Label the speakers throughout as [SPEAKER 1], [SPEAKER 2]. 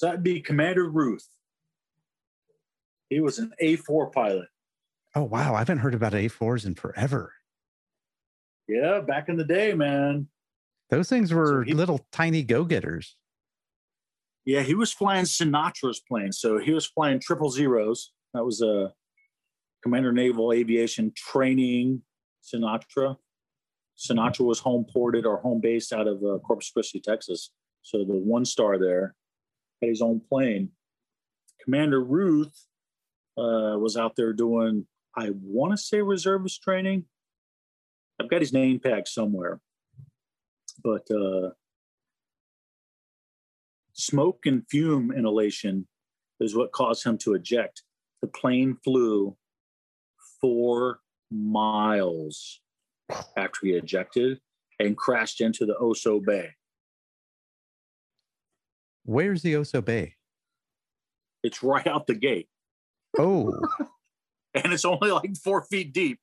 [SPEAKER 1] So that'd be Commander Ruth. He was an A4 pilot.
[SPEAKER 2] Oh wow, I haven't heard about A4s in forever.
[SPEAKER 1] Yeah, back in the day, man.
[SPEAKER 2] Those things were
[SPEAKER 1] he-
[SPEAKER 2] little tiny go-getters.
[SPEAKER 1] Yeah, he was flying CNATRA's plane. So he was flying triple zeros. That was a Commander Naval Aviation Training CNATRA. CNATRA was home ported or home based out of uh, Corpus Christi, Texas. So the one star there had his own plane. Commander Ruth uh, was out there doing, I want to say reservist training. I've got his name tag somewhere. But uh, smoke and fume inhalation is what caused him to eject. The plane flew four miles after he ejected and crashed into the Oso Bay.
[SPEAKER 2] Where's the Oso Bay?
[SPEAKER 1] It's right out the gate,
[SPEAKER 2] Oh,
[SPEAKER 1] and it's only like four feet deep.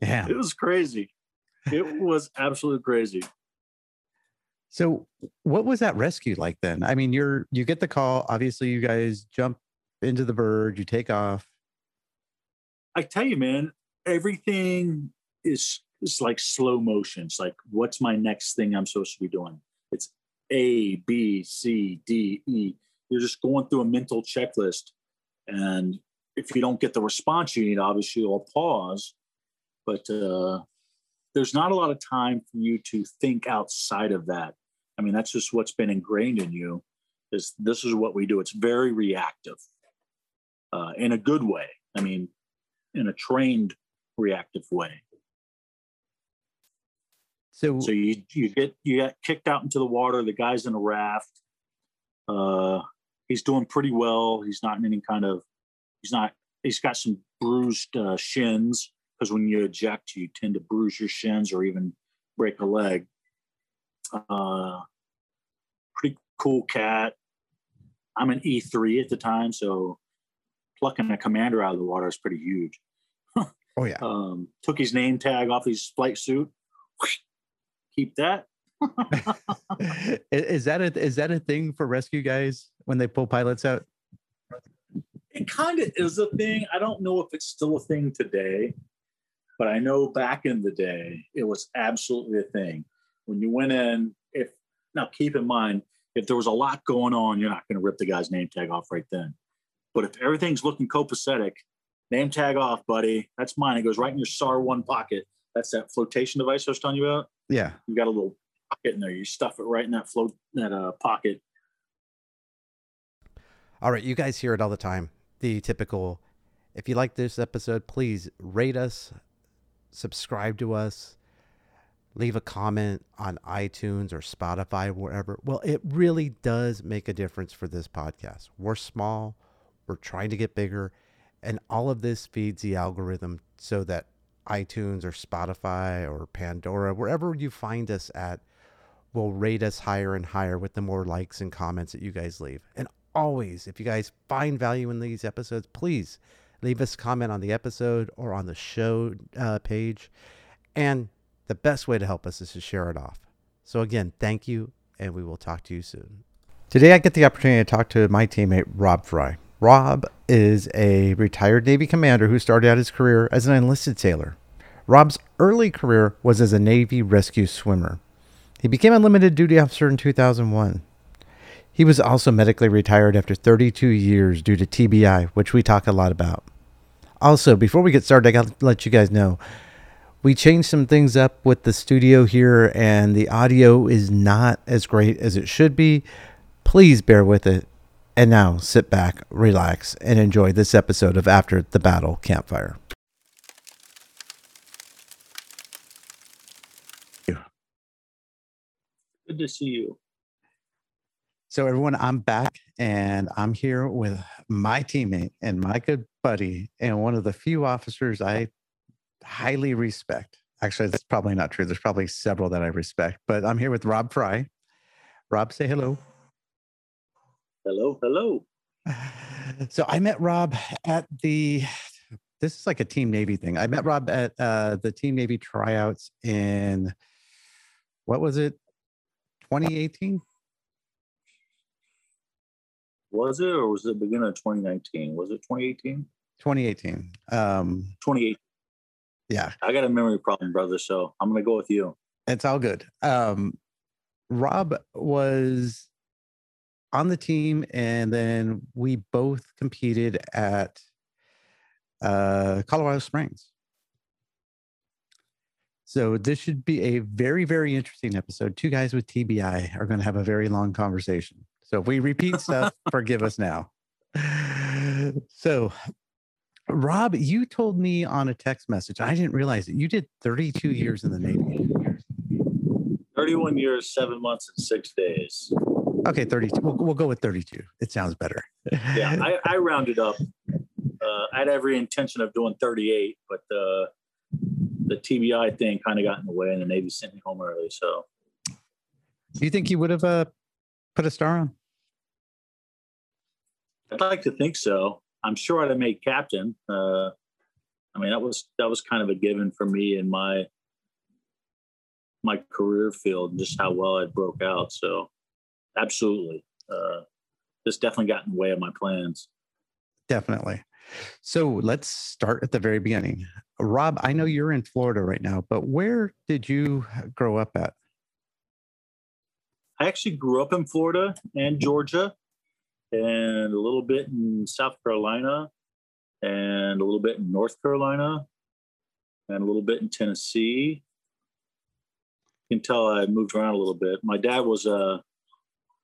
[SPEAKER 2] yeah.
[SPEAKER 1] It was crazy. It was absolutely crazy.
[SPEAKER 2] So, what was that rescue like then? I mean, you're you get the call. Obviously, you guys jump into the bird. You take off.
[SPEAKER 1] I tell you, man, everything is is like slow motion. It's like, what's my next thing I'm supposed to be doing? It's A, B, C, D, E. You're just going through a mental checklist. And if you don't get the response you need, obviously you'll pause. But uh, there's not a lot of time for you to think outside of that. I mean, that's just what's been ingrained in you. Is this is what we do? It's very reactive, uh, in a good way. I mean, in a trained reactive way.
[SPEAKER 2] So,
[SPEAKER 1] So you you get you get kicked out into the water. The guy's in a raft. Uh, he's doing pretty well. He's not in any kind of. He's not. He's got some bruised uh, shins because when you eject, you tend to bruise your shins or even break a leg. Uh, pretty cool cat. I'm an E3 at the time, so plucking a commander out of the water is pretty huge.
[SPEAKER 2] oh yeah.
[SPEAKER 1] Um, took his name tag off his flight suit. Keep that.
[SPEAKER 2] is that a is that a thing for rescue guys when they pull pilots out?
[SPEAKER 1] It kind of is a thing. I don't know if it's still a thing today, but I know back in the day it was absolutely a thing. When you went in, if now keep in mind, if there was a lot going on, you're not going to rip the guy's name tag off right then. But if everything's looking copacetic, name tag off, buddy. That's mine. It goes right in your SAR one pocket. That's that flotation device I was telling you about.
[SPEAKER 2] Yeah.
[SPEAKER 1] You got a little pocket in there. You stuff it right in that float that uh, pocket.
[SPEAKER 3] All right, you guys hear it all the time. The typical if you like this episode, please rate us, subscribe to us, leave a comment on iTunes or Spotify, wherever. Well, it really does make a difference for this podcast. We're small, we're trying to get bigger, and all of this feeds the algorithm so that iTunes or Spotify or Pandora, wherever you find us at, will rate us higher and higher with the more likes and comments that you guys leave. And always, if you guys find value in these episodes, please leave us a comment on the episode or on the show uh, page. And the best way to help us is to share it off. So, again, thank you, and we will talk to you soon. Today, I get the opportunity to talk to my teammate, Rob Fry. Rob is a retired Navy commander who started out his career as an enlisted sailor. Rob's early career was as a Navy rescue swimmer. He became a limited duty officer in 2001. He was also medically retired after 32 years due to TBI, which we talk a lot about. Also, before we get started, I got to let you guys know we changed some things up with the studio here, and the audio is not as great as it should be. Please bear with it. And now sit back, relax, and enjoy this episode of After the Battle Campfire.
[SPEAKER 1] Good to see you.
[SPEAKER 2] So everyone, I'm back and I'm here with my teammate and my good buddy and one of the few officers I highly respect. Actually, that's probably not true. There's probably several that I respect, but I'm here with Rob Fry. Rob, say hello.
[SPEAKER 1] Hello, hello.
[SPEAKER 2] So I met Rob at the this is like a team Navy thing. I met Rob at uh, the team Navy tryouts in what was it?
[SPEAKER 3] 2018.
[SPEAKER 1] Was it or was it the beginning of 2019? Was it 2018?
[SPEAKER 3] 2018. Um,
[SPEAKER 1] 2018.
[SPEAKER 3] yeah,
[SPEAKER 1] I got a memory problem, brother. So I'm gonna go with you.
[SPEAKER 3] it's all good. Um, Rob was on the team, and then we both competed at uh, Colorado Springs. So this should be a very, very interesting episode. Two guys with TBI are going to have a very long conversation. So if we repeat stuff, forgive us now. So, Rob, you told me on a text message. I didn't realize it. You did 32 years in the Navy.
[SPEAKER 1] 31 years, seven months, and six days.
[SPEAKER 3] Okay, 32. We'll, we'll go with 32. It sounds better.
[SPEAKER 1] Yeah, I, I rounded up. Uh, I had every intention of doing 38, but uh, the TBI thing kind of got in the way, and the Navy sent me home early. So
[SPEAKER 3] Do you think you would have uh, put a star on?
[SPEAKER 1] I'd like to think so. I'm sure I'd have made captain. Uh, I mean, that was that was kind of a given for me in my my career field, just how well I broke out. So, absolutely, uh, this definitely got in the way of my plans.
[SPEAKER 3] Definitely. So let's start at the very beginning. Rob, I know you're in Florida right now, but where did you grow up at?
[SPEAKER 1] I actually grew up in Florida and Georgia, and a little bit in South Carolina, and a little bit in North Carolina, and a little bit in Tennessee. You can tell I moved around a little bit. My dad was uh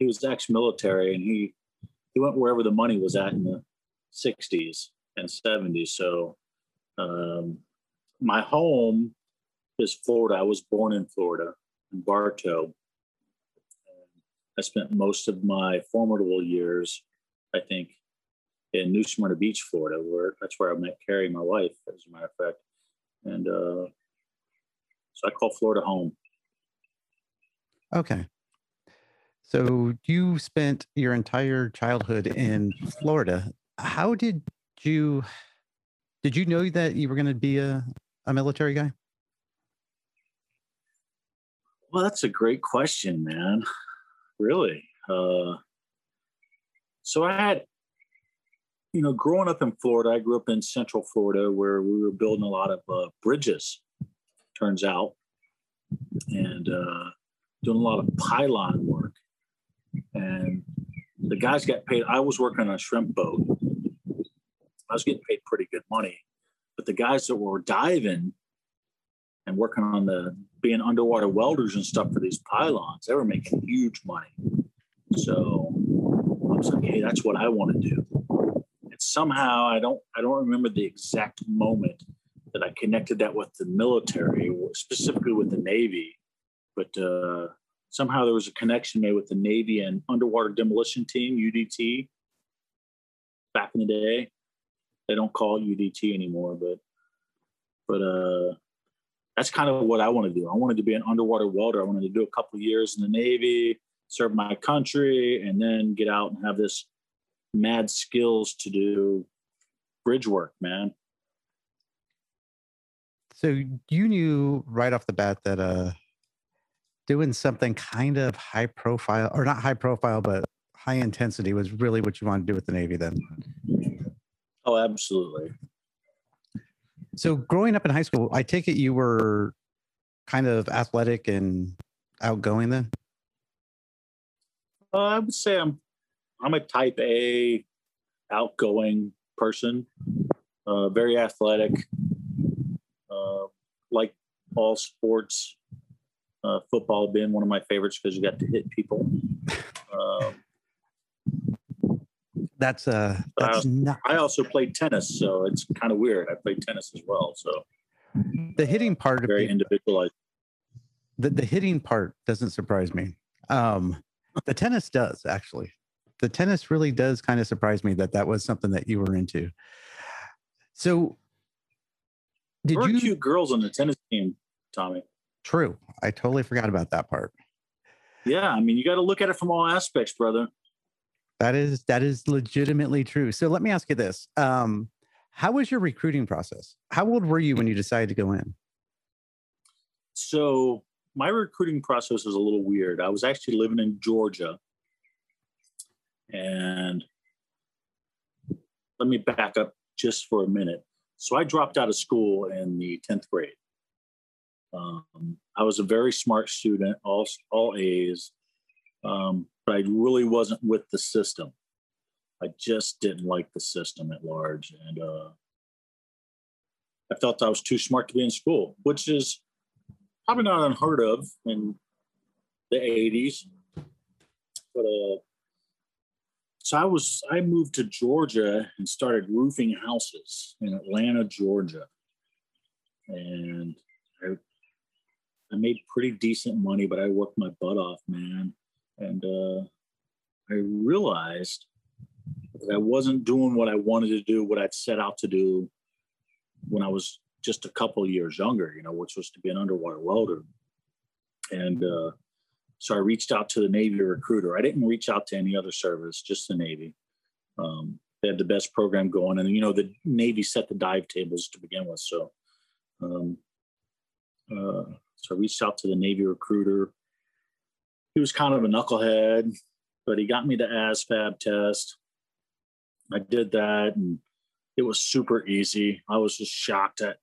[SPEAKER 1] he was ex-military, and he he went wherever the money was at in the '60s and '70s. So um, my home is Florida. I was born in Florida, in Bartow. I spent most of my formidable years, I think, in New Smyrna Beach, Florida, where that's where I met Carrie, my wife, as a matter of fact. And uh, so I call Florida home.
[SPEAKER 3] Okay. So you spent your entire childhood in Florida. How did you did you know that you were going to be a, a military guy?
[SPEAKER 1] Well, that's a great question, man. Really. Uh, so I had, you know, growing up in Florida, I grew up in Central Florida where we were building a lot of uh, bridges, turns out, and uh, doing a lot of pylon work. And the guys got paid. I was working on a shrimp boat. I was getting paid pretty good money, but the guys that were diving and working on the being underwater welders and stuff for these pylons, they were making huge money. So I was like, hey, that's what I want to do. And somehow I don't I don't remember the exact moment that I connected that with the military, specifically with the Navy, but uh, somehow there was a connection made with the Navy and underwater demolition team (UDT) back in the day. They don't call UDT anymore, but but uh, that's kind of what I want to do. I wanted to be an underwater welder. I wanted to do a couple years in the Navy, serve my country, and then get out and have this mad skills to do bridge work, man.
[SPEAKER 3] So you knew right off the bat that uh doing something kind of high profile or not high profile but high intensity was really what you wanted to do with the Navy then.
[SPEAKER 1] Oh, absolutely.
[SPEAKER 3] So growing up in high school, I take it you were kind of athletic and outgoing then?
[SPEAKER 1] Uh, I would say I'm I'm a type A outgoing person, uh, very athletic, uh, like all sports. Uh, football being one of my favorites because you got to hit people. Um,
[SPEAKER 3] That's uh that's not
[SPEAKER 1] I also played tennis, so it's kind of weird. I played tennis as well, so
[SPEAKER 3] the hitting part of
[SPEAKER 1] very
[SPEAKER 3] it,
[SPEAKER 1] individualized.
[SPEAKER 3] the, the hitting part doesn't surprise me. Um the tennis does actually. The tennis really does kind of surprise me that that was something that you were into. So did
[SPEAKER 1] There were
[SPEAKER 3] you
[SPEAKER 1] cute girls on the tennis team, Tommy.
[SPEAKER 3] True. I totally forgot about that part.
[SPEAKER 1] Yeah, I mean, you got to look at it from all aspects, brother.
[SPEAKER 3] That is that is legitimately true. So let me ask you this. Um, how was your recruiting process? How old were you when you decided to go in?
[SPEAKER 1] So my recruiting process was a little weird. I was actually living in Georgia, and let me back up just for a minute. So I dropped out of school in the tenth grade. Um, I was a very smart student, all all A's, um, but I really wasn't with the system. I just didn't like the system at large, and uh, I felt I was too smart to be in school, which is probably not unheard of in the 80s. But uh, so I was I moved to Georgia and started roofing houses in Atlanta, Georgia, and I made pretty decent money, but I worked my butt off, man. And uh, I realized that I wasn't doing what I wanted to do, what I'd set out to do when I was just a couple years younger, you know, which was to be an underwater welder. And uh, so I reached out to the Navy recruiter. I didn't reach out to any other service, just the Navy. Um, they had the best program going, and you know, the Navy set the dive tables to begin with. So, um, uh, so I reached out to the Navy recruiter. He was kind of a knucklehead, but he got me the ASVAB test. I did that, and it was super easy. I was just shocked at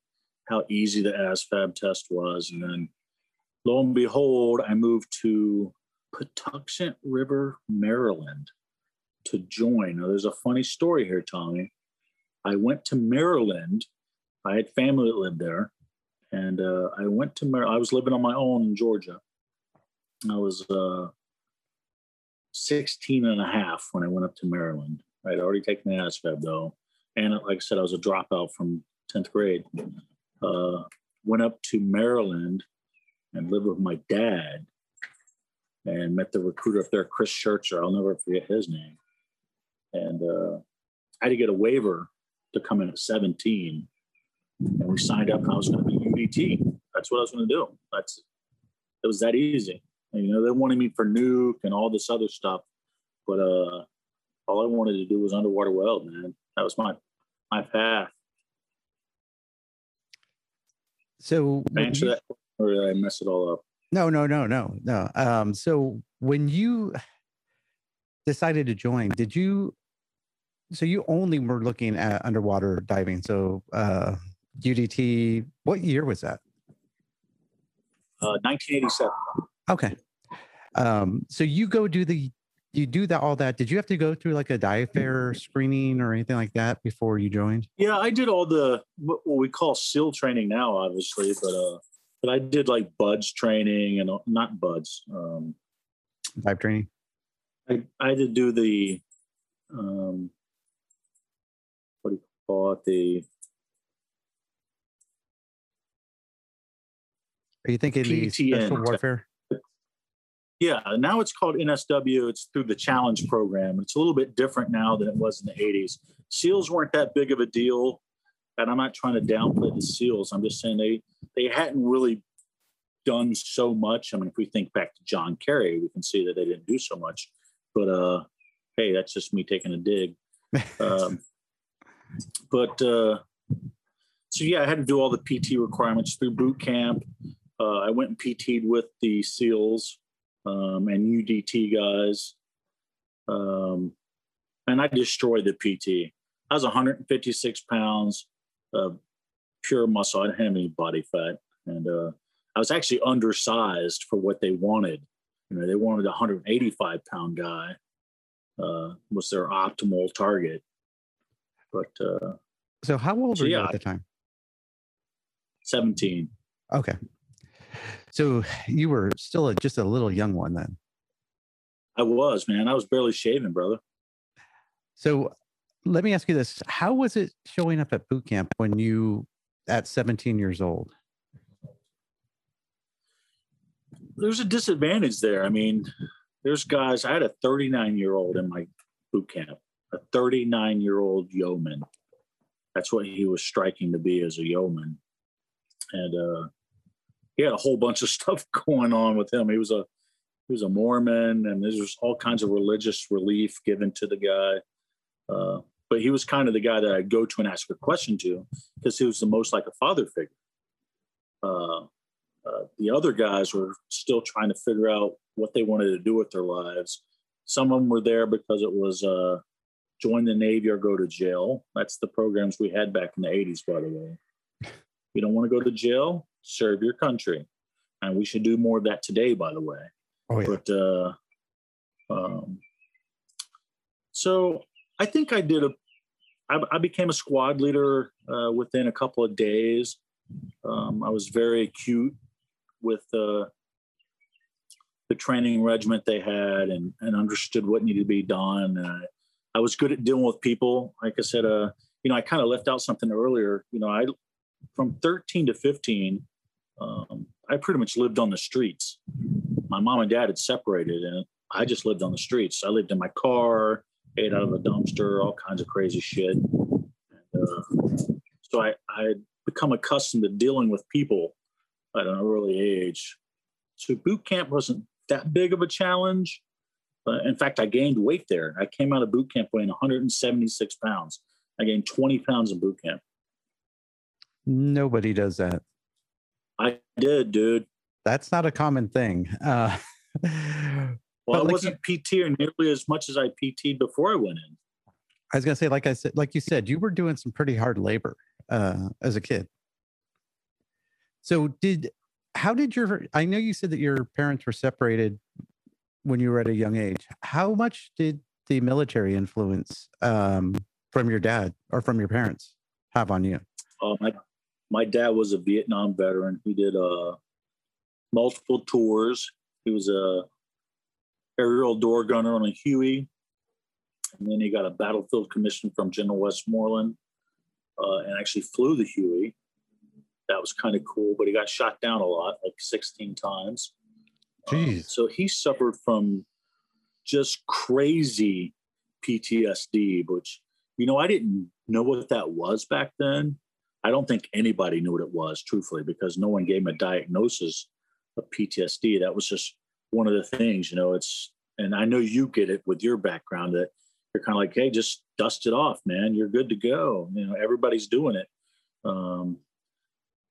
[SPEAKER 1] how easy the ASVAB test was. And then lo and behold, I moved to Patuxent River, Maryland to join. Now, there's a funny story here, Tommy. I went to Maryland. I had family that lived there. And uh, I went to Maryland. I was living on my own in Georgia. I was uh, 16 and a half when I went up to Maryland. I'd already taken the ASVAB though and like I said, I was a dropout from 10th grade. Uh, went up to Maryland and lived with my dad and met the recruiter up there, Chris Schertzer. I'll never forget his name. And uh, I had to get a waiver to come in at 17. And we signed up and I was going to be That's what I was going to do. That's it was that easy. And, you know, they wanted me for nuke and all this other stuff. But uh, all I wanted to do was underwater weld, man. That was my my path.
[SPEAKER 3] So
[SPEAKER 1] answer you, that, or did I mess it all up?
[SPEAKER 3] No, no, no, no, no. Um, so when you decided to join, did you? So you only were looking at underwater diving. So uh, UDT. What year was that?
[SPEAKER 1] Uh, 1987.
[SPEAKER 3] Okay. Um, so you go do the you do that all that did you have to go through like a dive fair screening or anything like that before you joined
[SPEAKER 1] yeah i did all the what we call seal training now obviously but uh but i did like BUD/S training and not BUD/S um
[SPEAKER 3] dive training
[SPEAKER 1] i i had to do the um what do you call it the
[SPEAKER 3] are you thinking PTN, the special warfare
[SPEAKER 1] yeah, now it's called NSW. It's through the challenge program. It's a little bit different now than it was in the 80s. SEALs weren't that big of a deal. And I'm not trying to downplay the SEALs. I'm just saying they they hadn't really done so much. I mean, if we think back to John Kerry, we can see that they didn't do so much. But uh, hey, that's just me taking a dig. Um, but uh, so yeah, I had to do all the PT requirements through boot camp. Uh, I went and PT'd with the SEALs um, and UDT guys. Um, and I destroyed the PT. I was 156 pounds of pure muscle. I didn't have any body fat. And uh, I was actually undersized for what they wanted. You know, they wanted a 185 pound guy uh, was their optimal target. But uh,
[SPEAKER 3] so, how old so were you at the time?
[SPEAKER 1] 17.
[SPEAKER 3] Okay. So you were still a, just a little young one then.
[SPEAKER 1] I was, man. I was barely shaving, brother.
[SPEAKER 3] So let me ask you this. How was it showing up at boot camp when you at 17 years old?
[SPEAKER 1] There's a disadvantage there. I mean, there's guys, I had a 39 year old in my boot camp, a 39 year old yeoman. That's what he was striking to be as a yeoman. And uh, he had a whole bunch of stuff going on with him. He was a he was a Mormon, and there was all kinds of religious relief given to the guy. Uh, but he was kind of the guy that I'd go to and ask a question to because he was the most like a father figure. Uh, uh, the other guys were still trying to figure out what they wanted to do with their lives. Some of them were there because it was uh, join the Navy or go to jail. That's the programs we had back in the 80s, by the way. You don't want to go to jail, serve your country. And we should do more of that today, by the way.
[SPEAKER 3] Oh, yeah.
[SPEAKER 1] But uh, um, so I think I did a. I, I became a squad leader uh, within a couple of days. Um, I was very acute with uh, the training regiment they had and, and understood what needed to be done. And I, I was good at dealing with people. Like I said, uh, you know, I kind of left out something earlier. You know, I from 13 to 15, um, I pretty much lived on the streets. My mom and dad had separated, and I just lived on the streets. I lived in my car, ate out of a dumpster, all kinds of crazy shit. And, uh, so I I had become accustomed to dealing with people at an early age. So boot camp wasn't that big of a challenge. Uh, in fact, I gained weight there. I came out of boot camp weighing 176 pounds. I gained 20 pounds in boot camp.
[SPEAKER 3] Nobody does that.
[SPEAKER 1] I did, dude.
[SPEAKER 3] That's not a common thing. Uh,
[SPEAKER 1] Well, I
[SPEAKER 3] like
[SPEAKER 1] wasn't PT or nearly as much as I PT'd before I went in.
[SPEAKER 3] I was gonna say, like I said, like you said, you were doing some pretty hard labor uh, as a kid. So did how did your I know you said that your parents were separated when you were at a young age. How much did the military influence um, from your dad or from your parents have on you?
[SPEAKER 1] Uh, my my dad was a Vietnam veteran. He did uh, multiple tours. He was a aerial door gunner on a Huey, and then he got a battlefield commission from General Westmoreland, uh, and actually flew the Huey. That was kind of cool, but he got shot down a lot, like 16 times. Um,
[SPEAKER 3] Jeez.
[SPEAKER 1] so he suffered from just crazy PTSD, which, you know, I didn't know what that was back then. I don't think anybody knew what it was, truthfully, because no one gave him a diagnosis of PTSD. That was just one of the things, you know, it's, and I know you get it with your background that you're kind of like, hey, just dust it off, man. You're good to go. You know, everybody's doing it. Um,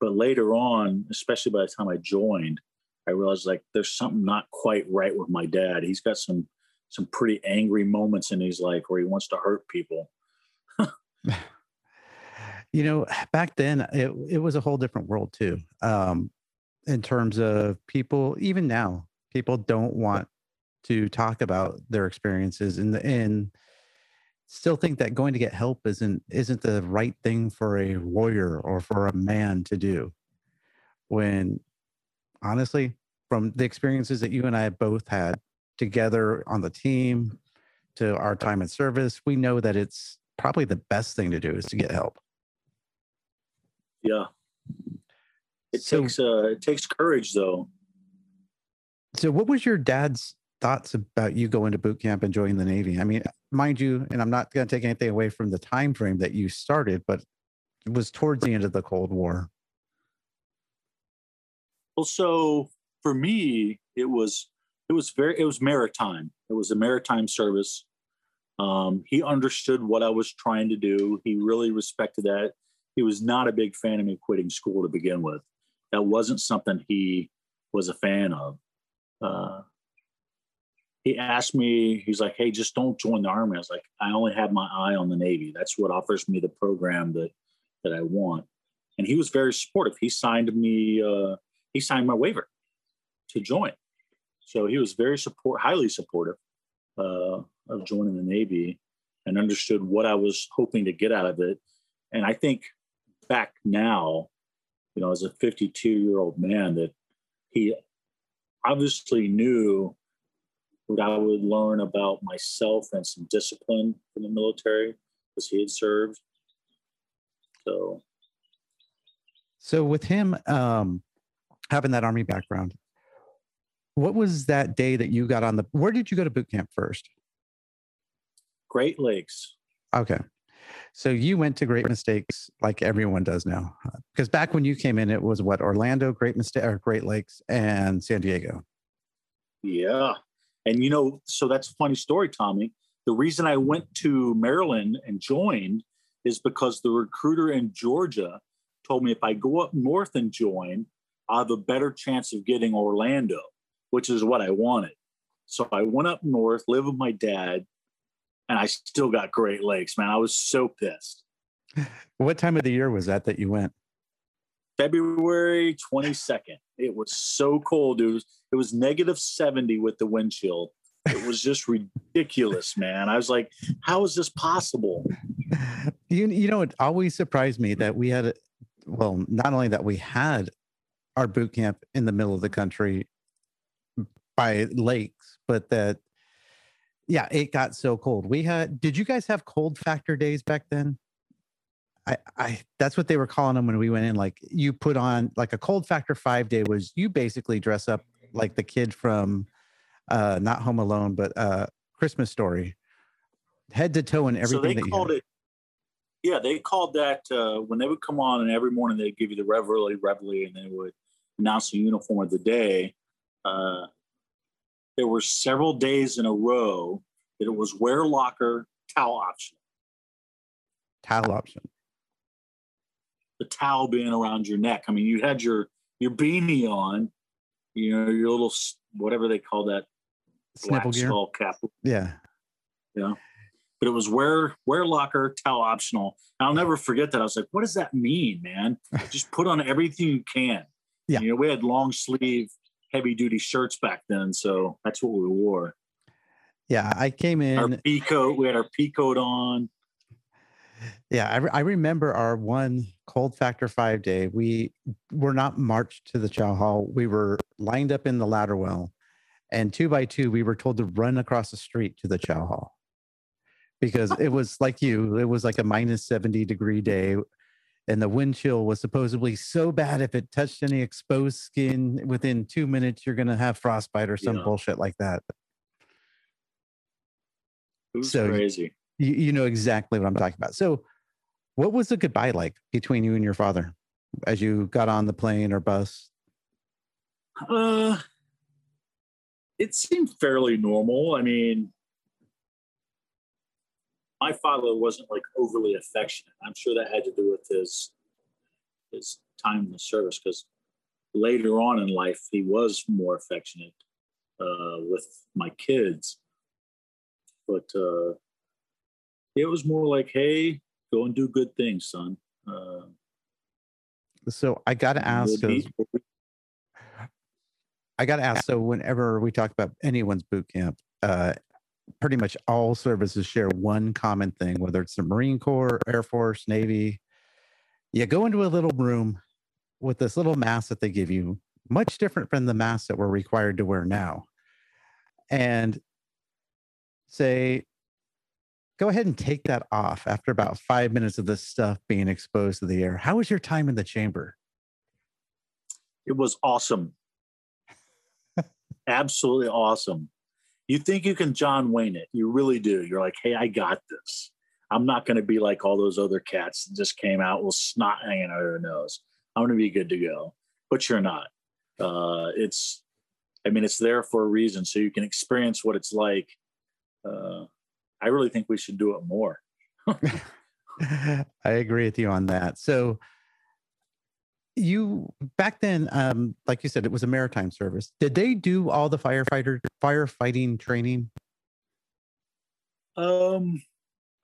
[SPEAKER 1] but later on, especially by the time I joined, I realized like there's something not quite right with my dad. He's got some some pretty angry moments in his life where he wants to hurt people.
[SPEAKER 3] you know, back then it it was a whole different world too. Um, in terms of people, even now, people don't want to talk about their experiences and the and still think that going to get help isn't isn't the right thing for a warrior or for a man to do. When honestly, from the experiences that you and I both had together on the team to our time in service, we know that it's probably the best thing to do is to get help.
[SPEAKER 1] Yeah. It
[SPEAKER 3] So-
[SPEAKER 1] takes uh it takes courage though.
[SPEAKER 3] So, what was your dad's thoughts about you going to boot camp and joining the Navy? I mean, mind you, and I'm not going to take anything away from the time frame that you started, but it was towards the end of the Cold War.
[SPEAKER 1] Well, so for me, it was it was very it was maritime. It was a maritime service. Um, he understood what I was trying to do. He really respected that. He was not a big fan of me quitting school to begin with. That wasn't something he was a fan of. Uh, he asked me, he's like, "Hey, just don't join the army." I was like, "I only have my eye on the Navy. That's what offers me the program that that I want." And he was very supportive. He signed me. Uh, he signed my waiver to join. So he was very support, highly supportive uh, of joining the Navy, and understood what I was hoping to get out of it. And I think back now, you know, as a 52 year old man, that he obviously knew what I would learn about myself and some discipline from the military because he had served. So
[SPEAKER 3] So, with him um, having that Army background, what was that day that you got on the? Where did you go to boot camp first?
[SPEAKER 1] Great Lakes.
[SPEAKER 3] Okay. So you went to Great Mistakes like everyone does now. Because back when you came in, it was what Orlando, Great Mistake, or Great Lakes, and San Diego.
[SPEAKER 1] Yeah. And you know, so that's a funny story, Tommy. The reason I went to Maryland and joined is because the recruiter in Georgia told me if I go up north and join, I have a better chance of getting Orlando, which is what I wanted. So I went up north, lived with my dad, and I still got Great Lakes, man. I was so pissed.
[SPEAKER 3] What time of the year was that that you went?
[SPEAKER 1] February 22nd. It was so cold, dude. It was, it was negative 70 with the wind chill. It was just ridiculous, man. I was like, how is this possible?
[SPEAKER 3] You you know, it always surprised me that we had a- well, not only that we had our boot camp in the middle of the country by lakes, but that yeah, it got so cold. We had did you guys have cold factor days back then? I, I that's what they were calling them when we went in. Like you put on like a cold factor five day was you basically dress up like the kid from uh not Home Alone, but uh Christmas Story, head to toe and everything.
[SPEAKER 1] so they
[SPEAKER 3] that
[SPEAKER 1] called it, yeah, they called that uh, when they would come on, and every morning they'd give you the reveille, reveille, and they would announce the uniform of the day. Uh, there were several days in a row that it was wear locker, towel option.
[SPEAKER 3] towel option.
[SPEAKER 1] the towel being around your neck. I mean, you had your your beanie on, you know, your little whatever they call that black
[SPEAKER 3] gear.
[SPEAKER 1] skull cap,
[SPEAKER 3] Yeah. Yeah.
[SPEAKER 1] but it was wear wear locker, towel optional. And I'll never forget that. I was like, what does that mean, man? Just put on everything you can.
[SPEAKER 3] Yeah.
[SPEAKER 1] You know, we had long sleeve, heavy duty shirts back then, so that's what we wore.
[SPEAKER 3] Yeah. I came in.
[SPEAKER 1] Our pea coat, we had our pea coat on.
[SPEAKER 3] Yeah. I, re- I remember our one cold factor five day. We were not marched to the chow hall. We were lined up in the ladder well. And two by two, we were told to run across the street to the chow hall because it was like you, it was like a minus 70 degree day. And the wind chill was supposedly so bad if it touched any exposed skin within two minutes, you're going to have frostbite or some
[SPEAKER 1] Yeah.
[SPEAKER 3] bullshit like that.
[SPEAKER 1] It was
[SPEAKER 3] So-
[SPEAKER 1] crazy.
[SPEAKER 3] you, you know exactly what I'm talking about. So, what was the goodbye like between you and your father as you got on the plane or bus?
[SPEAKER 1] Uh, it seemed fairly normal. I mean, my father wasn't like overly affectionate. I'm sure that had to do with his his time in the service because later on in life he was more affectionate uh, with my kids. But uh, it was more like, "Hey, go and do good things, son." Uh,
[SPEAKER 3] So I got to ask.
[SPEAKER 1] we'll
[SPEAKER 3] 'cause
[SPEAKER 1] be-
[SPEAKER 3] I got to ask. So whenever we talk about anyone's boot camp, uh, pretty much all services share one common thing, whether it's the Marine Corps, Air Force, Navy. You go into a little room with this little mask that they give you, much different from the mask that we're required to wear now, and say, go ahead and take that off after about five minutes of this stuff being exposed to the air. How was your time in the chamber?
[SPEAKER 1] It was awesome. Absolutely awesome. You think you can John Wayne it. You really do. You're like, hey, I got this. I'm not going to be like all those other cats that just came out with snot hanging out of their nose. I'm going to be good to go. But you're not. Uh, it's, I mean, it's there for a reason. So you can experience what it's like. Uh, I really think we should do it more.
[SPEAKER 3] I agree with you on that. So you back then, um, like you said, it was a maritime service. Did they do all the firefighter firefighting training?
[SPEAKER 1] Um,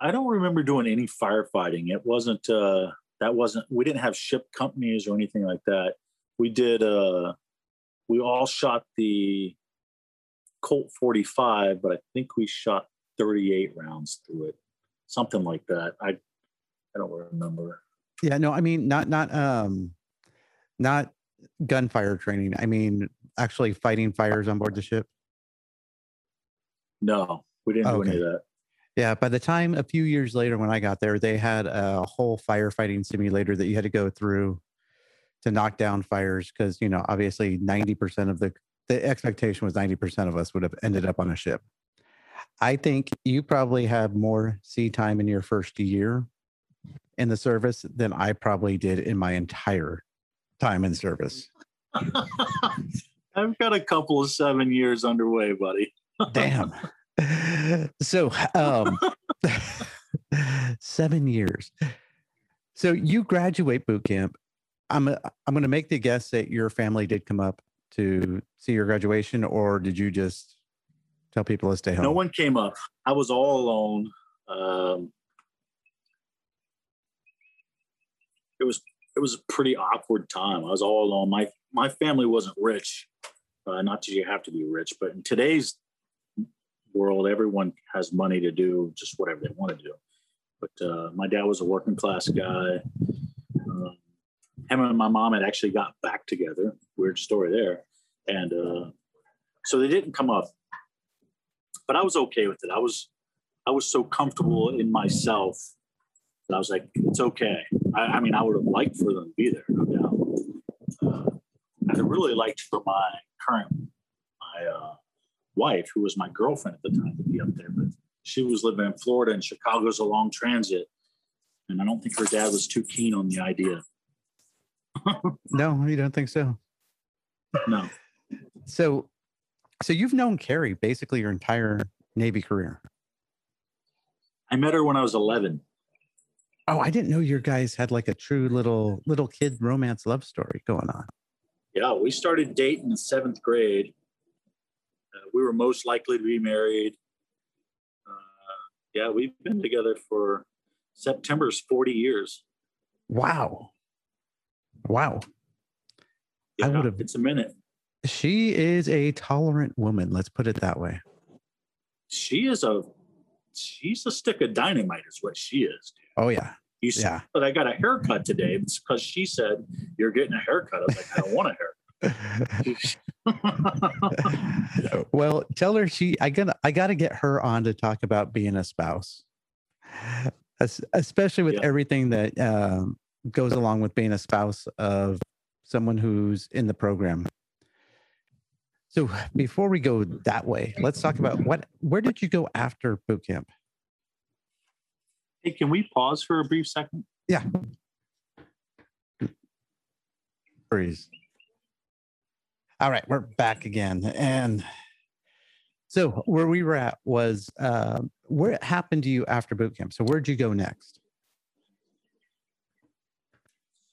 [SPEAKER 1] I don't remember doing any firefighting. It wasn't uh that wasn't we didn't have ship companies or anything like that. We did uh we all shot the Colt 45, but I think we shot 38 rounds through it. Something like that. I I don't remember.
[SPEAKER 3] Yeah, no, I mean not not um not gunfire training. I mean actually fighting fires on board the ship.
[SPEAKER 1] No, we didn't do any of that.
[SPEAKER 3] Yeah, by the time a few years later when I got there, they had a whole firefighting simulator that you had to go through to knock down fires because you know obviously 90% of the the expectation was 90% of us would have ended up on a ship. I think you probably have more sea time in your first year in the service than I probably did in my entire time in service.
[SPEAKER 1] I've got a couple of seven years underway, buddy.
[SPEAKER 3] Damn. so, um, seven years. So you graduate boot camp. I'm i I'm going to make the guess that your family did come up to see your graduation, or did you just tell people to stay home?
[SPEAKER 1] No one came up. I was all alone. Um, it was it was a pretty awkward time. I was all alone. My my family wasn't rich. Uh, not that you have to be rich, but in today's world, everyone has money to do just whatever they want to do. But uh, my dad was a working class guy. Um, him and my mom had actually got back together. Weird story there. And uh, so they didn't come up, but I was okay with it. I was, I was so comfortable in myself that I was like, it's okay. I, I mean, I would have liked for them to be there, no doubt. Uh, I'd really liked for my current, my uh, wife, who was my girlfriend at the time, to be up there, but she was living in Florida and Chicago's a long transit. And I don't think her dad was too keen on the idea.
[SPEAKER 3] no, you don't think so?
[SPEAKER 1] No.
[SPEAKER 3] So, so you've known Carrie basically your entire Navy career.
[SPEAKER 1] I met her when I was 11.
[SPEAKER 3] Oh, I didn't know your guys had like a true little little kid romance love story going on.
[SPEAKER 1] Yeah, we started dating in seventh grade. Uh, we were most likely to be married. Uh, yeah, we've been together for September's 40 years.
[SPEAKER 3] Wow. Wow.
[SPEAKER 1] Yeah,
[SPEAKER 3] I would have.
[SPEAKER 1] It's a minute.
[SPEAKER 3] She is a tolerant woman. Let's put it that way.
[SPEAKER 1] She is a she's a stick of dynamite, is what she is. Dude.
[SPEAKER 3] Oh yeah.
[SPEAKER 1] You said
[SPEAKER 3] Yeah.
[SPEAKER 1] that I got a haircut today. It's because she said you're getting a haircut. I was like, I don't want a haircut.
[SPEAKER 3] well, tell her she. I gotta. I gotta get her on to talk about being a spouse, Es- especially with
[SPEAKER 1] Yeah.
[SPEAKER 3] everything that um, goes along with being a spouse of someone who's in the program. So before we go that way, let's talk about what. Where did you go after boot camp?
[SPEAKER 1] Hey, can we pause for a brief second?
[SPEAKER 3] Yeah. Freeze. All right, we're back again. And so where we were at was uh, what happened to you after boot camp? So where'd you go next?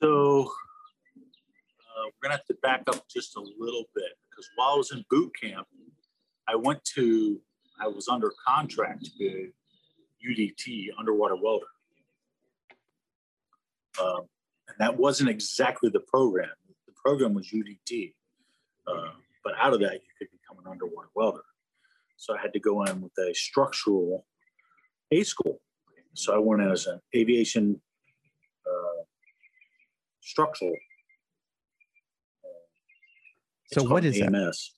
[SPEAKER 1] So uh, we're gonna have to back up just a little bit because while I was in boot camp, I went to I was under contract to UDT underwater welder, um, and that wasn't exactly the program. The program was UDT, uh, but out of that you could become an underwater welder. So I had to go in with a structural A school. So I went as an aviation. Uh, structural.
[SPEAKER 3] So what
[SPEAKER 1] is
[SPEAKER 3] is that?
[SPEAKER 1] AMS?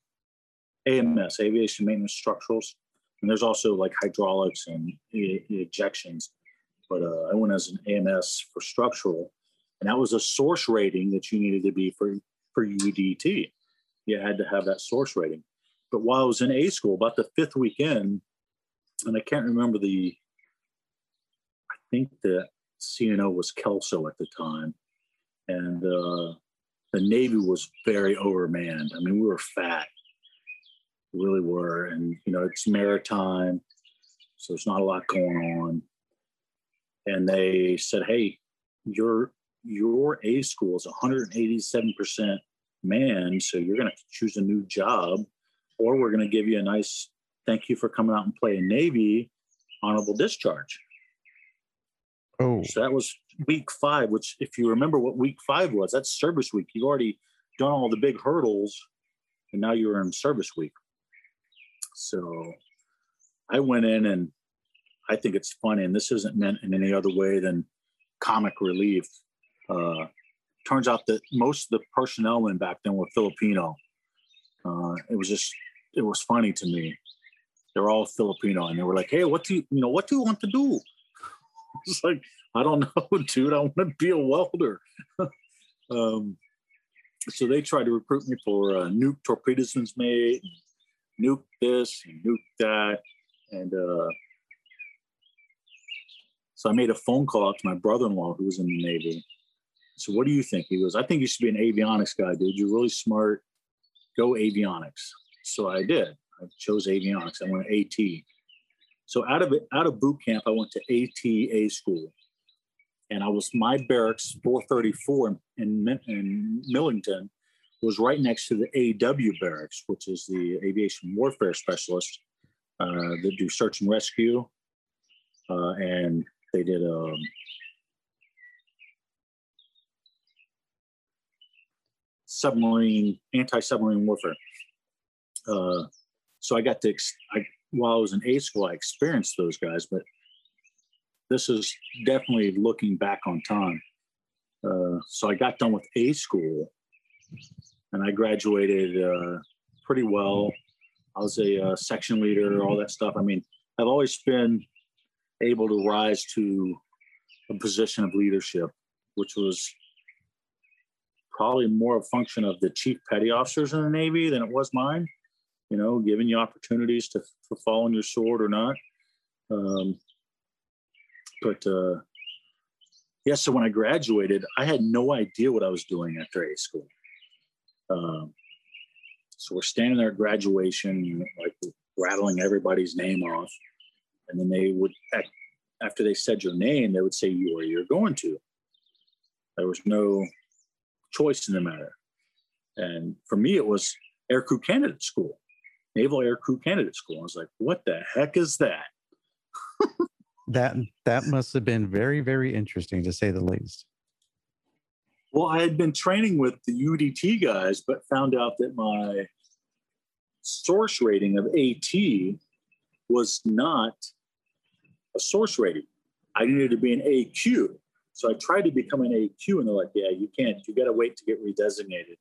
[SPEAKER 1] AMS, aviation maintenance structurals, and there's also like hydraulics and e- ejections. But uh, I went as an AMS for structural, and that was a source rating that you needed to be for for UDT. You had to have that source rating. But while I was in A school, about the fifth weekend, and I can't remember the, I think the CNO was Kelso at the time and uh, the Navy was very overmanned. I mean, we were fat, really were, and you know, it's maritime, so there's not a lot going on. And they said, "Hey, your your A school is 187 percent manned, so you're going to choose a new job, or we're going to give you a nice thank you for coming out and playing Navy, honorable discharge."
[SPEAKER 3] Oh,
[SPEAKER 1] So that was week five, which, if you remember what week five was, that's service week. You've already done all the big hurdles, and now you're in service week. So I went in, and I think it's funny, and this isn't meant in any other way than comic relief. Uh, turns out that most of the personnel in back then were Filipino. Uh, it was just, it was funny to me. They're all Filipino, and they were like, "Hey, what do you, you know, what do you want to do?" It's like, I don't know, dude. I want to be a welder. um, so they tried to recruit me for uh, nuke torpedoes made, nuke this, and nuke that, and uh, so I made a phone call out to my brother-in-law who was in the Navy. So what do you think? He goes, I think you should be an avionics guy, dude. You're really smart. Go avionics. So I did. I chose avionics. I went to AT. So out of out of boot camp, I went to ATA school, and I was my barracks 434 in, in, in Millington was right next to the AW barracks, which is the aviation warfare specialist uh, that do search and rescue, uh, and they did um, submarine anti-submarine warfare. Uh, so I got to ex- I, while I was in A school, I experienced those guys, but this is definitely looking back on time. Uh, so I got done with A school, and I graduated uh, pretty well. I was a uh, section leader, all that stuff. I mean, I've always been able to rise to a position of leadership, which was probably more a function of the chief petty officers in the Navy than it was mine. You know, giving you opportunities to, to fall on your sword or not. Um, but uh, yeah, so when I graduated, I had no idea what I was doing after A school. Um, so we're standing there at graduation, like rattling everybody's name off. And then they would, after they said your name, they would say you where you're going to. There was no choice in the matter. And for me, it was aircrew candidate school, naval aircrew candidate school. I was like, what the heck is that?
[SPEAKER 3] that that must have been very very interesting to say the least.
[SPEAKER 1] Well, I had been training with the UDT guys, but found out that my source rating of AT was not a source rating. I needed to be an AQ. So I tried to become an AQ, and they're like, "Yeah, you can't. You got to wait to get redesignated."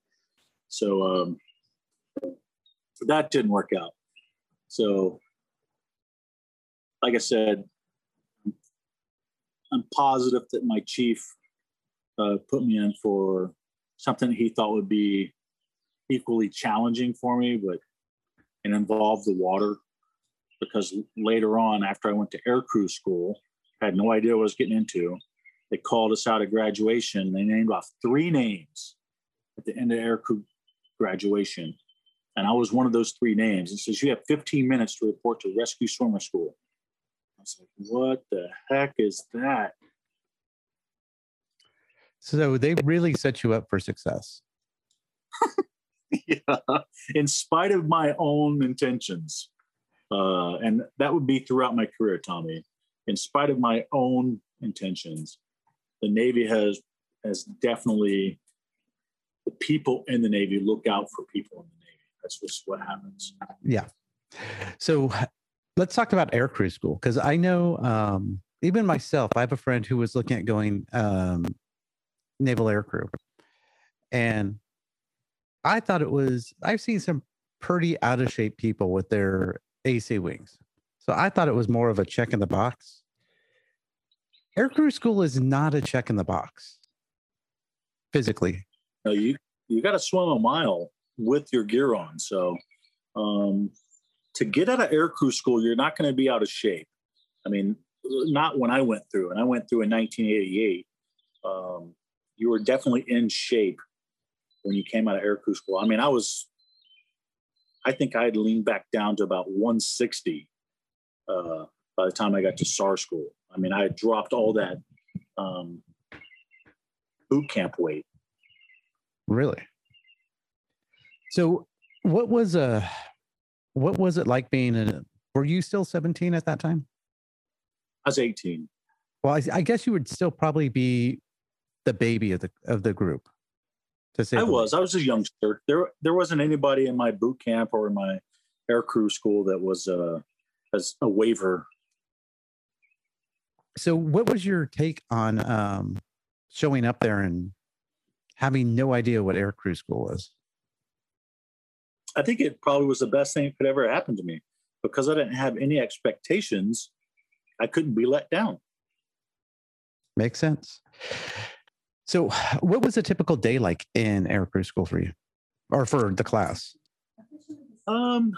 [SPEAKER 1] So um, that didn't work out. So, like I said, I'm positive that my chief uh, put me in for something he thought would be equally challenging for me, but it involved the water. Because later on, after I went to aircrew school, I had no idea what I was getting into. They called us out at graduation. They named off three names at the end of aircrew graduation. And I was one of those three names. It says, You have 15 minutes to report to rescue swimmer school. I was like, What the heck is that?
[SPEAKER 3] So they really set you up for success.
[SPEAKER 1] yeah, in spite of my own intentions. Uh, and that would be throughout my career, Tommy. In spite of my own intentions, the Navy has has definitely the people in the Navy look out for people in the Navy. That's just what happens.
[SPEAKER 3] Yeah. So let's talk about aircrew school because I know um, even myself, I have a friend who was looking at going um, naval aircrew, and I thought it was. I've seen some pretty out of shape people with their AC wings, so I thought it was more of a check in the box aircrew school is not a check in the box physically.
[SPEAKER 1] No, you you got to swim a mile with your gear on. So um, to get out of aircrew school, you're not going to be out of shape. I mean, not when I went through, and I went through in 1988. Um, you were definitely in shape when you came out of aircrew school. I mean, I was, I think I had leaned back down to about 160 uh, by the time I got to SAR school. I mean, I dropped all that um, boot camp weight.
[SPEAKER 3] Really? So, what was uh what was it like being a? Were you still seventeen at that time?
[SPEAKER 1] I was eighteen.
[SPEAKER 3] Well, I, I guess you would still probably be the baby of the of the group.
[SPEAKER 1] To say I was. Way. I was a youngster. There there wasn't anybody in my boot camp or in my air crew school that was uh, as a waiver
[SPEAKER 3] so what was your take on um, showing up there and having no idea what air crew school was
[SPEAKER 1] i think it probably was the best thing that could ever happen to me because i didn't have any expectations i couldn't be let down
[SPEAKER 3] makes sense so what was a typical day like in air crew school for you or for the class
[SPEAKER 1] um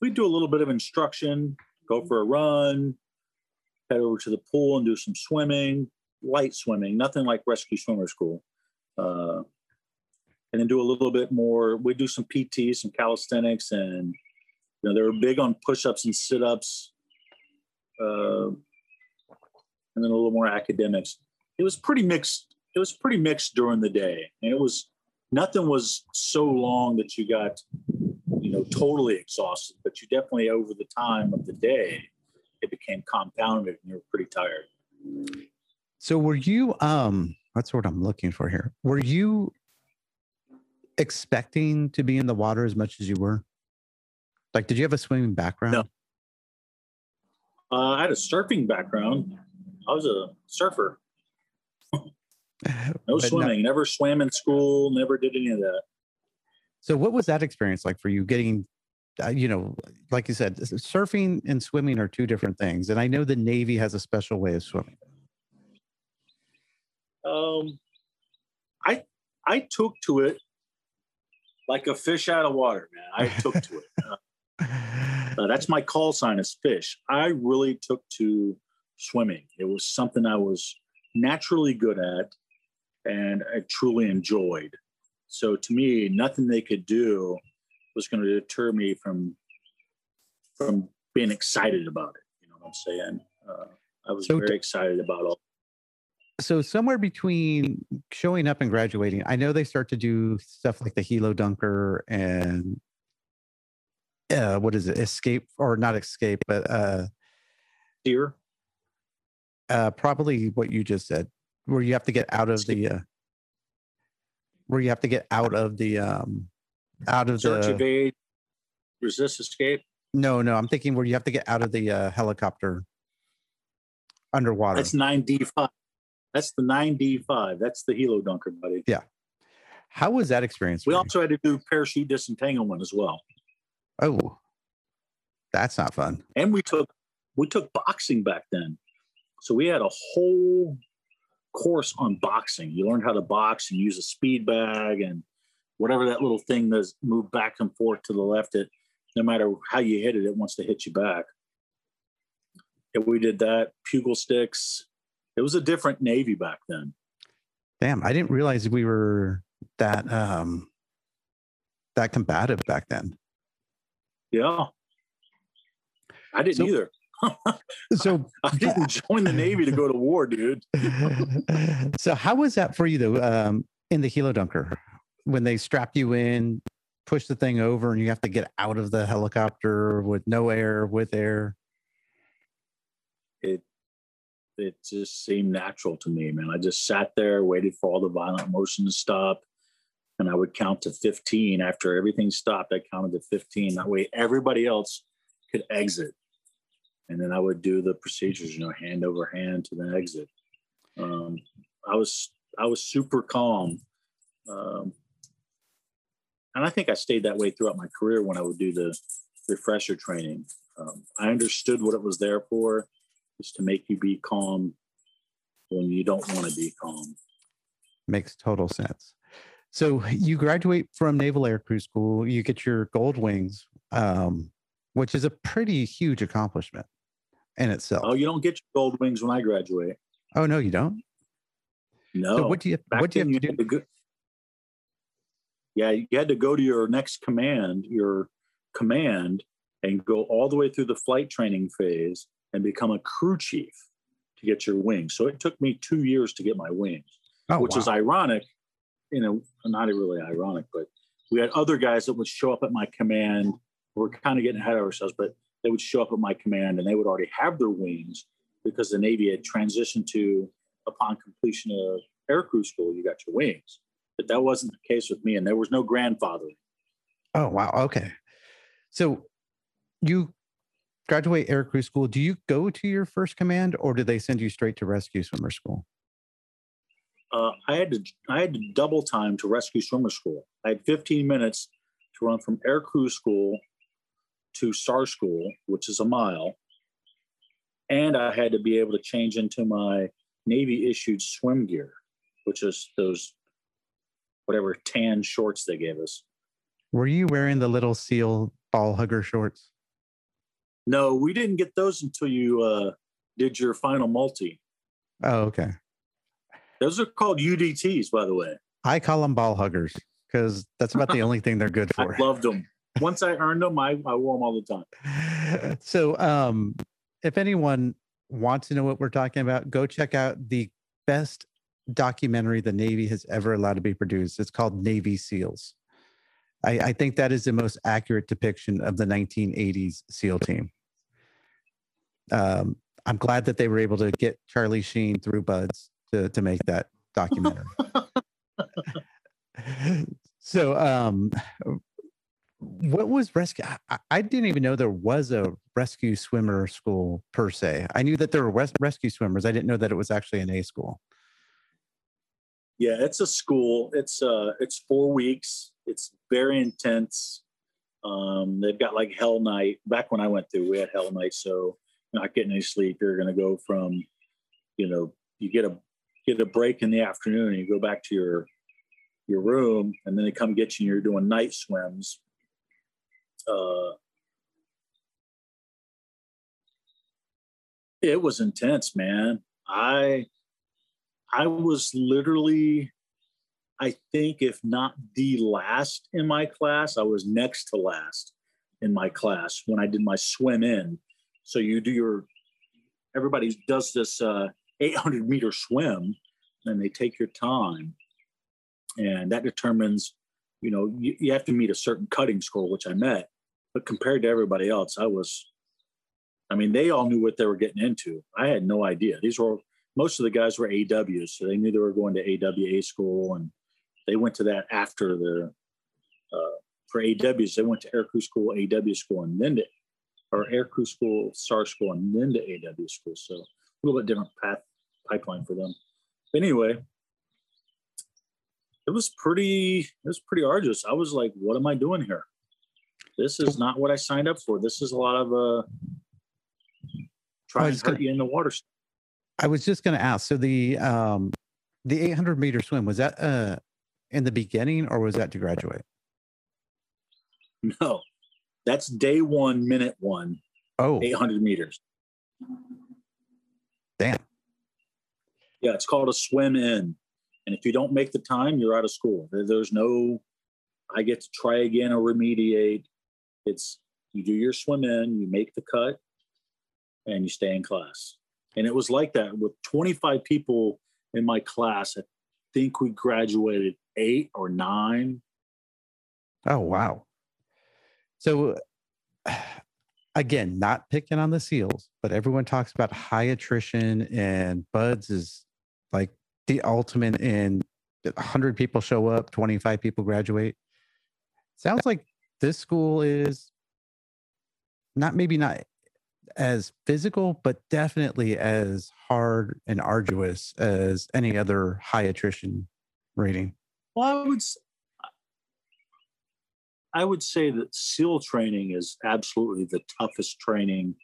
[SPEAKER 1] we do a little bit of instruction go for a run head over to the pool and do some swimming, light swimming, nothing like rescue swimmer school. Uh, and then do a little bit more. We do some PT, some calisthenics, and you know they were big on push-ups and sit-ups, uh, and then a little more academics. It was pretty mixed. It was pretty mixed during the day, and it was nothing was so long that you got you know totally exhausted, but you definitely over the time of the day it became compounded and you were pretty tired.
[SPEAKER 3] So were you um that's what I'm looking for here. Were you expecting to be in the water as much as you were? Like did you have a swimming background?
[SPEAKER 1] No. Uh, I had a surfing background. I was a surfer. No swimming. Never swam in school. Never did any of that.
[SPEAKER 3] So what was that experience like for you getting uh, you know, like you said, surfing and swimming are two different things. And I know the Navy has a special way of swimming.
[SPEAKER 1] Um, I I took to it like a fish out of water, man. I took to it. Uh, that's my call sign is fish. I really took to swimming. It was something I was naturally good at and I truly enjoyed. So to me, nothing they could do was going to deter me from from being excited about it. You know what I'm saying? Uh, I was
[SPEAKER 3] So
[SPEAKER 1] very excited about all.
[SPEAKER 3] so somewhere between showing up and graduating, I know they start to do stuff like the Helo Dunker and uh, what is it? Escape or not escape, but uh,
[SPEAKER 1] Deer,
[SPEAKER 3] uh, probably what you just said, where you have to get out of the, uh, where you have to get out of the, um, out of
[SPEAKER 1] search,
[SPEAKER 3] the.
[SPEAKER 1] evade, resist, escape.
[SPEAKER 3] No, no, I'm thinking where you have to get out of the uh, helicopter underwater.
[SPEAKER 1] That's nine D five. That's the nine D five. That's the Helo Dunker, buddy. Yeah.
[SPEAKER 3] How was that experience?
[SPEAKER 1] We also had to do parachute disentanglement as well,
[SPEAKER 3] oh, that's not fun.
[SPEAKER 1] and we took we took boxing back then. So we had a whole course on boxing. You learned how to box and use a speed bag and whatever that little thing does move back and forth to the left. It no matter how you hit it, it wants to hit you back. And we did that. Pugil sticks. It was a different Navy back then.
[SPEAKER 3] Damn, I didn't realize we were that um that combative back then.
[SPEAKER 1] Yeah. I didn't
[SPEAKER 3] So-
[SPEAKER 1] either.
[SPEAKER 3] So
[SPEAKER 1] I didn't join the Navy to go to war, dude.
[SPEAKER 3] so how was that for you though um in the Helo Dunker when they strap you in, push the thing over and you have to get out of the helicopter with no air, with air?
[SPEAKER 1] It it just seemed natural to me, man. I just sat there, waited for all the violent motion to stop, and I would count to 15. After everything stopped, I counted to 15. That way everybody else could exit. And then I would do the procedures, you know, hand over hand to the exit. Um, I was I was super calm. Um, and I think I stayed that way throughout my career when I would do the refresher training. Um, I understood what it was there for, is to make you be calm when you don't want to be calm.
[SPEAKER 3] Makes total sense. So you graduate from Naval Air Crew School, you get your gold wings, um, which is a pretty huge accomplishment in oh, itself.
[SPEAKER 1] Oh, you don't get your gold wings when I graduate.
[SPEAKER 3] Oh no, you don't.
[SPEAKER 1] No.
[SPEAKER 3] So what do you
[SPEAKER 1] Back
[SPEAKER 3] what do you have to do?
[SPEAKER 1] go- yeah, you had to go to your next command, your command, and go all the way through the flight training phase and become a crew chief to get your wings. So it took me two years to get my wings.
[SPEAKER 3] Oh,
[SPEAKER 1] which is ironic, you know, not really ironic, but we had other guys that would show up at my command. We're kind of getting ahead of ourselves, but they would show up at my command and they would already have their wings because the Navy had transitioned to upon completion of air crew school, you got your wings. But that wasn't the case with me, and there was no grandfathering.
[SPEAKER 3] Oh wow. Okay. So you graduate air crew school. Do you go to your first command or do they send you straight to rescue swimmer school?
[SPEAKER 1] Uh, I had to I had to double time to rescue swimmer school. I had 15 minutes to run from air crew school to SAR school, which is a mile, and I had to be able to change into my Navy issued swim gear, which is those whatever tan shorts they gave us.
[SPEAKER 3] Were you wearing the little seal ball hugger shorts?
[SPEAKER 1] No, we didn't get those until you uh, did your final multi.
[SPEAKER 3] Oh, okay.
[SPEAKER 1] Those are called UDTs, by the way.
[SPEAKER 3] I call them ball huggers because that's about the only thing they're good for.
[SPEAKER 1] I loved them. Once I earned them, I, I wore them all the time.
[SPEAKER 3] so um if anyone wants to know what we're talking about go check out the best documentary the Navy has ever allowed to be produced. It's called Navy SEALs. I, I think that is the most accurate depiction of the 1980s SEAL team. Um, I'm glad that they were able to get Charlie Sheen through BUD/S to, to make that documentary. so, um, what was rescue? I, I, didn't even know there was a rescue swimmer school per se. I knew that there were res- rescue swimmers. I didn't know that it was actually an A school.
[SPEAKER 1] Yeah, it's a school. It's uh, it's four weeks. It's very intense. Um, they've got like Hell Night. Back when I went through, we had Hell Night. So not getting any sleep. You're going to go from, you know, you get a get a break in the afternoon and you go back to your your room, and then they come get you. and You're doing night swims. Uh, it was intense, man. I I was literally, I think, if not the last in my class, I was next to last in my class when I did my swim in. So you do your, everybody does this uh, 800 meter swim, and they take your time, and that determines, you know, you, you have to meet a certain cutting score, which I met. But compared to everybody else, I was I mean, they all knew what they were getting into. I had no idea. These were most of the guys were AWs, so they knew they were going to AWA school, and they went to that after the uh, for AWs. They went to air crew school, AW school, and then to or air crew school, SAR school, and then to AW school. So a little bit different path pipeline for them. But anyway, it was pretty. It was pretty arduous. I was like, "What am I doing here? This is not what I signed up for. This is a lot of uh, trying to hurt you in the water."
[SPEAKER 3] I was just going to ask. So the um, the 800 meter swim was that uh, in the beginning or was that to graduate?
[SPEAKER 1] No, that's day one, minute one.
[SPEAKER 3] Oh,
[SPEAKER 1] 800 meters.
[SPEAKER 3] Damn.
[SPEAKER 1] Yeah, it's called a swim in. And if you don't make the time, you're out of school. There's no, I get to try again or remediate. It's you do your swim in, you make the cut, and you stay in class. And it was like that with 25 people in my class. I think we graduated eight or nine.
[SPEAKER 3] Oh, wow. So, again, not picking on the SEALs, but everyone talks about high attrition, and BUD/S is like the ultimate in 100 people show up, 25 people graduate. Sounds like this school is not maybe not as physical, but definitely as hard and arduous as any other high attrition rating.
[SPEAKER 1] Well, I would, I would say that SEAL training is absolutely the toughest training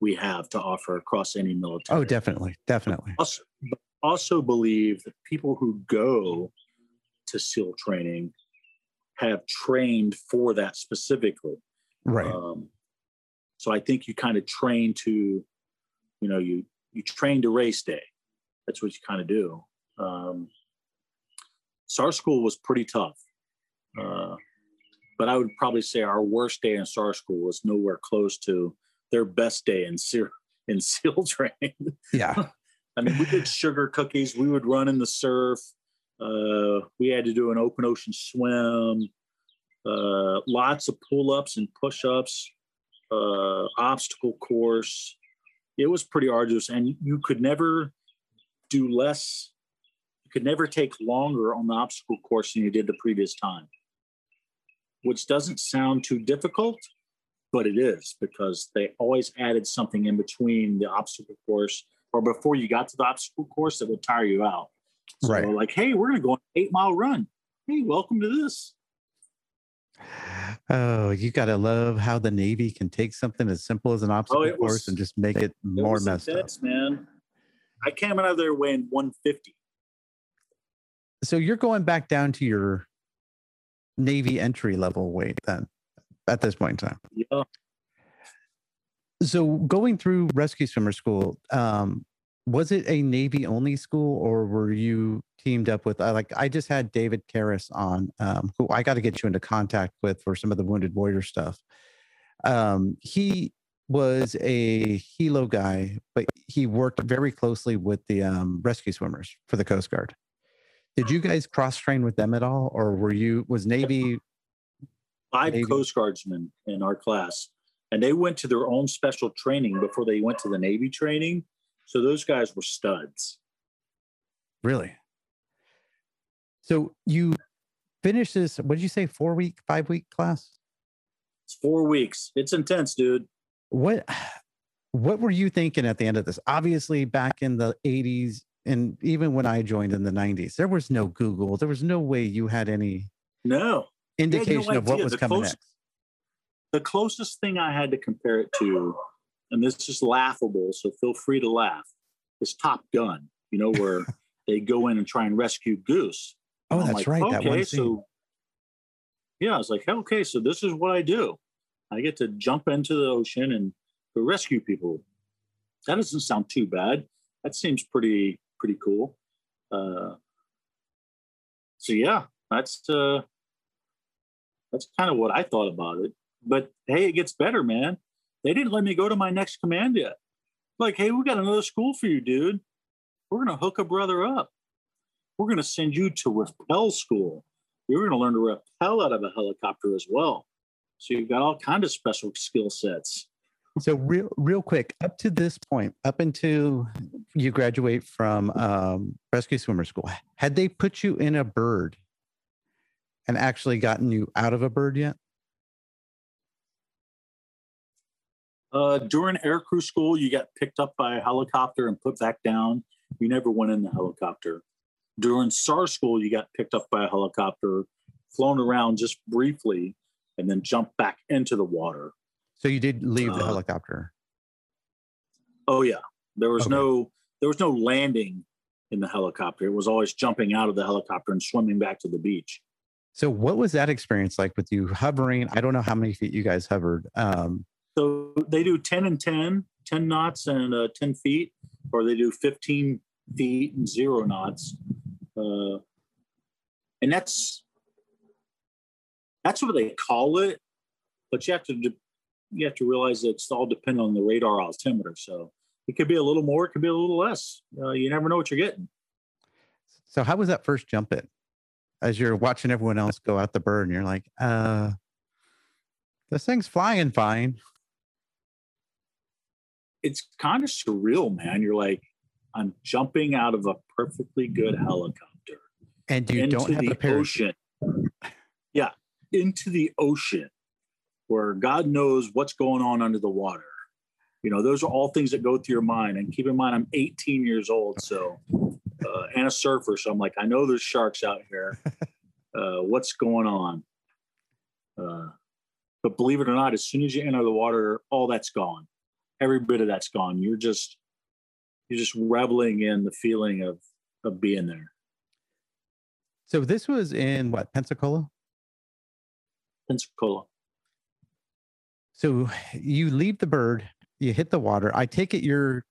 [SPEAKER 1] we have to offer across any military.
[SPEAKER 3] Oh, definitely, definitely.
[SPEAKER 1] Also, also believe that people who go to SEAL training have trained for that specifically.
[SPEAKER 3] Right. Um,
[SPEAKER 1] so I think you kind of train to, you know, you you train to race day. That's what you kind of do. Um, SAR school was pretty tough, uh, but I would probably say our worst day in SAR school was nowhere close to their best day in SEAL in SEAL training.
[SPEAKER 3] Yeah,
[SPEAKER 1] I mean, we did sugar cookies. We would run in the surf. Uh, we had to do an open ocean swim. Uh, lots of pull ups and push ups uh, obstacle course. It was pretty arduous, and you could never do less. You could never take longer on the obstacle course than you did the previous time, which doesn't sound too difficult, but it is because they always added something in between the obstacle course or before you got to the obstacle course that would tire you out. So
[SPEAKER 3] right.
[SPEAKER 1] like, hey, we're going to go on an eight mile run. Hey, welcome to this.
[SPEAKER 3] Oh, you gotta love how the Navy can take something as simple as an oh, obstacle oh, course and just make it, it more messed intense,
[SPEAKER 1] up. Man, I came out of there weighing 150.
[SPEAKER 3] So you're going back down to your Navy entry level weight then at this point in time.
[SPEAKER 1] Yeah.
[SPEAKER 3] So going through rescue swimmer school, um, was it a Navy only school or were you teamed up with uh, like I just had David Karras on, um, who I got to get you into contact with for some of the Wounded Warrior stuff. Um, he was a helo guy, but he worked very closely with the um, rescue swimmers for the Coast Guard. Did you guys cross train with them at all, or were you was Navy?
[SPEAKER 1] Five
[SPEAKER 3] Navy.
[SPEAKER 1] Coast Guardsmen in our class, and they went to their own special training before they went to the Navy training. So those guys were studs.
[SPEAKER 3] Really? So you finished this? What did you say? Four week, five week class?
[SPEAKER 1] It's four weeks. It's intense, dude.
[SPEAKER 3] What What were you thinking at the end of this? Obviously, back in the '80s, and even when I joined in the '90s, there was no Google. There was no way you had any
[SPEAKER 1] No, had no
[SPEAKER 3] indication of what was
[SPEAKER 1] The
[SPEAKER 3] coming
[SPEAKER 1] close-
[SPEAKER 3] next.
[SPEAKER 1] the closest thing I had to compare it to, and this is laughable, so feel free to laugh, is Top Gun. You know where they go in and try and rescue Goose.
[SPEAKER 3] Oh, that's
[SPEAKER 1] like,
[SPEAKER 3] right. that
[SPEAKER 1] Okay,
[SPEAKER 3] one scene.
[SPEAKER 1] so yeah, I was like, okay, so this is what I do. I get to jump into the ocean and go rescue people. That doesn't sound too bad. That seems pretty pretty cool. Uh, so yeah, that's uh, that's kind of what I thought about it. But hey, it gets better, man. They didn't let me go to my next command yet. Like, hey, we got another school for you, dude. We're gonna hook a brother up. We're gonna send you to rappel school. You're gonna learn to rappel out of a helicopter as well. So you've got all kind of special skill sets.
[SPEAKER 3] So real, real quick, up to this point, up until you graduate from um, rescue swimmer school, had they put you in a bird and actually gotten you out of a bird yet?
[SPEAKER 1] Uh, during aircrew school, you got picked up by a helicopter and put back down. You never went in the helicopter. During SAR school, you got picked up by a helicopter, flown around just briefly, and then jumped back into the water.
[SPEAKER 3] So you did leave the
[SPEAKER 1] Uh,
[SPEAKER 3] helicopter.
[SPEAKER 1] Oh yeah, there was
[SPEAKER 3] Okay.
[SPEAKER 1] no there was no landing in the helicopter. It was always jumping out of the helicopter and swimming back to the beach.
[SPEAKER 3] So what was that experience like with you hovering? I don't know how many feet you guys hovered. Um,
[SPEAKER 1] So they do 10 and 10, 10 knots and uh, 10 feet, or they do 15 feet and zero knots. Uh, and that's that's what they call it. But you have to de- you have to realize that it's all dependent on the radar altimeter. So it could be a little more, it could be a little less. Uh, you never know what you're getting.
[SPEAKER 3] so how was that first jump in? As you're watching everyone else go out the bird and you're like, uh, this thing's flying fine.
[SPEAKER 1] It's kind of surreal, man. You're like, I'm jumping out of a perfectly good helicopter.
[SPEAKER 3] And you
[SPEAKER 1] into
[SPEAKER 3] don't have
[SPEAKER 1] the
[SPEAKER 3] a parachute.
[SPEAKER 1] ocean. Yeah, into the ocean where God knows what's going on under the water. You know, those are all things that go through your mind. And keep in mind, I'm 18 years old, so uh, and a surfer. So I'm like, I know there's sharks out here. Uh, what's going on? Uh, but believe it or not, as soon as you enter the water, all that's gone. Every bit of that's gone. You're just you're just reveling in the feeling of of being there.
[SPEAKER 3] So this was in what, Pensacola?
[SPEAKER 1] Pensacola.
[SPEAKER 3] So you leave the bird, you hit the water. I take it you're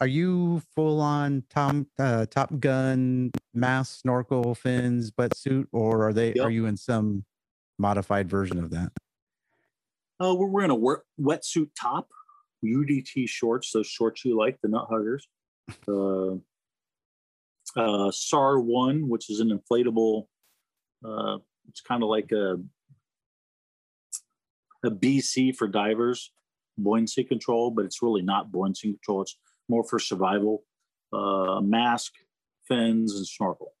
[SPEAKER 3] are you full on Tom uh, Top Gun mask, snorkel, fins, wetsuit, or are they
[SPEAKER 1] Yep.
[SPEAKER 3] are you in some modified version of that?
[SPEAKER 1] Uh, we're wearing a wet- wetsuit top, UDT shorts, those shorts you like, the nut huggers. Uh, uh, SAR one, which is an inflatable. Uh, it's kind of like a a BC for divers, buoyancy control, but it's really not buoyancy control. It's more for survival. Uh, mask, fins, and snorkel.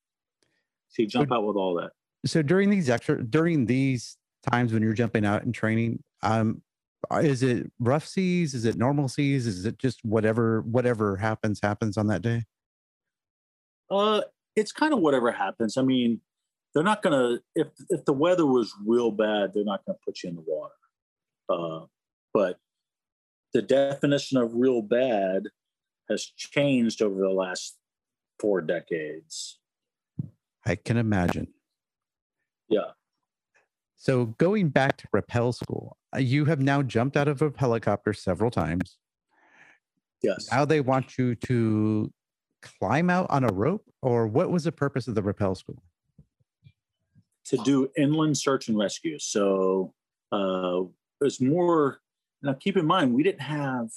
[SPEAKER 1] So you jump out with all that.
[SPEAKER 3] So during these extra during these times when you're jumping out and training, um, is it rough seas? Is it normal seas? Is it just whatever whatever happens happens on that day?
[SPEAKER 1] Uh, it's kind of whatever happens. I mean, they're not gonna if if the weather was real bad, they're not gonna put you in the water. Uh, but the definition of real bad has changed over the last four decades.
[SPEAKER 3] I can imagine.
[SPEAKER 1] Yeah.
[SPEAKER 3] So going back to rappel school, uh, you have now jumped out of a helicopter several times.
[SPEAKER 1] Yes.
[SPEAKER 3] Now they want you to climb out on a rope, or what was the purpose of the rappel school?
[SPEAKER 1] to do inland search and rescue. So uh, it's more now keep in mind, we didn't have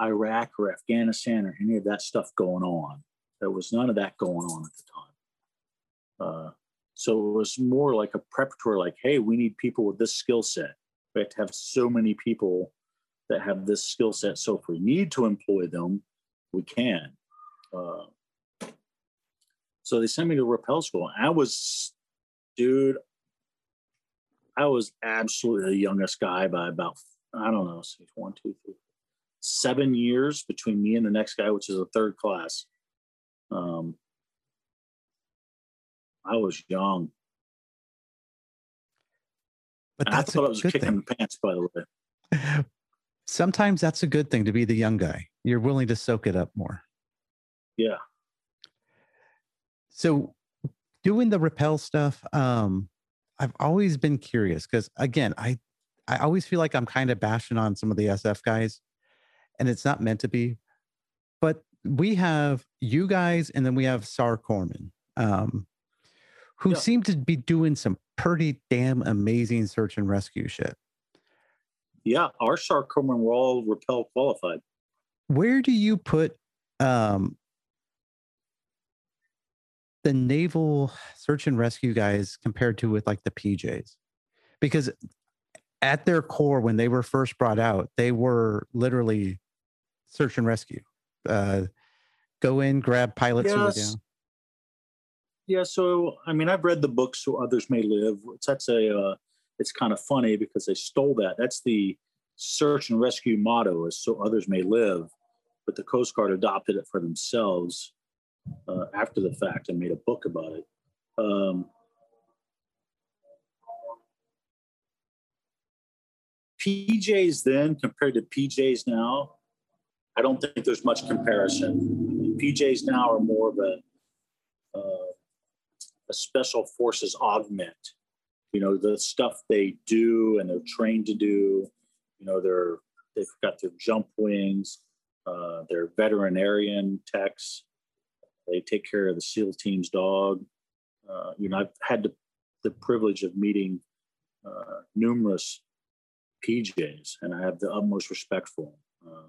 [SPEAKER 1] Iraq or Afghanistan or any of that stuff going on. There was none of that going on at the time. Uh, so it was more like a preparatory, like, hey, we need people with this skill set. We have to have so many people that have this skill set. So if we need to employ them, we can. Uh, so they sent me to rappel school. I was, dude, I was absolutely the youngest guy by about, I don't know, say one, two, three, seven years between me and the next guy, which is a third class. Um, I was young.
[SPEAKER 3] But
[SPEAKER 1] And I
[SPEAKER 3] that's
[SPEAKER 1] thought I
[SPEAKER 3] a
[SPEAKER 1] was
[SPEAKER 3] good
[SPEAKER 1] kicking the pants, by the way.
[SPEAKER 3] Sometimes that's a good thing to be the young guy. You're willing to soak it up more.
[SPEAKER 1] Yeah.
[SPEAKER 3] So doing the rappel stuff, um, I've always been curious because again, I I always feel like I'm kind of bashing on some of the SF guys, and it's not meant to be. But we have you guys, and then we have SAR Corpsman, um, who
[SPEAKER 1] Yeah.
[SPEAKER 3] seem to be doing some pretty damn amazing search and rescue shit.
[SPEAKER 1] Yeah. Our SAR corpsmen were all rappel qualified.
[SPEAKER 3] where do you put um the naval search and rescue guys compared to with like the PJs? Because at their core, when they were first brought out, they were literally search and rescue. Uh, go in, grab pilots who were down.
[SPEAKER 1] Yeah, so I mean, I've read the book "So Others May Live." That's a. Uh, it's kind of funny because they stole that. That's the search and rescue motto: "Is so others may live." But the Coast Guard adopted it for themselves uh, after the fact and made a book about it. Um, PJs then compared to PJs now, I don't think there's much comparison. PJs now are more of a uh, a special forces augment. You know, the stuff they do and they're trained to do. You know, they're they've got their jump wings, uh, their veterinarian techs. They take care of the SEAL team's dog. Uh, you know, I've had the, the privilege of meeting uh, numerous PJs, and I have the utmost respect for them. Uh,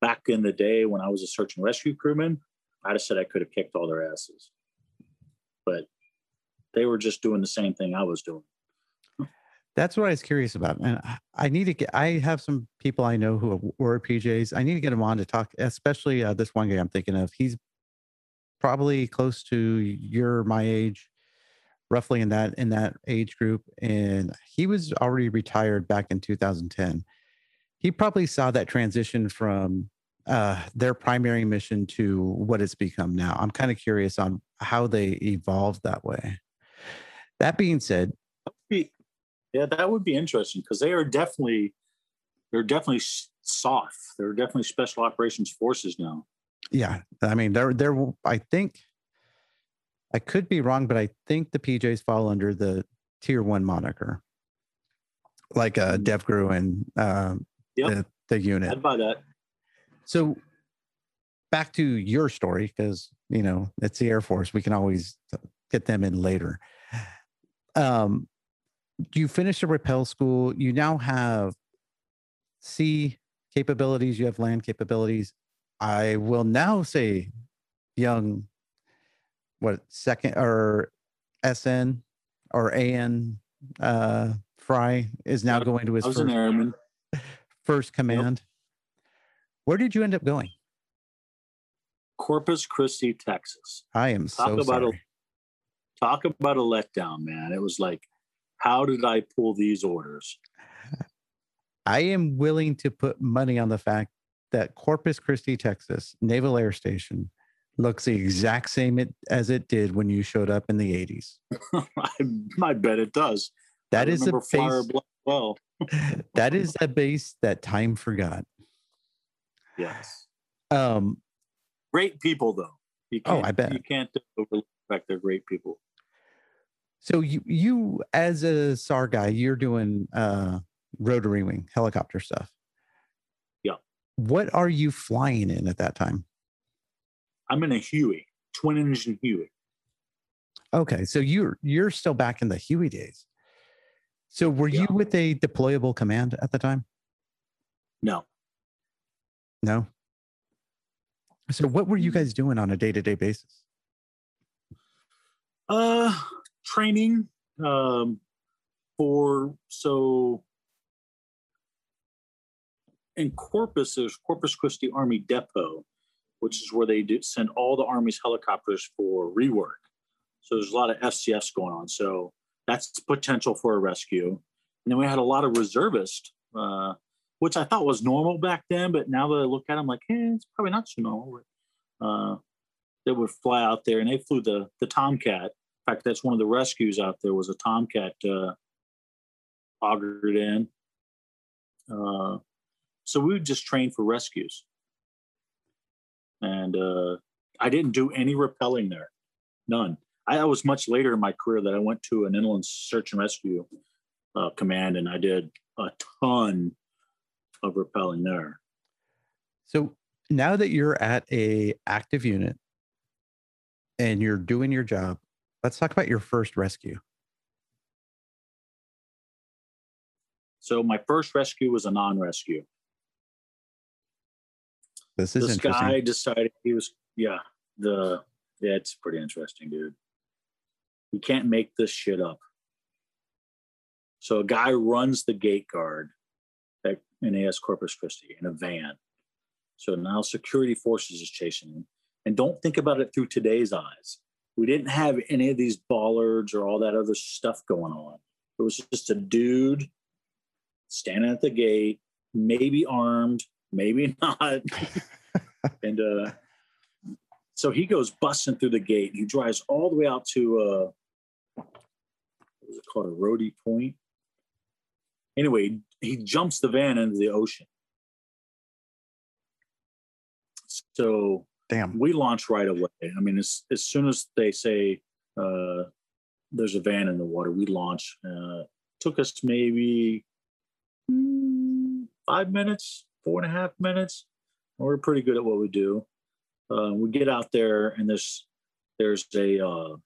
[SPEAKER 1] back in the day when I was a search and rescue crewman, I'd have said I could have kicked all their asses. But they were just doing the same thing I was doing.
[SPEAKER 3] That's what I was curious about. And I- need to get, I have some people I know who were PJs. I need to get them on to talk, especially uh, this one guy I'm thinking of. He's probably close to your, my age, roughly in that, in that age group. And he was already retired back in 2010. He probably saw that transition from uh, their primary mission to what it's become now. I'm kind of curious on how they evolved that way. That being said,
[SPEAKER 1] Yeah, that would be interesting because they are definitely they're definitely soft. They're definitely special operations forces now.
[SPEAKER 3] Yeah, I mean, there, there. I think I could be wrong, but I think the PJs fall under the tier one moniker, like uh, DevGru and um,
[SPEAKER 1] Yep.
[SPEAKER 3] the the unit.
[SPEAKER 1] I'd buy that.
[SPEAKER 3] So back to your story, because you know it's the Air Force. We can always get them in later. Um, you finished a rappel school. You now have sea capabilities. You have land capabilities. I will now say, young, what second or SN or AN uh, Fry is now going to his first, first command. Where did you end up going?
[SPEAKER 1] Corpus Christi, Texas.
[SPEAKER 3] I am
[SPEAKER 1] Talk
[SPEAKER 3] so
[SPEAKER 1] about a-
[SPEAKER 3] sorry.
[SPEAKER 1] Talk about a letdown, man. It was like, how did I pull these orders?
[SPEAKER 3] I am willing to put money on the fact that Corpus Christi, Texas Naval Air Station looks the exact same it, as it did when you showed up in the 80s.
[SPEAKER 1] I, I bet it does.
[SPEAKER 3] That
[SPEAKER 1] I
[SPEAKER 3] is a base.
[SPEAKER 1] Well,
[SPEAKER 3] that is a base that time forgot.
[SPEAKER 1] Yes.
[SPEAKER 3] Um,
[SPEAKER 1] Great people, though. You
[SPEAKER 3] Oh,
[SPEAKER 1] can't,
[SPEAKER 3] I bet.
[SPEAKER 1] You can't overlook the fact they're great people.
[SPEAKER 3] so you you as a SAR guy, you're doing uh rotary wing helicopter stuff.
[SPEAKER 1] Yeah.
[SPEAKER 3] What are you flying in at that time?
[SPEAKER 1] I'm in a Huey, twin engine Huey.
[SPEAKER 3] Okay, so you're you're still back in the Huey days. So were
[SPEAKER 1] Yeah.
[SPEAKER 3] you with a deployable command at the time?
[SPEAKER 1] No.
[SPEAKER 3] No. So what were you
[SPEAKER 1] Mm.
[SPEAKER 3] guys doing on a day-to-day basis?
[SPEAKER 1] Uh, training um, for so in Corpus, there's Corpus Christi Army Depot, which is where they do send all the Army's helicopters for rework. So there's a lot of FCS going on. So that's potential for a rescue. And then we had a lot of reservists, uh, which I thought was normal back then, but now that I look at them, like, eh, it's probably not so normal. Uh, they would fly out there, and they flew the the Tomcat. In fact, that's one of the rescues out there was a Tomcat uh, augured in. Uh, so we would just train for rescues, and uh, I didn't do any rappelling there, none. I, I was much later in my career that I went to an inland search and rescue uh, command, and I did a ton of rappelling there.
[SPEAKER 3] So now that you're at a active unit and you're doing your job, let's talk about your first rescue.
[SPEAKER 1] So my first rescue was a non-rescue.
[SPEAKER 3] This is
[SPEAKER 1] this guy decided he was yeah the yeah it's pretty interesting dude you can't make this shit up so a guy runs the gate guard at nas corpus christi in a van. So now security forces is chasing him and don't think about it through today's eyes. We didn't have any of these bollards or all that other stuff going on. It was just a dude standing at the gate maybe armed maybe not. And uh, so he goes busting through the gate. He drives all the way out to uh, what was it called, a roadie point. Anyway, he jumps the van into the ocean. So
[SPEAKER 3] Damn.
[SPEAKER 1] we launch right away. I mean, as as soon as they say uh, there's a van in the water, we launch. Uh, took us maybe five minutes, four and a half minutes. We're pretty good at what we do. Uh, we get out there, and there's there's a uh,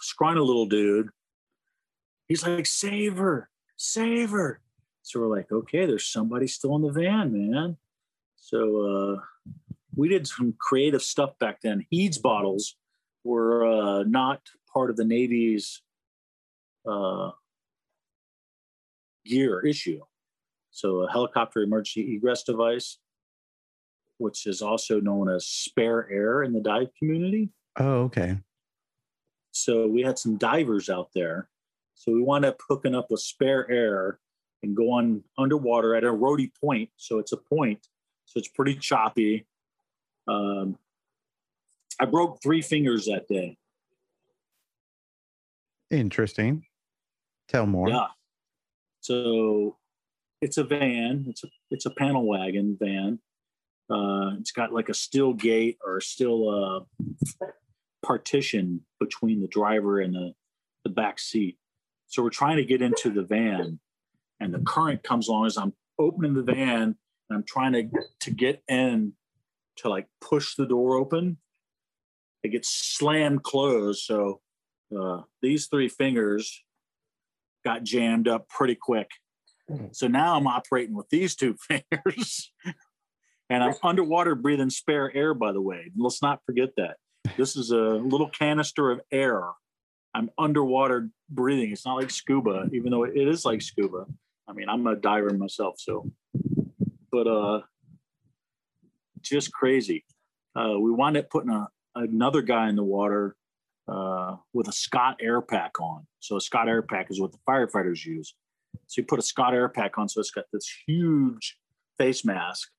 [SPEAKER 1] scrawny little dude. He's like, "Save her, save her!" So we're like, "Okay, there's somebody still in the van, man." So uh, we did some creative stuff back then. HEEDS bottles were uh, not part of the Navy's uh, gear issue. So a helicopter emergency egress device, which is also known as spare air in the dive community.
[SPEAKER 3] Oh, okay.
[SPEAKER 1] So we had some divers out there. So we wound up hooking up with spare air and going underwater at a roadie point. So it's a point. So it's pretty choppy. Um, I broke three fingers that day.
[SPEAKER 3] Interesting. Tell more.
[SPEAKER 1] Yeah. So it's a van. It's a it's a panel wagon van. Uh, it's got like a steel gate or still a steel uh, partition between the driver and the the back seat. So we're trying to get into the van, and the current comes along as I'm opening the van and I'm trying to to get in to like push the door open. It gets slammed closed. So uh, these three fingers got jammed up pretty quick. So now I'm operating with these two fingers. and I'm underwater breathing spare air, by the way. Let's not forget that. This is a little canister of air. I'm underwater breathing. It's not like scuba, even though it is like scuba. I mean, I'm a diver myself, so but uh just crazy. Uh we wound up putting a, another guy in the water uh, with a Scott air pack on. So a Scott air pack is what the firefighters use. So you put a Scott air pack on, so it's got this huge face mask,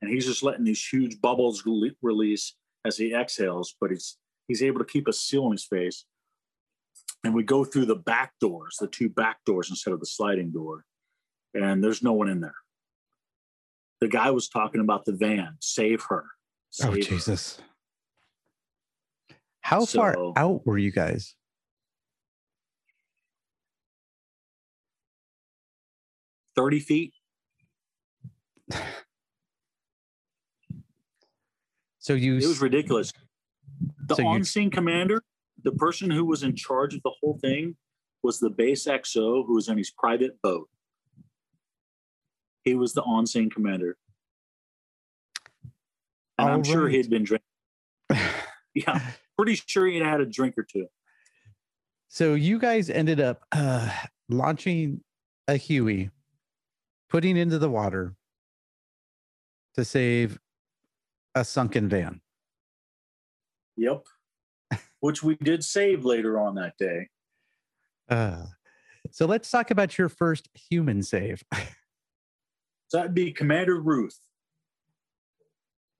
[SPEAKER 1] and he's just letting these huge bubbles rele- release as he exhales. But he's he's able to keep a seal on his face. And we go through the back doors, the two back doors instead of the sliding door, and there's no one in there. The guy was talking about the van. Save her. Oh, save
[SPEAKER 3] Oh,
[SPEAKER 1] her.
[SPEAKER 3] Jesus. How far out were you guys?
[SPEAKER 1] Thirty feet.
[SPEAKER 3] So you
[SPEAKER 1] It was ridiculous. The
[SPEAKER 3] So
[SPEAKER 1] on-scene commander, the person who was in charge of the whole thing, was the base XO who was in his private boat. He was the on scene commander. And
[SPEAKER 3] All
[SPEAKER 1] I'm sure he'd been drinking. Yeah, pretty sure he'd had a drink or two.
[SPEAKER 3] So you guys ended up uh, launching a Huey, putting into the water to save a sunken van.
[SPEAKER 1] Yep. Which we did save later on that day.
[SPEAKER 3] Uh, so let's talk about your first human save.
[SPEAKER 1] So that'd be Commander Ruth.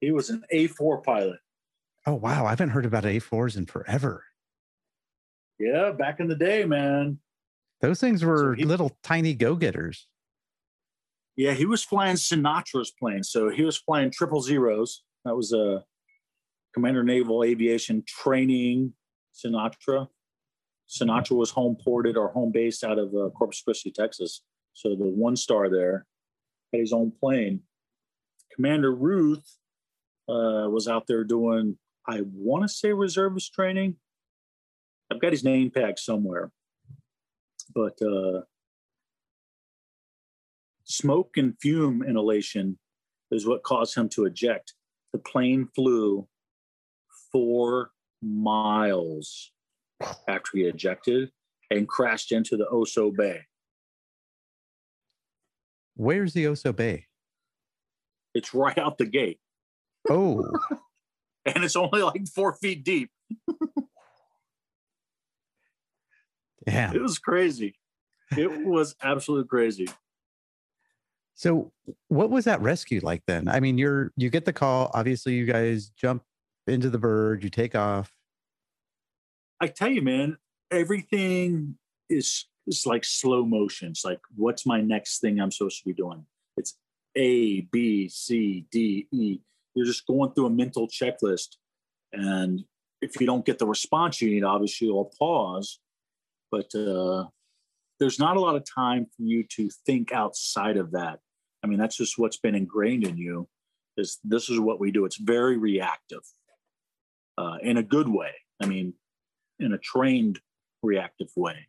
[SPEAKER 1] He was an A4 pilot.
[SPEAKER 3] Oh wow, I haven't heard about A4s in forever.
[SPEAKER 1] Yeah, back in the day, man.
[SPEAKER 3] Those things were
[SPEAKER 1] he-
[SPEAKER 3] little tiny go-getters.
[SPEAKER 1] Yeah, he was flying CNATRA's plane. So he was flying triple zeros. That was a Commander Naval Aviation Training CNATRA. CNATRA was home ported or home based out of uh, Corpus Christi, Texas. So the one star there had his own plane. Commander Ruth uh, was out there doing, I want to say reservist training. I've got his name tag somewhere. But uh, smoke and fume inhalation is what caused him to eject. The plane flew four miles after he ejected and crashed into the Oso Bay.
[SPEAKER 3] Where's the Oso Bay?
[SPEAKER 1] It's right out the gate,
[SPEAKER 3] Oh,
[SPEAKER 1] and it's only like four feet deep.
[SPEAKER 3] yeah.
[SPEAKER 1] It was crazy. It was absolutely crazy.
[SPEAKER 3] So what was that rescue like then? I mean, you're you get the call. Obviously, you guys jump into the bird, you take off.
[SPEAKER 1] I tell you, man, everything is is like slow motion. It's like, what's my next thing I'm supposed to be doing? It's A, B, C, D, E. You're just going through a mental checklist. And if you don't get the response you need, obviously you'll pause. But uh, there's not a lot of time for you to think outside of that. I mean, that's just what's been ingrained in you. Is this is what we do? It's very reactive, uh, in a good way. I mean, in a trained reactive way.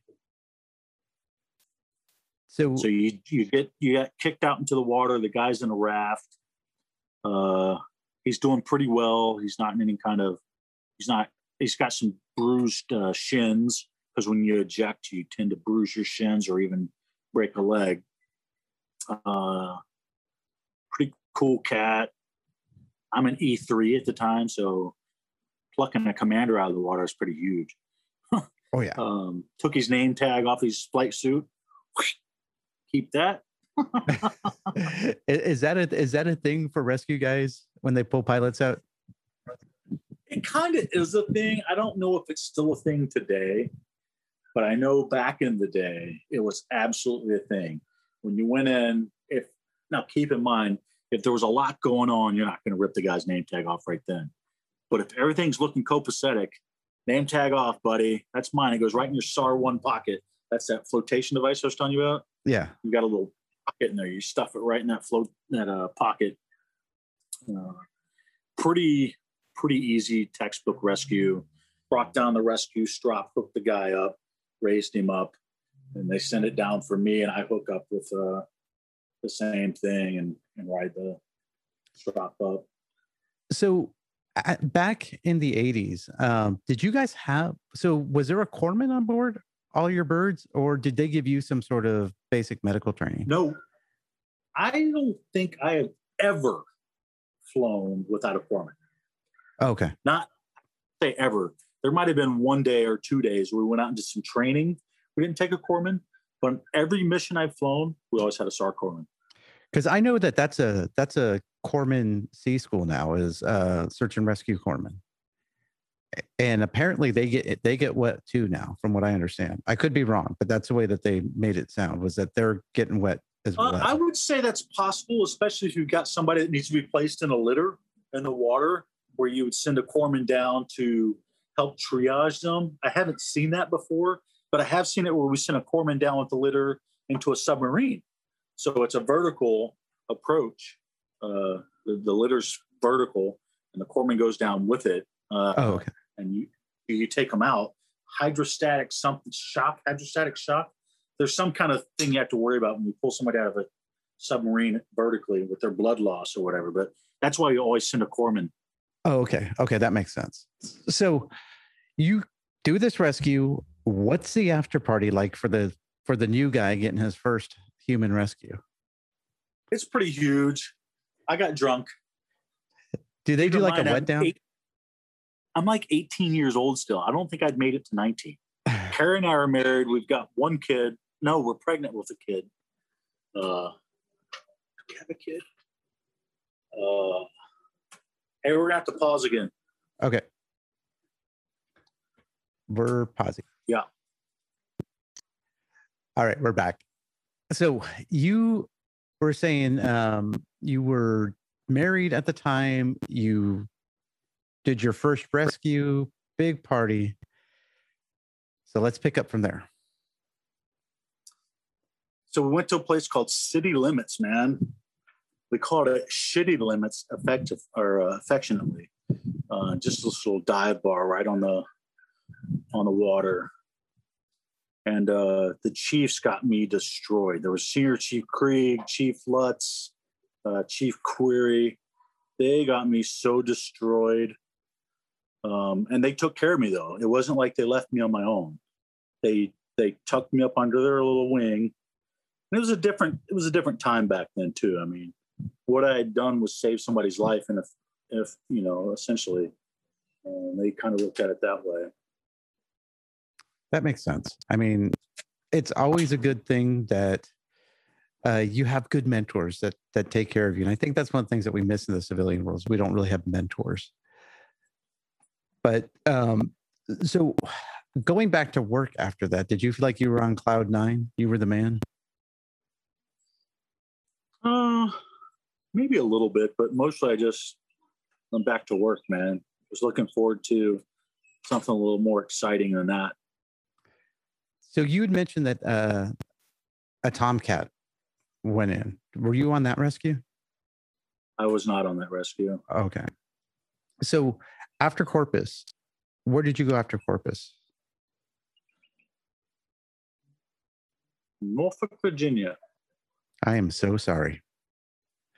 [SPEAKER 3] So,
[SPEAKER 1] So you you get you get kicked out into the water. The guy's in a raft. Uh, he's doing pretty well. He's not in any kind of. He's not. He's got some bruised uh, shins because when you eject, you tend to bruise your shins or even break a leg. Uh, pretty cool cat. I'm an E3 at the time, so plucking a commander out of the water is pretty huge.
[SPEAKER 3] oh yeah.
[SPEAKER 1] Um, took his name tag off his flight suit. Keep that.
[SPEAKER 3] is that a is that a thing for rescue guys when they pull pilots out?
[SPEAKER 1] It kind of is a thing. I don't know if it's still a thing today, but I know back in the day it was absolutely a thing. When you went in, if now keep in mind, if there was a lot going on, you're not going to rip the guy's name tag off right then. But if everything's looking copacetic, name tag off, buddy. That's mine. It goes right in your SAR one pocket. That's that flotation device I was telling you about.
[SPEAKER 3] Yeah.
[SPEAKER 1] you got a little pocket in there. You stuff it right in that float that uh, pocket. Uh, pretty pretty easy textbook rescue. Brought down the rescue strap, hooked the guy up, raised him up, and they send it down for me, and I hook up with uh, the same thing and and ride the strap up.
[SPEAKER 3] So back in the 80s, um, did you guys have so was there a corpsman on board all your birds, or did they give you some sort of basic medical training?
[SPEAKER 1] No, I don't think I have ever flown without a corpsman.
[SPEAKER 3] Okay.
[SPEAKER 1] not say ever. There might have been one day or two days where we went out and did some training. We didn't take a corpsman, but on every mission I've flown, we always had a SAR corpsman.
[SPEAKER 3] Because I know that that's a that's a corpsman C school now is uh, search and rescue corpsman, A- and apparently they get they get wet too now, from what I understand. I could be wrong, but that's the way that they made it sound was that they're getting wet as
[SPEAKER 1] Uh,
[SPEAKER 3] well.
[SPEAKER 1] I would say that's possible, especially if you've got somebody that needs to be placed in a litter in the water, where you would send a corpsman down to help triage them. I haven't seen that before, but I have seen it where we send a corpsman down with the litter into a submarine. So it's a vertical approach. Uh, the, the litter's vertical, and the corpsman goes down with it. Uh,
[SPEAKER 3] oh, okay.
[SPEAKER 1] and you you take them out. Hydrostatic something shock, hydrostatic shock. There's some kind of thing you have to worry about when you pull somebody out of a submarine vertically with their blood loss or whatever. But that's why you always send a corpsman.
[SPEAKER 3] Oh, okay. Okay, that makes sense. So you do this rescue. What's the after party like for the for the new guy getting his first human rescue?
[SPEAKER 1] It's pretty huge. I got drunk.
[SPEAKER 3] Do they do like a
[SPEAKER 1] mind, I'm
[SPEAKER 3] wet down?
[SPEAKER 1] eight- I'm like 18 years old still. I don't think I'd made it to 19. Carrie and I are married. We've got one kid. No, we're pregnant with a kid. Uh, we have a kid. Uh, hey, we're gonna have to pause again.
[SPEAKER 3] Okay. We're pausing.
[SPEAKER 1] Yeah.
[SPEAKER 3] All right, we're back. So you were saying um, you were married at the time. You did your first rescue, big party. So let's pick up from there.
[SPEAKER 1] So we went to a place called City Limits, man. We called it Shitty Limits, effective or uh, affectionately. Uh, just this little dive bar right on the on the water. And uh, the Chiefs got me destroyed. There was Senior Chief Krieg, Chief Lutz, uh, Chief Query. They got me so destroyed. Um, and they took care of me though. It wasn't like they left me on my own. They they tucked me up under their little wing and it was a different it was a different time back then too i mean what i had done was save somebody's life and if if you know essentially um, they kind of looked at it that way
[SPEAKER 3] That makes sense. I mean, it's always a good thing that uh, you have good mentors that that take care of you. And I think that's one of the things that we miss in the civilian world. Is we don't really have mentors. But um, so going back to work after that, did you feel like you were on cloud nine? You were the man.
[SPEAKER 1] uh maybe a little bit but mostly i just went back to work man was looking forward to something a little more exciting than that
[SPEAKER 3] So you had mentioned that uh, a tomcat went in. Were you on that rescue?
[SPEAKER 1] i was not on that rescue
[SPEAKER 3] Okay. So after Corpus, where did you go after Corpus?
[SPEAKER 1] norfolk virginia
[SPEAKER 3] I am so sorry.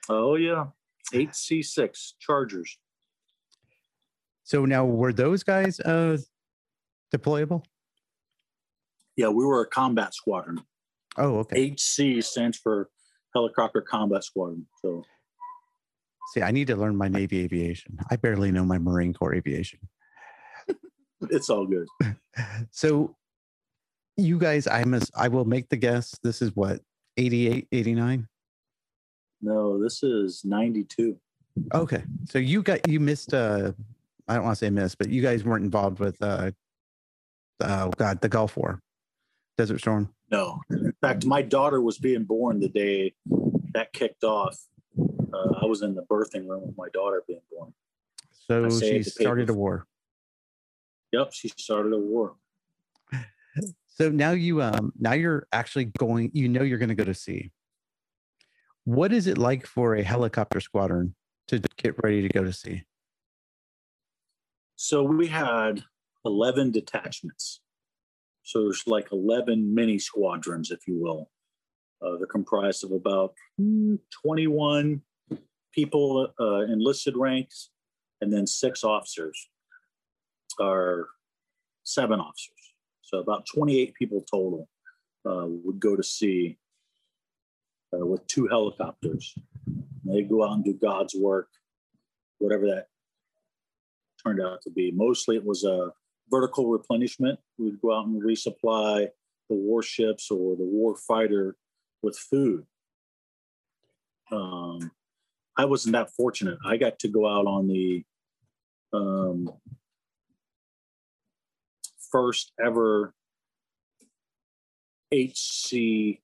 [SPEAKER 1] oh yeah HC-6 chargers
[SPEAKER 3] So now were those guys uh deployable?
[SPEAKER 1] Yeah we were a combat squadron
[SPEAKER 3] Oh, okay.
[SPEAKER 1] HC stands for Helicopter Combat Squadron. So
[SPEAKER 3] See, I need to learn my Navy aviation. I barely know my Marine Corps aviation.
[SPEAKER 1] it's all good.
[SPEAKER 3] So you guys, I must I will make the guess. This is what 88, 89?
[SPEAKER 1] No, this is 92.
[SPEAKER 3] Okay. So you got you missed uh I don't want to say missed, but you guys weren't involved with uh oh god, the Gulf War. Desert Storm.
[SPEAKER 1] No. In fact, my daughter was being born the day that kicked off. Uh, I was in the birthing room with my daughter being born.
[SPEAKER 3] So she started a war.
[SPEAKER 1] Yep, she started a war.
[SPEAKER 3] So now you um now you're actually going you know you're going to go to sea. What is it like for a helicopter squadron to get ready to go to sea?
[SPEAKER 1] So we had 11 detachments. So there's like 11 mini squadrons, if you will. Uh, they're comprised of about mm, 21 people uh, enlisted ranks and then six officers or seven officers. So about 28 people total uh, would go to sea uh, with two helicopters. They go out and do God's work, whatever that turned out to be. Mostly it was a vertical replenishment. We'd go out and resupply the warships or the war fighter with food. Um, I wasn't that fortunate. I got to go out on the um, first ever HC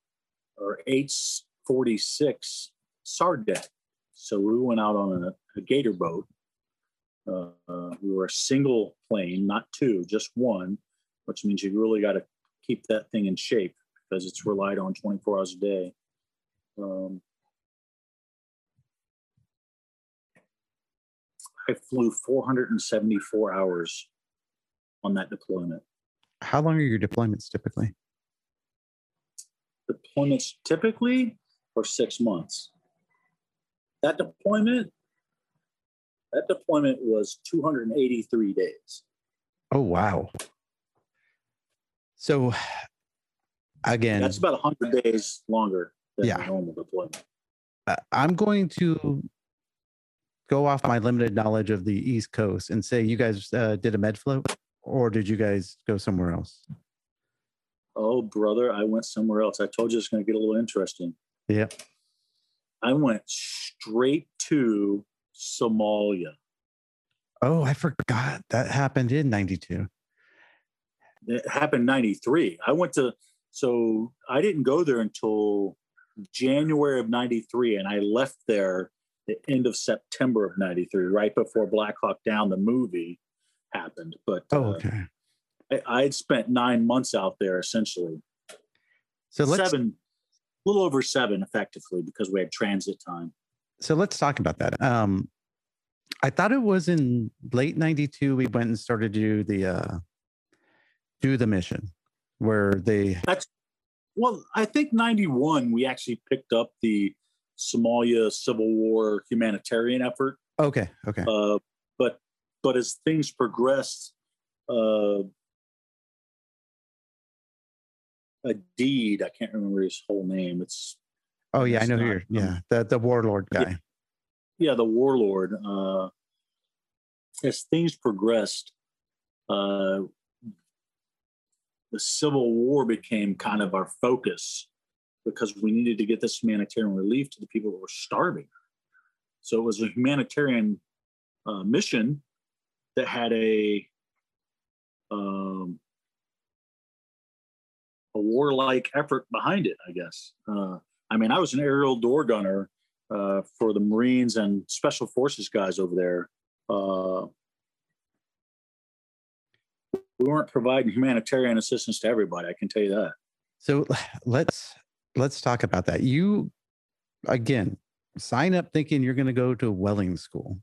[SPEAKER 1] or H46 SAR deck. So we went out on a, a gator boat uh, we were a single plane, not two, just one, which means you really got to keep that thing in shape because it's relied on 24 hours a day. Um, I flew 474 hours on that deployment.
[SPEAKER 3] How long are your deployments typically?
[SPEAKER 1] Deployments typically for six months. That deployment, that deployment was 283 days.
[SPEAKER 3] Oh wow. So again,
[SPEAKER 1] That's about 100 days longer than
[SPEAKER 3] Yeah.
[SPEAKER 1] normal deployment.
[SPEAKER 3] I'm going to go off my limited knowledge of the East Coast and say you guys uh, did a med float, or did you guys go somewhere else?
[SPEAKER 1] Oh, brother, I went somewhere else. I told you it's going to get a little interesting.
[SPEAKER 3] Yeah.
[SPEAKER 1] I went straight to Somalia.
[SPEAKER 3] Oh, I forgot that happened in '92.
[SPEAKER 1] It happened 93. I went to, so I didn't go there until January of 93, and I left there the end of September of 93, right before Black Hawk Down, the movie, happened. But
[SPEAKER 3] Oh,
[SPEAKER 1] uh,
[SPEAKER 3] okay.
[SPEAKER 1] I, I had spent nine months out there essentially.
[SPEAKER 3] So let's
[SPEAKER 1] seven, a little over seven effectively because we had transit time.
[SPEAKER 3] So let's talk about that. Um, I thought it was in late '92 we went and started to do the uh, do the mission where they
[SPEAKER 1] Well, I think 91, we actually picked up the Somalia Civil War humanitarian effort.
[SPEAKER 3] okay okay
[SPEAKER 1] Uh, but but as things progressed, uh, a deed, I can't remember his whole name. It's
[SPEAKER 3] oh yeah I know
[SPEAKER 1] not,
[SPEAKER 3] you're yeah the the warlord guy
[SPEAKER 1] yeah, the warlord. Uh, as things progressed, uh, the Civil War became kind of our focus because we needed to get this humanitarian relief to the people who were starving. So it was a humanitarian uh, mission that had a um, a warlike effort behind it. I guess. Uh, I mean, I was an aerial door gunner uh, for the Marines and Special Forces guys over there. Uh, we weren't providing humanitarian assistance to everybody. I can tell you that.
[SPEAKER 3] So let's let's talk about that. You again sign up thinking you're going to go to a welding school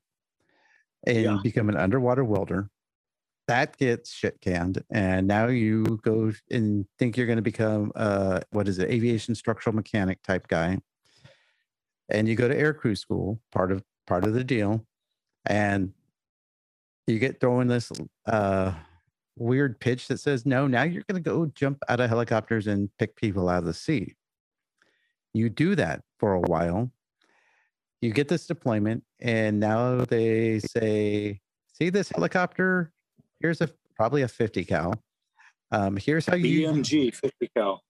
[SPEAKER 3] and
[SPEAKER 1] Yeah.
[SPEAKER 3] become an underwater welder. That gets shit canned, and now you go and think you're going to become uh what is it, aviation structural mechanic type guy, and you go to air crew school, part of part of the deal, and you get thrown this uh weird pitch that says, no, now you're going to go jump out of helicopters and pick people out of the sea. You do that for a while. You get this deployment, and now they say, see this helicopter? Here's a probably a 50 cal. Um, here's how you
[SPEAKER 1] BMG 50 cal.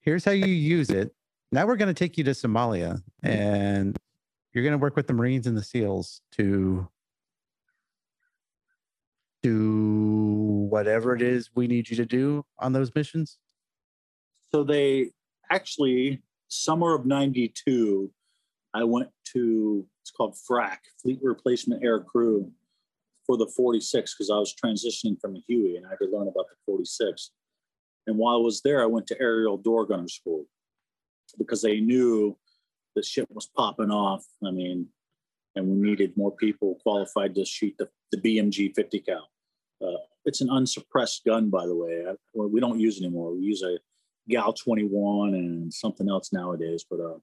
[SPEAKER 3] here's how you use it. Now we're going to take you to Somalia and you're going to work with the Marines and the SEALs to do whatever it is we need you to do on those missions.
[SPEAKER 1] So they actually, summer of 92, I went to, it's called FRAC, Fleet Replacement Air Crew, for the 46 because I was transitioning from a Huey and I had to learn about the 46. And while I was there, I went to aerial door gunner school because they knew the shit was popping off. I mean, and we needed more people qualified to shoot the, the BMG 50 cal. Uh, it's an unsuppressed gun, by the way. I, we don't use anymore. We use a GAU-21 and something else nowadays. But uh,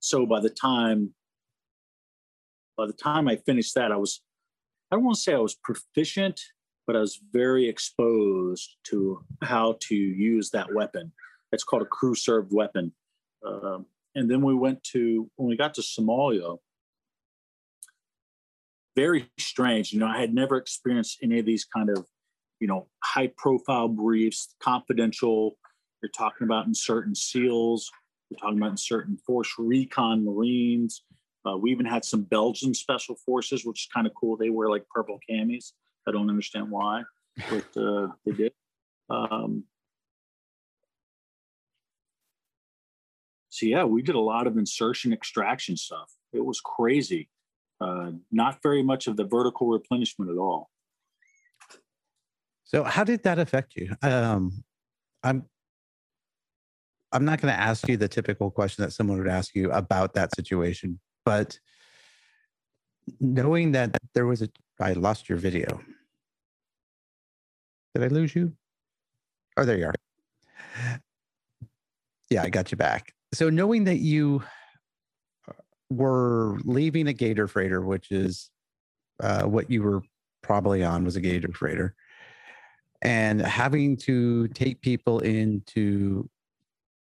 [SPEAKER 1] so by the time by the time I finished that, I was I don't want to say I was proficient, but I was very exposed to how to use that weapon. It's called a crew served weapon. Um, and then we went to when we got to Somalia. Very strange. You know, I had never experienced any of these kind of, you know, high profile briefs, confidential. You're talking about in certain SEALs. You're talking about in certain Force Recon Marines. Uh, we even had some Belgian special forces, which is kind of cool. They wear like purple camis. I don't understand why, but uh, they did. Um, so yeah, we did a lot of insertion extraction stuff. It was crazy. Uh, not very much of the vertical replenishment at all.
[SPEAKER 3] So how did that affect you? Um, I'm I'm not going to ask you the typical question that someone would ask you about that situation, but knowing that there was a I lost your video. Did I lose you? Oh, there you are. Yeah, I got you back. So knowing that you uh, were leaving a Gator freighter, which is uh, what you were probably on was a Gator freighter, and having to take people in to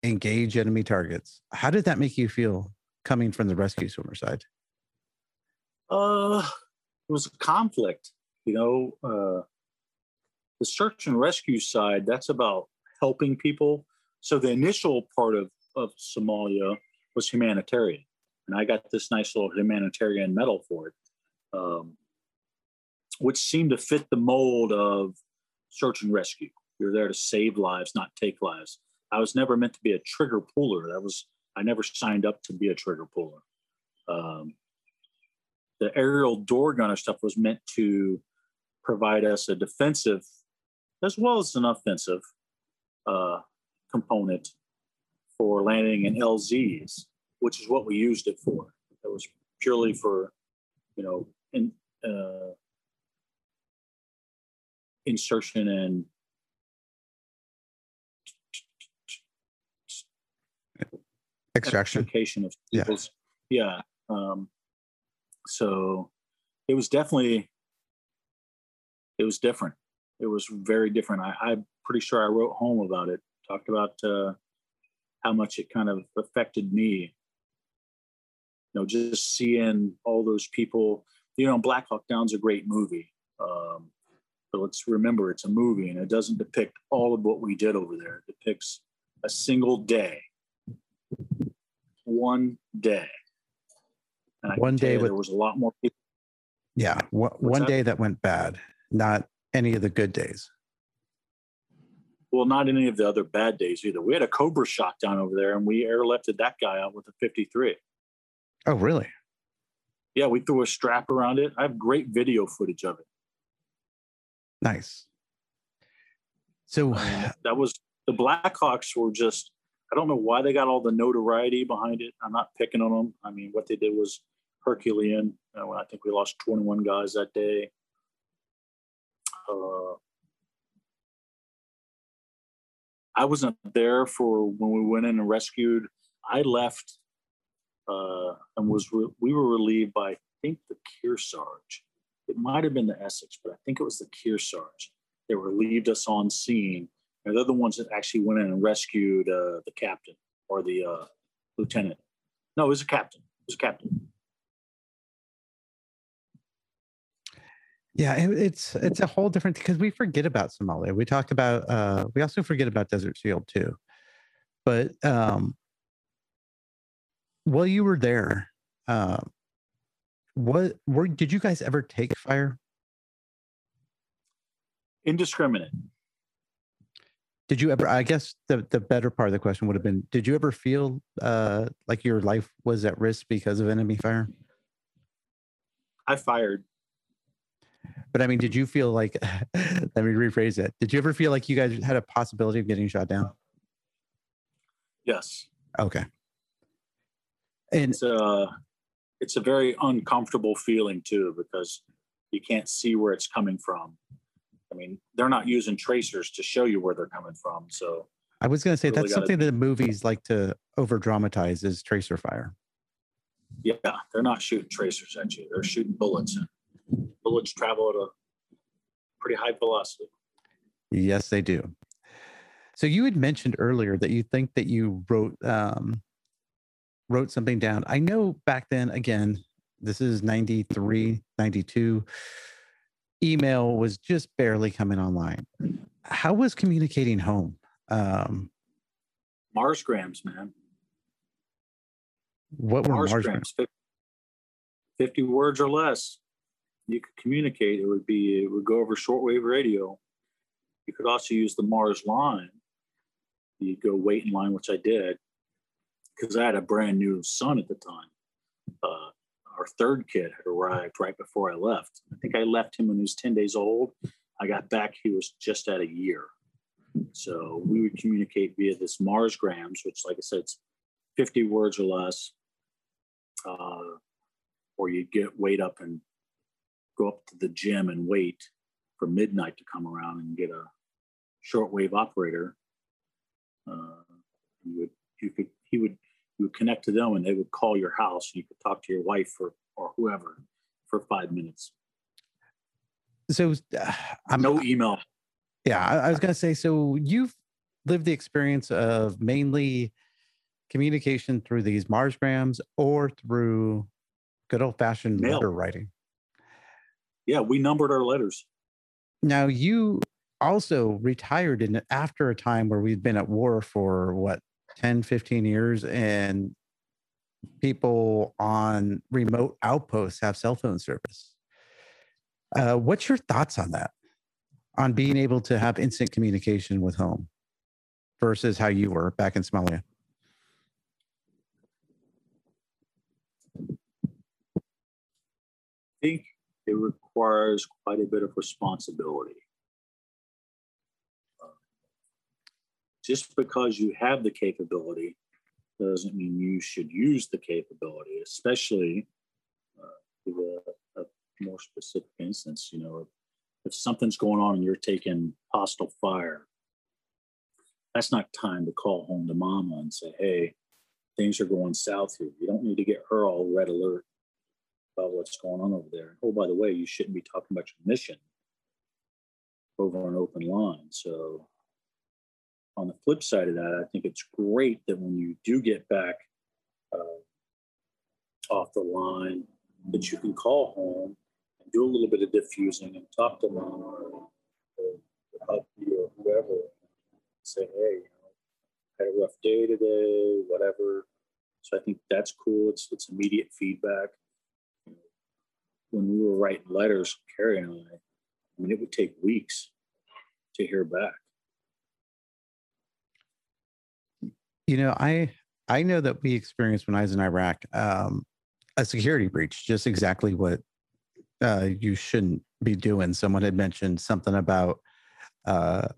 [SPEAKER 3] engage enemy targets, how did that make you feel coming from the rescue swimmer side?
[SPEAKER 1] Uh, it was a conflict. You know, uh, the search and rescue side, that's about helping people. So the initial part of, of Somalia was humanitarian. And I got this nice little humanitarian medal for it, um, which seemed to fit the mold of search and rescue. You're there to save lives, not take lives. I was never meant to be a trigger puller. That was I never signed up to be a trigger puller. Um, the aerial door gunner stuff was meant to provide us a defensive as well as an offensive uh, component for landing in LZs, which is what we used it for. It was purely for, you know, in, uh, insertion and
[SPEAKER 3] extraction.
[SPEAKER 1] Of people's yeah, yeah. Um, so it was definitely it was different. It was very different. I, i'm pretty sure i wrote home about it talked about uh, how much it kind of affected me. You know just seeing all those people you know black hawk down's a great movie um, but let's remember it's a movie and it doesn't depict all of what we did over there. It depicts a single day one day.
[SPEAKER 3] one day with,
[SPEAKER 1] there was a lot more people.
[SPEAKER 3] Yeah, one, one day that went bad, not any of the good days.
[SPEAKER 1] Well, not any of the other bad days either. We had a Cobra shot down over there, and we airlifted that guy out with a 53.
[SPEAKER 3] Oh, really?
[SPEAKER 1] Yeah, we threw a strap around it. I have great video footage of it.
[SPEAKER 3] Nice. So um,
[SPEAKER 1] that was the Blackhawks were just I don't know why they got all the notoriety behind it. I'm not picking on them. I mean, what they did was Herculean. Uh, I think we lost 21 guys that day. Uh, I wasn't there for when we went in and rescued. I left uh, and was re- we were relieved by I think the Kearsarge. It might have been the Essex, but I think it was the Kearsarge. They relieved us on scene and they're the ones that actually went in and rescued uh, the captain or the uh, lieutenant. No, it was a captain. It was a captain.
[SPEAKER 3] Yeah, it, it's it's a whole different because we forget about Somalia. We talk about uh, we also forget about Desert Shield too. But um, while you were there, uh, what were did you guys ever take fire?
[SPEAKER 1] Indiscriminate.
[SPEAKER 3] Did you ever? I guess the the better part of the question would have been: Did you ever feel uh, like your life was at risk because of enemy fire?
[SPEAKER 1] I fired.
[SPEAKER 3] But I mean, did you feel like? let me rephrase it. Did you ever feel like you guys had a possibility of getting shot down?
[SPEAKER 1] Yes.
[SPEAKER 3] Okay. And
[SPEAKER 1] it's a it's a very uncomfortable feeling too because you can't see where it's coming from. I mean, they're not using tracers to show you where they're coming from. So
[SPEAKER 3] I was going to say really that's something that movies like to over dramatize is tracer fire.
[SPEAKER 1] Yeah, they're not shooting tracers at you. They're shooting bullets. Bullets travel at a pretty high velocity.
[SPEAKER 3] Yes, they do. So you had mentioned earlier that you think that you wrote um, wrote something down. I know back then, again, this is 93, 92 email was just barely coming online. How was communicating home? Um,
[SPEAKER 1] Marsgrams, man.
[SPEAKER 3] What were Mars, grams?
[SPEAKER 1] 50, 50 words or less. You could communicate. It would be, it would go over shortwave radio. You could also use the Mars line. You'd go wait in line, which I did, because I had a brand new son at the time. Uh, our third kid had arrived right before I left. I think I left him when he was 10 days old. I got back, he was just at a year. So we would communicate via this Marsgrams, which, like I said, it's 50 words or less. Uh, or you'd get wait up and go up to the gym and wait for midnight to come around and get a shortwave operator. Uh, you would you could he would you would connect to them and they would call your house and you could talk to your wife or or whoever for five minutes.
[SPEAKER 3] So uh, I'm
[SPEAKER 1] No email.
[SPEAKER 3] Yeah, I, I was gonna say. So you've lived the experience of mainly communication through these Marsgrams or through good old fashioned
[SPEAKER 1] Mail.
[SPEAKER 3] letter writing.
[SPEAKER 1] Yeah, we numbered our letters.
[SPEAKER 3] Now you also retired in after a time where we'd been at war for what 10, 15 years and people on remote outposts have cell phone service. Uh, what's your thoughts on that? On being able to have instant communication with home versus how you were back in Somalia?
[SPEAKER 1] I think it requires quite a bit of responsibility. Just because you have the capability doesn't mean you should use the capability, especially uh, with a, a more specific instance. You know, if something's going on and you're taking hostile fire, that's not time to call home to mama and say, hey, things are going south here. You don't need to get her all red alert about what's going on over there. Oh, by the way, you shouldn't be talking about your mission over an open line. So, on the flip side of that, I think it's great that when you do get back uh, off the line, that you can call home and do a little bit of diffusing and talk to mom or, or hubby or whoever. Say, hey, you know, had a rough day today, whatever. So I think that's cool. It's it's immediate feedback when we were writing letters, Carrie and I, I mean, it would take weeks to hear back.
[SPEAKER 3] You know, I I know that we experienced when I was in Iraq um, a security breach, just exactly what uh, you shouldn't be doing. Someone had mentioned something about uh,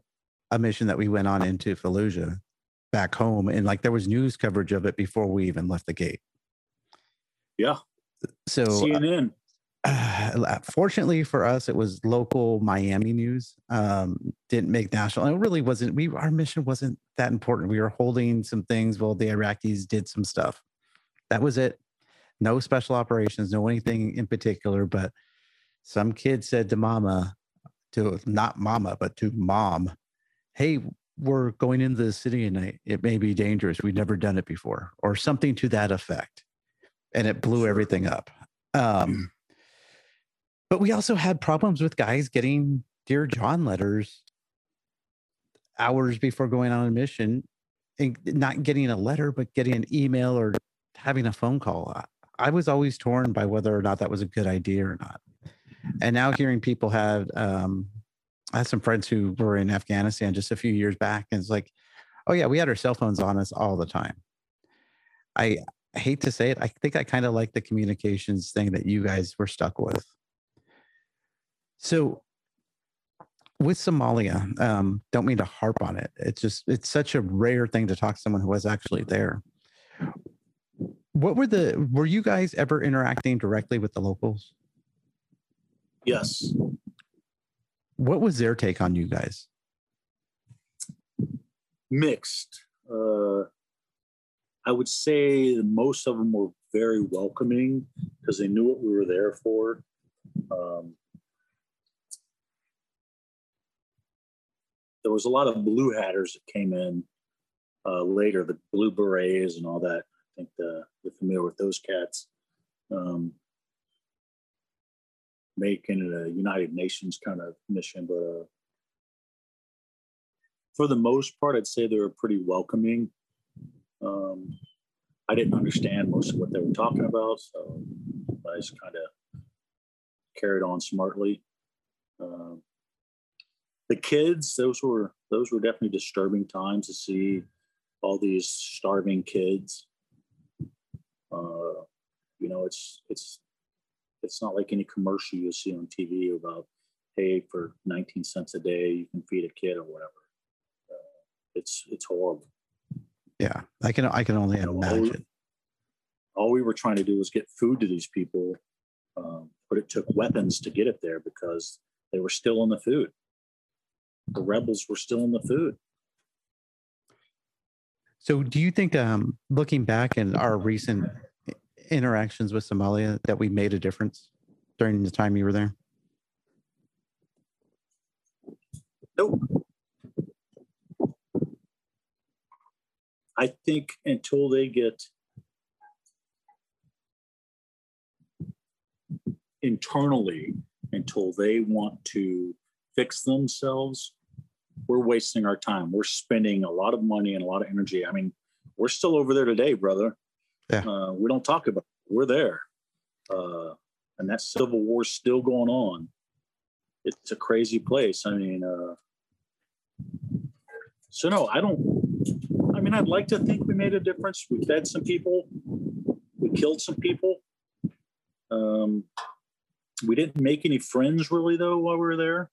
[SPEAKER 3] a mission that we went on into Fallujah back home, and like there was news coverage of it before we even left the gate.
[SPEAKER 1] Yeah.
[SPEAKER 3] So
[SPEAKER 1] CNN.
[SPEAKER 3] uh, fortunately for us, it was local Miami news. Um, didn't make national. And it really wasn't. We our mission wasn't that important. We were holding some things while the Iraqis did some stuff. That was it. No special operations. No anything in particular. But some kid said to Mama, to not Mama, but to Mom, "Hey, we're going into the city tonight. It may be dangerous. We've never done it before, or something to that effect." And it blew everything up. Um, but we also had problems with guys getting Dear John letters hours before going on a mission and not getting a letter, but getting an email or having a phone call. I- was always torn by whether or not that was a good idea or not. And now hearing people had, um, I had some friends who were in Afghanistan just a few years back, and it's like, oh yeah, we had our cell phones on us all the time. I hate to say it, I think I kind of like the communications thing that you guys were stuck with. So with Somalia, um, don't mean to harp on it. It's just it's such a rare thing to talk to someone who was actually there. What were the were you guys ever interacting directly with the locals?
[SPEAKER 1] Yes.
[SPEAKER 3] What was their take on you guys?
[SPEAKER 1] Mixed. Uh, I would say most of them were very welcoming because they knew what we were there for. Um, there was a lot of blue hatters that came in uh, later, the blue berets and all that. I think the, you're familiar with those cats. Um, making it a United Nations kind of mission, but uh, for the most part, I'd say they were pretty welcoming. Um, I didn't understand most of what they were talking about, so I just kind of carried on smartly. Um, the kids, those were those were definitely disturbing times to see all these starving kids. Uh, you know, it's it's it's not like any commercial you see on TV about hey for 19 cents a day you can feed a kid or whatever. Uh, it's it's horrible.
[SPEAKER 3] Yeah, I can I can only
[SPEAKER 1] You know, all, we,
[SPEAKER 3] imagine.
[SPEAKER 1] all we were trying to do was get food to these people, um, but it took weapons to get it there because they were still in the food. The rebels were still in the food.
[SPEAKER 3] So, do you think, um, looking back in our recent interactions with Somalia, that we made a difference during the time you were there?
[SPEAKER 1] Nope. I think until they get internally, until they want to fix themselves, we're wasting our time. We're spending a lot of money and a lot of energy. I mean, we're still over there today, brother.
[SPEAKER 3] Yeah.
[SPEAKER 1] Uh, we don't talk about it. We're there. Uh, and that civil war's still going on. It's a crazy place. I mean, uh, so no, I don't. I mean, I'd like to think we made a difference. We fed some people. We killed some people. Um, we didn't make any friends really though while we were there.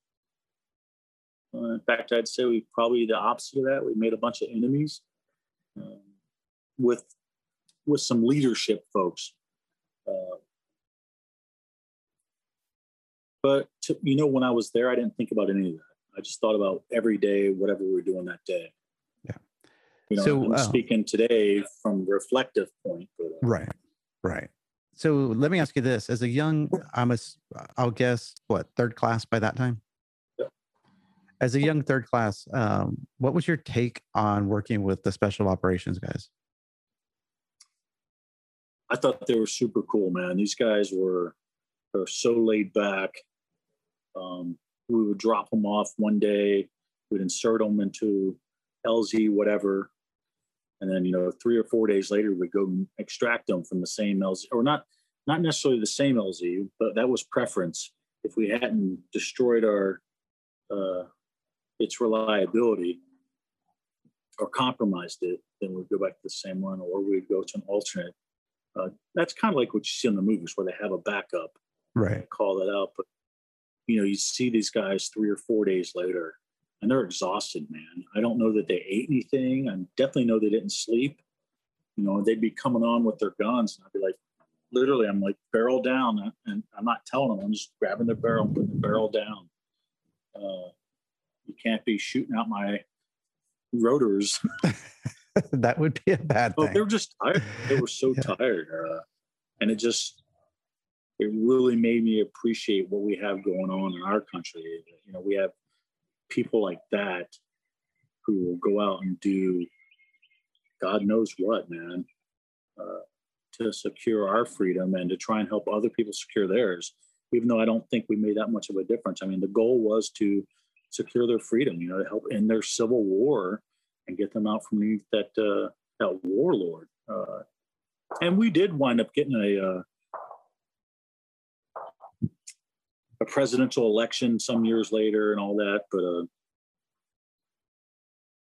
[SPEAKER 1] Uh, in fact, I'd say we probably the opposite of that. We made a bunch of enemies um, with with some leadership folks. Uh, but to, you know, when I was there, I didn't think about any of that. I just thought about every day, whatever we were doing that day.
[SPEAKER 3] Yeah.
[SPEAKER 1] You know,
[SPEAKER 3] So,
[SPEAKER 1] I'm
[SPEAKER 3] uh,
[SPEAKER 1] speaking today from reflective point. But, uh,
[SPEAKER 3] Right. Right. So let me ask you this: as a young, I'm a, I'll guess what third class by that time. As a young third class, um, what was your take on working with the special operations guys?
[SPEAKER 1] I thought they were super cool, man. These guys were they're so laid back. Um, we would drop them off one day, we'd insert them into LZ, whatever, and then you know three or four days later we'd go extract them from the same LZ, or not not necessarily the same LZ, but that was preference. If we hadn't destroyed our uh, its reliability or compromised it, then we'd go back to the same one, or we'd go to an alternate uh, that's kind of like what you see in the movies where they have a backup
[SPEAKER 3] Right.
[SPEAKER 1] call that out. But you know, you see these guys three or four days later, and they're exhausted, man. I don't know that they ate anything. I definitely know they didn't sleep. You know, they'd be coming on with their guns, and I'd be like, literally, I'm like barrel down, and I'm not telling them. I'm just grabbing the barrel, and putting the barrel down. Uh, you can't be shooting out my rotors.
[SPEAKER 3] that would be a bad
[SPEAKER 1] Oh,
[SPEAKER 3] thing.
[SPEAKER 1] they were just tired. They were so
[SPEAKER 3] Yeah.
[SPEAKER 1] tired, uh, and it just it really made me appreciate what we have going on in our country. You know, we have people like that who will go out and do God knows what, man, uh, to secure our freedom and to try and help other people secure theirs. Even though I don't think we made that much of a difference. I mean, the goal was to secure their freedom. You know, to help in their civil war and get them out from underneath that uh, that warlord. Uh, and we did wind up getting a uh, a presidential election some years later and all that. But, uh,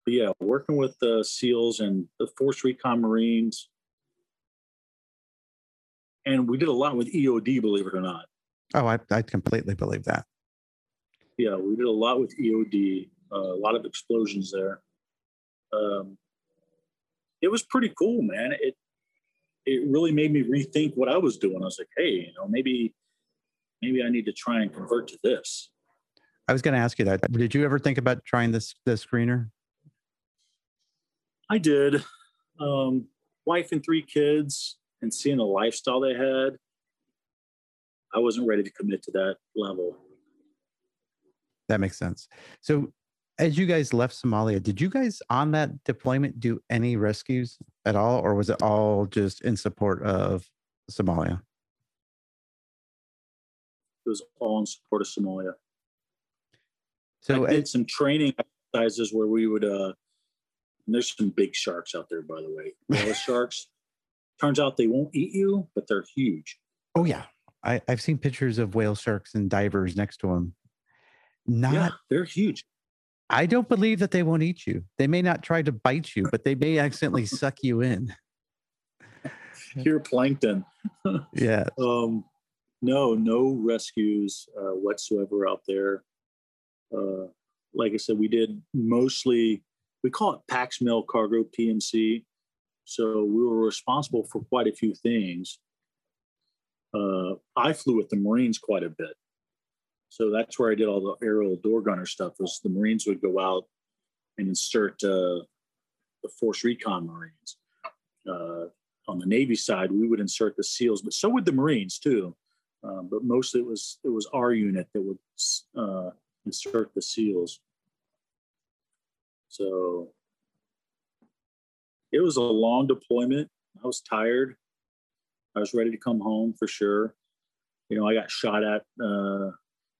[SPEAKER 1] but yeah, working with the SEALs and the Force Recon Marines, and we did a lot with EOD, believe it or not.
[SPEAKER 3] oh, I, I completely believe that.
[SPEAKER 1] Yeah, we did a lot with EOD, uh, a lot of explosions there. Um, it was pretty cool, man. It it really made me rethink what I was doing. I was like, hey, you know, maybe maybe I need to try and convert to this.
[SPEAKER 3] I was going to ask you that. Did you ever think about trying this the screener?
[SPEAKER 1] I did. Um, wife and three kids, and seeing the lifestyle they had, I wasn't ready to commit to that level.
[SPEAKER 3] That makes sense. So, as you guys left Somalia, did you guys on that deployment do any rescues at all, or was it all just in support of Somalia?
[SPEAKER 1] It was all in support of Somalia.
[SPEAKER 3] So,
[SPEAKER 1] I did
[SPEAKER 3] as-
[SPEAKER 1] some training exercises where we would uh there's some big sharks out there by the way whale sharks turns out they won't eat you but they're huge
[SPEAKER 3] oh yeah, I, I've seen pictures of whale sharks and divers next to them. Not,
[SPEAKER 1] yeah they're huge
[SPEAKER 3] I don't believe that they won't eat you. They may not try to bite you, but they may accidentally suck you in.
[SPEAKER 1] pure plankton
[SPEAKER 3] Yeah.
[SPEAKER 1] um no no rescues uh, whatsoever out there uh like i said we did mostly we call it pax mail cargo pmc so we were responsible for quite a few things uh, i flew with the marines quite a bit so that's where i did all the aerial door gunner stuff was the marines would go out and insert uh, the Force Recon Marines. Uh, on the Navy side, we would insert the SEALs, but so would the Marines too. Um, but mostly it was it was our unit that would uh, insert the SEALs. So it was a long deployment. I was tired. I was ready to come home for sure. You know, I got shot at uh,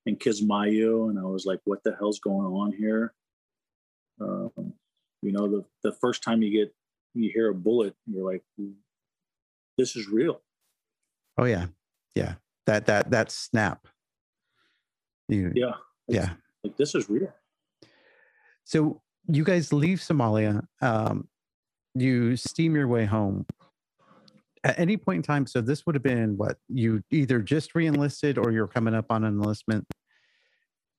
[SPEAKER 1] in Kismayo, and I was like, "What the hell's going on here?" Um, you know, the the first time you get you hear a bullet, you're like, "This is real."
[SPEAKER 3] Oh yeah, yeah. That that that snap. You,
[SPEAKER 1] yeah,
[SPEAKER 3] yeah.
[SPEAKER 1] Like this is real.
[SPEAKER 3] So you guys leave Somalia. Um, you steam your way home. At any point in time, so this would have been what you either just re-enlisted or you're coming up on an enlistment.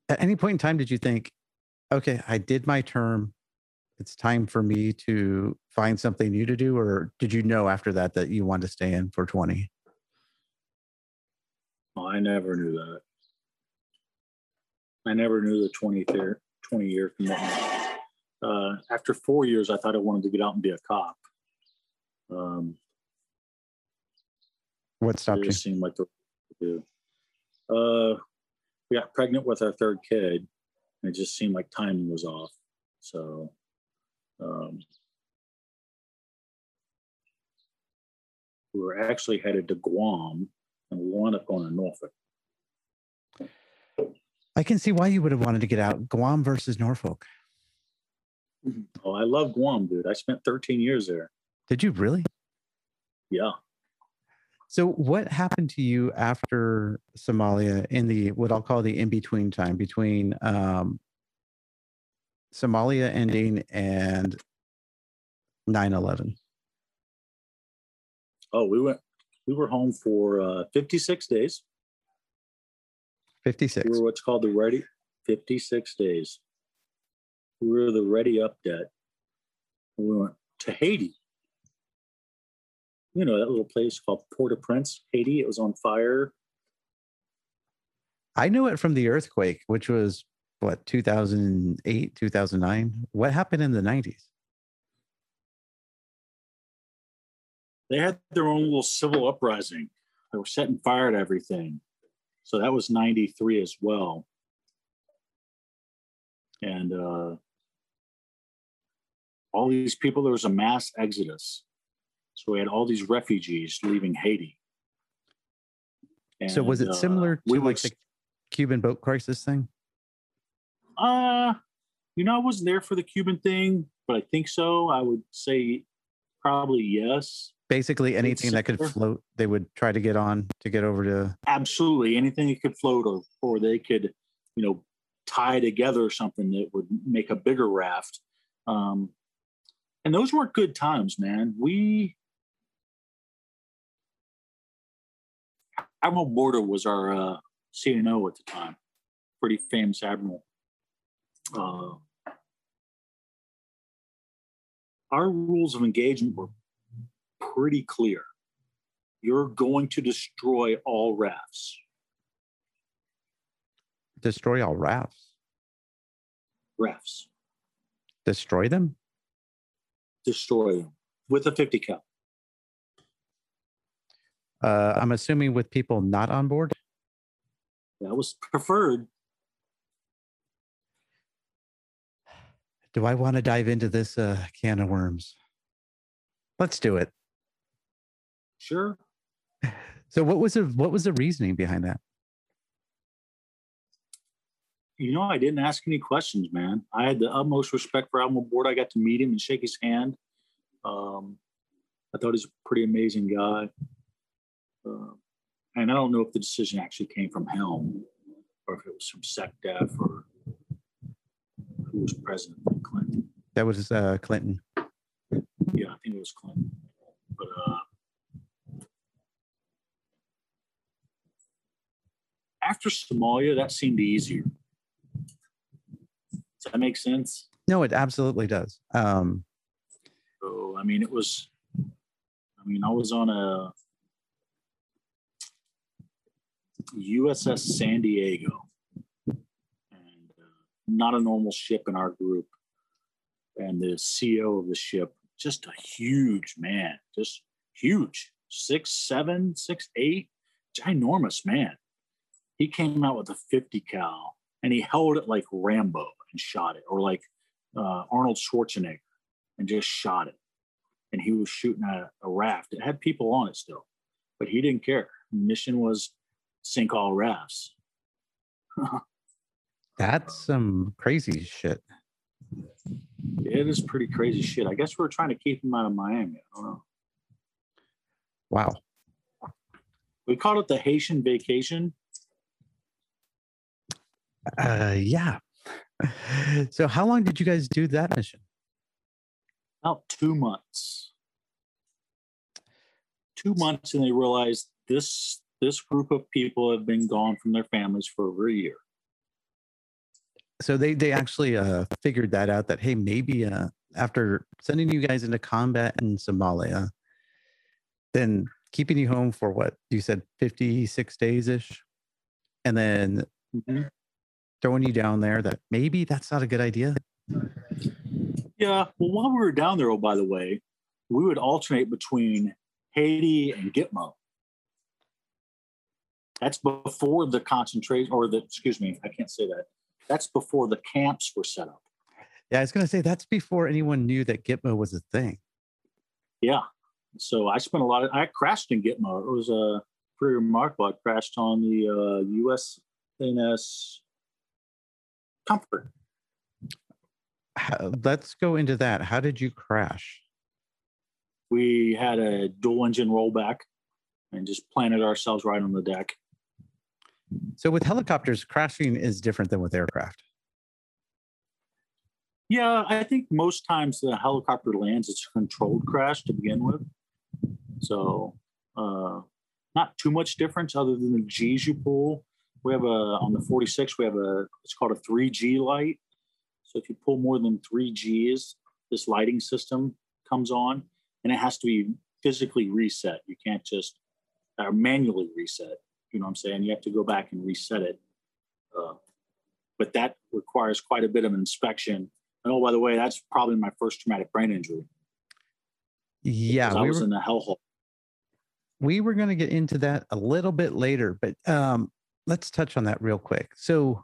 [SPEAKER 3] At any point in time, did you think, okay, I did my term. It's time for me to find something new to do, or did you know after that that you wanted to stay in for 20?
[SPEAKER 1] Oh, I never knew that. I never knew the 20 year, 20 year commitment uh, after four years, I thought I wanted to get out and be a cop. Um,
[SPEAKER 3] what stopped you?
[SPEAKER 1] Seemed like the. Uh, we got pregnant with our third kid, and it just seemed like timing was off. So, um, we were actually headed to Guam, and we wound up going to Norfolk.
[SPEAKER 3] I can see why you would have wanted to get out. Guam versus Norfolk.
[SPEAKER 1] Oh, I love Guam, dude. I spent 13 years there.
[SPEAKER 3] Did you really?
[SPEAKER 1] Yeah.
[SPEAKER 3] So what happened to you after Somalia in the what I'll call the in between time between um, Somalia ending and 9/11?
[SPEAKER 1] Oh, we went we were home for uh, 56 days.
[SPEAKER 3] 56.
[SPEAKER 1] We were what's called the ready 56 days we were the Ready Up debt. We went to Haiti. You know, that little place called Port au Prince, Haiti. It was on fire.
[SPEAKER 3] I knew it from the earthquake, which was what, 2008, 2009? What happened in the 90s?
[SPEAKER 1] They had their own little civil uprising. They were setting fire to everything. So that was 93 as well. And uh, all these people, there was a mass exodus. So we had all these refugees leaving Haiti.
[SPEAKER 3] And, so was it similar uh, to we like was, the Cuban boat crisis thing?
[SPEAKER 1] Uh, you know, I wasn't there for the Cuban thing, but I think so. I would say probably yes.
[SPEAKER 3] Basically, anything that could float, they would try to get on to get over to.
[SPEAKER 1] Absolutely, anything that could float, or or they could, you know, tie together something that would make a bigger raft. Um, and those weren't good times, man. We Admiral Boorda was our uh, CNO at the time, pretty famous admiral. Uh, our rules of engagement were pretty clear. You're going to destroy all rafts.
[SPEAKER 3] Destroy all rafts?
[SPEAKER 1] Rafts.
[SPEAKER 3] Destroy them?
[SPEAKER 1] destroy them with a 50 cal.
[SPEAKER 3] Uh, I'm assuming with people not on board.
[SPEAKER 1] That was preferred.
[SPEAKER 3] Do I want to dive into this uh, can of worms? Let's do it.
[SPEAKER 1] Sure.
[SPEAKER 3] So, what was the what was the reasoning behind that?
[SPEAKER 1] you know, I didn't ask any questions, man. I had the utmost respect for Admiral Boorda. I got to meet him and shake his hand. Um, I thought he's a pretty amazing guy. Uh, and I don't know if the decision actually came from Helm or if it was from SecDef or who was president Clinton.
[SPEAKER 3] That was uh, Clinton.
[SPEAKER 1] Yeah, I think it was Clinton. But uh, after Somalia, that seemed easier. Does that make sense?
[SPEAKER 3] No, it absolutely does. Um,
[SPEAKER 1] so, I mean, it was, I mean, I was on a USS San Diego, and uh, not a normal ship in our group. And the CEO of the ship just a huge man, just huge, six, seven, six, eight, ginormous man. He came out with a 50 cal and he held it like Rambo and shot it, or like uh, Arnold Schwarzenegger and just shot it. And he was shooting at a raft. It had people on it still, but he didn't care. mission was sink all rafts.
[SPEAKER 3] That's some crazy shit.
[SPEAKER 1] It is pretty crazy shit. I guess we're trying to keep him out of Miami. I don't know.
[SPEAKER 3] Wow.
[SPEAKER 1] We called it the Haitian vacation.
[SPEAKER 3] Uh, yeah. So, how long did you guys do that mission?
[SPEAKER 1] About two months. Two months, and they realized this this group of people have been gone from their families for over a year.
[SPEAKER 3] So they they actually uh, figured that out. That hey, maybe uh, after sending you guys into combat in Somalia, then keeping you home for what you said, fifty six days ish, and then
[SPEAKER 1] Mm-hmm.
[SPEAKER 3] throwing you down there. That maybe that's not a good idea.
[SPEAKER 1] Yeah. Well, while we were down there, oh, by the way, we would alternate between Haiti and Gitmo. That's before the concentration, or the, excuse me, I can't say that. That's before the camps were set up.
[SPEAKER 3] Yeah, I was gonna say that's before anyone knew that Gitmo was a thing.
[SPEAKER 1] Yeah. So I spent a lot of, I crashed in Gitmo. It was uh, pretty remarkable. I crashed on the uh, USNS Comfort.
[SPEAKER 3] How, let's go into that. How did you crash?
[SPEAKER 1] We had a dual engine rollback and just planted ourselves right on the deck.
[SPEAKER 3] So with helicopters, crashing is different than with aircraft.
[SPEAKER 1] Yeah, I think most times the helicopter lands, it's a controlled crash to begin with. So, uh, not too much difference other than the G's you pull. We have a, on the 46, we have a, it's called a 3G light. So if you pull more than three G's, this lighting system comes on and it has to be physically reset. You can't just uh, manually reset. You know what I'm saying? You have to go back and reset it. Uh, but that requires quite a bit of inspection. And oh, by the way, that's probably my first traumatic brain injury.
[SPEAKER 3] Yeah,
[SPEAKER 1] I
[SPEAKER 3] we
[SPEAKER 1] was
[SPEAKER 3] were,
[SPEAKER 1] in the hellhole.
[SPEAKER 3] we were going to get into that a little bit later, but um, let's touch on that real quick. So,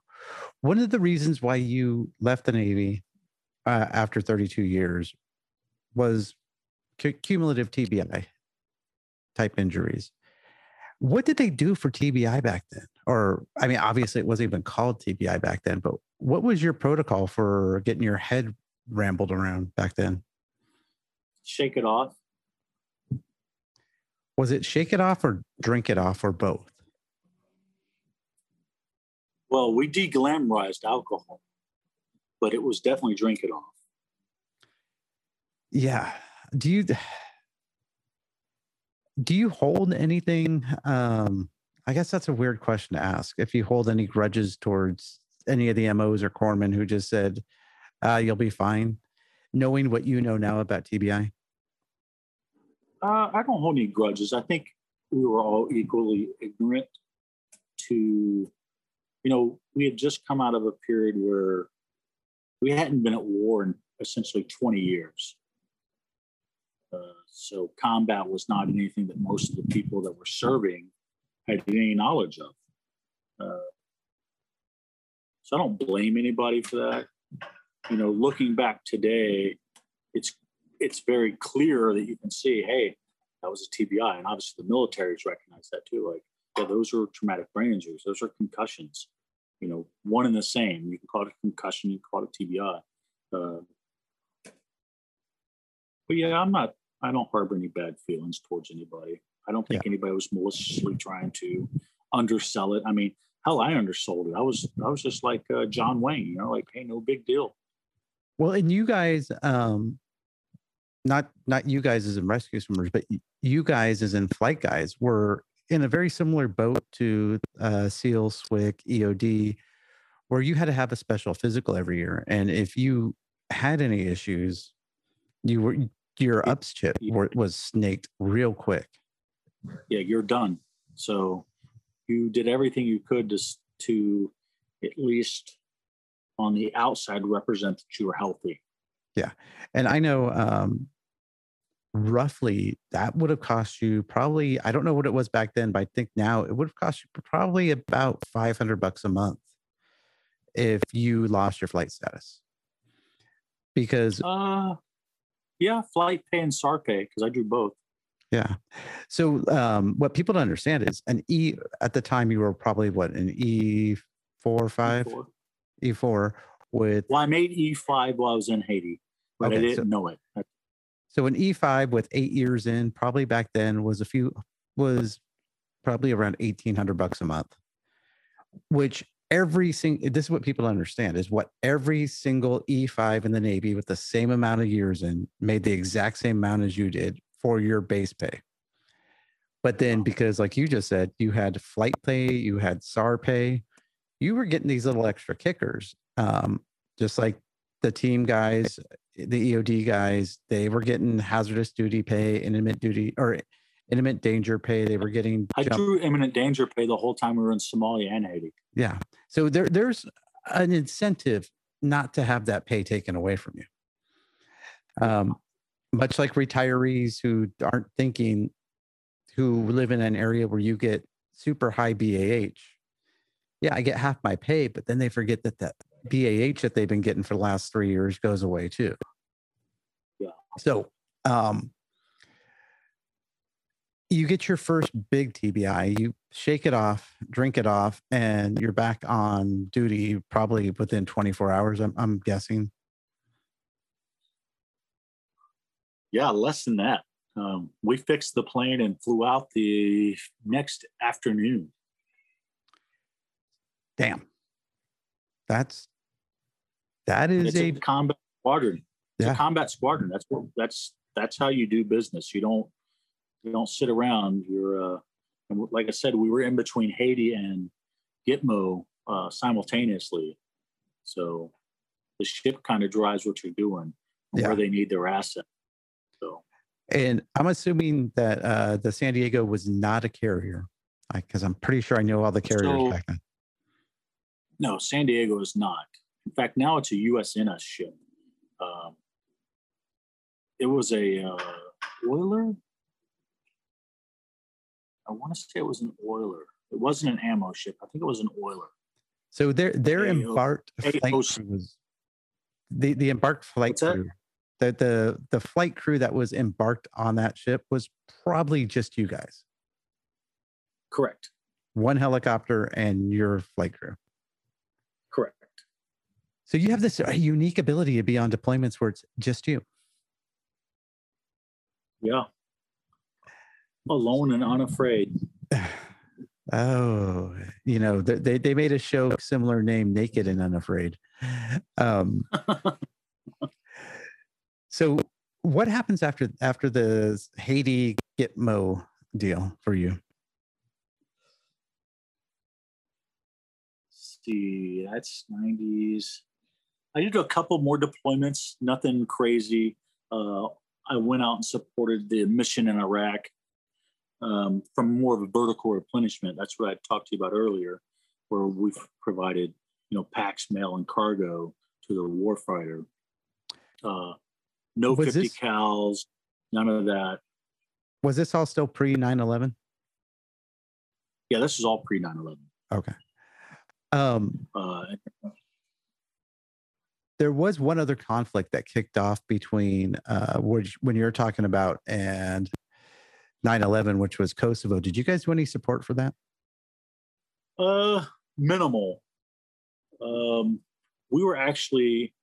[SPEAKER 3] one of the reasons why you left the Navy uh, after 32 years was cu- cumulative TBI type injuries. What did they do for TBI back then? Or, I mean, obviously it wasn't even called TBI back then, but what was your protocol for getting your head rambled around back then?
[SPEAKER 1] Shake it off.
[SPEAKER 3] Was it shake it off or drink it off or both?
[SPEAKER 1] Well, we deglamorized alcohol, but it was definitely drink it off.
[SPEAKER 3] Yeah. Do you do you hold anything? Um, I guess that's a weird question to ask. If you hold any grudges towards any of the MOs or corpsmen who just said, uh, "You'll be fine," knowing what you know now about TBI.
[SPEAKER 1] Uh, I don't hold any grudges. I think we were all equally ignorant to, you know, we had just come out of a period where we hadn't been at war in essentially 20 years. So combat was not anything that most of the people that were serving had any knowledge of. Uh, so I don't blame anybody for that. You know, looking back today, it's it's very clear that you can see, hey, that was a TBI, and obviously the military's recognized that too. Like, yeah, those are traumatic brain injuries. Those are concussions. You know, one and the same. You can call it a concussion. You can call it a TBI. Uh, but yeah, I'm not. I don't harbor any bad feelings towards anybody. I don't think anybody was maliciously trying to undersell it. I mean, hell, I undersold it. I was, I was just like uh, John Wayne. You know, like, hey, no big deal.
[SPEAKER 3] Well, and you guys, um, not not you guys as in rescue swimmers, but you guys as in flight guys were in a very similar boat to uh, SEAL, SWCC, EOD, where you had to have a special physical every year, and if you had any issues, you were your ups chip was snaked real quick.
[SPEAKER 1] yeah, you're done. So you did everything you could to to at least on the outside represent that you were healthy.
[SPEAKER 3] Yeah, and I know um, roughly that would have cost you probably I don't know what it was back then, but I think now it would have cost you probably about 500 bucks a month if you lost your flight status. Because
[SPEAKER 1] Uh, yeah, flight pay and SAR pay because I do both.
[SPEAKER 3] yeah. So um what people don't understand is an E at the time you were probably what an E four or
[SPEAKER 1] five.
[SPEAKER 3] E four with
[SPEAKER 1] Well, I made E5 while I was in Haiti, but I didn't
[SPEAKER 3] so-
[SPEAKER 1] know it.
[SPEAKER 3] So an E5 with eight years in, probably back then was a few was probably around eighteen hundred bucks a month, which every single this is what people understand is what every single E5 in the Navy with the same amount of years in made the exact same amount as you did for your base pay. But then because like you just said, you had flight pay, you had SAR pay, you were getting these little extra kickers. Um, just like the team guys the EOD guys, they were getting hazardous duty pay, intimate duty or intimate danger pay. They were getting
[SPEAKER 1] I
[SPEAKER 3] jump-
[SPEAKER 1] drew imminent danger pay the whole time we were in Somalia and Haiti.
[SPEAKER 3] yeah. So there there's an incentive not to have that pay taken away from you. Um, much like retirees who aren't thinking, who live in an area where you get super high BAH. Yeah, I get half my pay, but then they forget that that BAH that they've been getting for the last three years goes away too.
[SPEAKER 1] Yeah.
[SPEAKER 3] So, um, you get your first big TBI, you shake it off, drink it off, and you're back on duty probably within 24 hours. I'm, I'm guessing.
[SPEAKER 1] Yeah, less than that. Um, we fixed the plane and flew out the next afternoon.
[SPEAKER 3] Damn. That's that is
[SPEAKER 1] It's
[SPEAKER 3] a
[SPEAKER 1] a combat squadron. It's
[SPEAKER 3] Yeah.
[SPEAKER 1] a combat squadron. That's what that's that's how you do business. You don't you don't sit around. You're uh and like I said, we were in between Haiti and Gitmo uh, simultaneously. So the ship kind of drives what you're doing and
[SPEAKER 3] Yeah.
[SPEAKER 1] where they need their asset. So
[SPEAKER 3] and I'm assuming that uh the San Diego was not a carrier. Because I'm pretty sure I know all the carriers
[SPEAKER 1] So-
[SPEAKER 3] back then.
[SPEAKER 1] no, San Diego is not. In fact, now it's a USNS ship. Um, it was a uh, oiler. I want to say it was an oiler. It wasn't an ammo ship. I think it was an oiler.
[SPEAKER 3] So their their embarked flight crew was the the embarked flight crew. The, the the flight crew that was embarked on that ship was probably just you guys.
[SPEAKER 1] Correct.
[SPEAKER 3] One helicopter and your flight crew.
[SPEAKER 1] Correct.
[SPEAKER 3] So you have this unique ability to be on deployments where it's just you.
[SPEAKER 1] Yeah. Alone and unafraid.
[SPEAKER 3] Oh, you know, they they made a show similar name, Naked and Unafraid. Um, so what happens after after the Haiti Gitmo deal for you?
[SPEAKER 1] see, that's 90s. I did a couple more deployments, nothing crazy. Uh, I went out and supported the mission in Iraq um, from more of a vertical replenishment. That's what I talked to you about earlier, where we've provided, you know, packs, mail, and cargo to the warfighter. Uh, no
[SPEAKER 3] Was
[SPEAKER 1] 50
[SPEAKER 3] this-
[SPEAKER 1] cals, none of that.
[SPEAKER 3] Was this all still pre 9 11?
[SPEAKER 1] Yeah, this is all pre 9 11.
[SPEAKER 3] Okay. Um,
[SPEAKER 1] Uh,
[SPEAKER 3] there was one other conflict that kicked off between uh, which, when you're talking about and 9/11, which was Kosovo. Did you guys do any support for that?
[SPEAKER 1] Uh, minimal. Um, we were actually,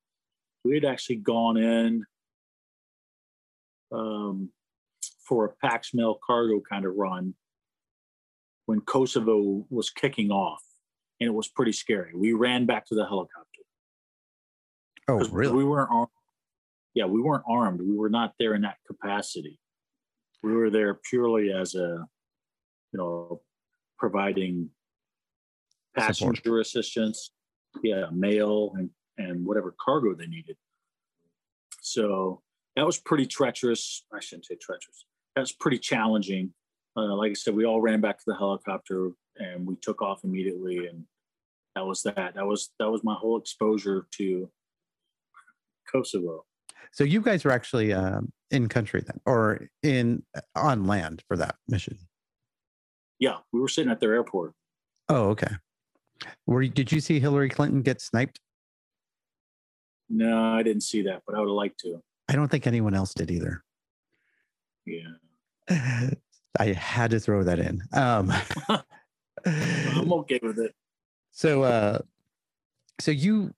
[SPEAKER 1] we had actually gone in um, for a Pax Mail cargo kind of run when Kosovo was kicking off, and it was pretty scary. We ran back to the helicopter
[SPEAKER 3] Oh,
[SPEAKER 1] 'cause we weren't armed. Yeah, we weren't armed. We were not there in that capacity. We were there purely as a, you know, providing
[SPEAKER 3] Support.
[SPEAKER 1] passenger assistance, yeah, mail and and whatever cargo they needed. So that was pretty treacherous. I shouldn't say treacherous. That was pretty challenging. Uh, like I said, we all ran back to the helicopter and we took off immediately, and that was that. That was that was my whole exposure to Kosovo.
[SPEAKER 3] So you guys were actually um, in country then, or in on land for that mission?
[SPEAKER 1] Yeah, we were sitting at their airport.
[SPEAKER 3] Oh, okay. Were you, did you see Hillary Clinton get sniped?
[SPEAKER 1] No, I didn't see that, but I would have liked to.
[SPEAKER 3] I don't think anyone else did either.
[SPEAKER 1] Yeah.
[SPEAKER 3] I had to throw that in. Um,
[SPEAKER 1] I'm okay with it.
[SPEAKER 3] so, uh, so you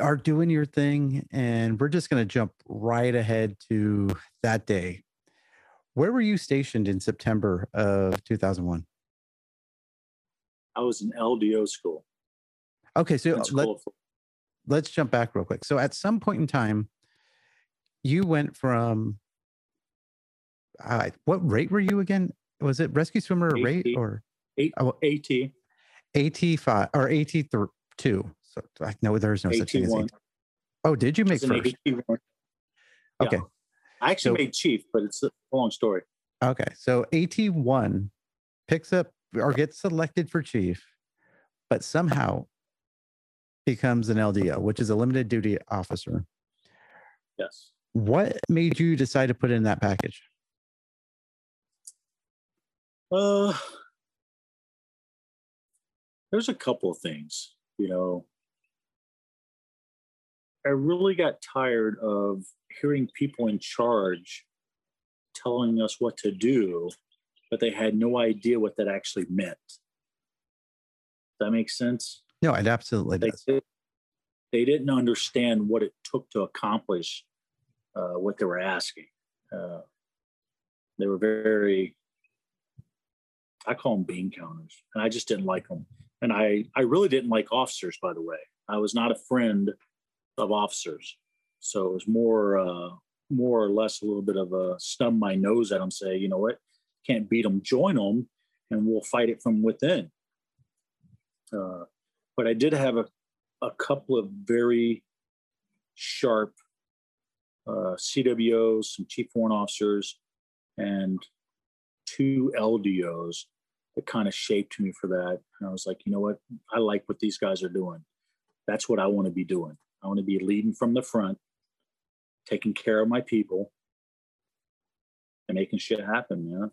[SPEAKER 3] are doing your thing, and we're just going to jump right ahead to that day. Where were you stationed in September of 2001?
[SPEAKER 1] I was in LDO school.
[SPEAKER 3] Okay, so let, let's jump back real quick. So, at some point in time, you went from uh, what rate were you again? Was it rescue swimmer rate or
[SPEAKER 1] eight,
[SPEAKER 3] Oh,
[SPEAKER 1] AT,
[SPEAKER 3] AT five or AT th- two? So I know there's no such thing as
[SPEAKER 1] AT1.
[SPEAKER 3] Oh, did you make first?
[SPEAKER 1] AT1. Yeah.
[SPEAKER 3] Okay,
[SPEAKER 1] I actually
[SPEAKER 3] So-
[SPEAKER 1] made chief, but it's a long story.
[SPEAKER 3] okay. So AT one picks up or gets selected for chief, but somehow becomes an LDO, which is a limited duty officer.
[SPEAKER 1] Yes.
[SPEAKER 3] What made you decide to put in that package?
[SPEAKER 1] Uh, there's a couple of things, you know. I really got tired of hearing people in charge telling us what to do, but they had no idea what that actually meant. Does that make sense?
[SPEAKER 3] No, it absolutely
[SPEAKER 1] They,
[SPEAKER 3] does.
[SPEAKER 1] did- they didn't understand what it took to accomplish uh, what they were asking. Uh, they were very, I call them bean counters, and I just didn't like them. And I, I really didn't like officers, by the way. I was not a friend of officers, so it was more, uh, more or less a little bit of a stub my nose at them, say, you know what, can't beat them, join them, and we'll fight it from within. Uh, but I did have a, a couple of very sharp uh, CWOs, some chief warrant officers, and two LDOs that kind of shaped me for that. And I was like, you know what? I like what these guys are doing. That's what I want to be doing. I want to be leading from the front, taking care of my people, and making shit happen, man.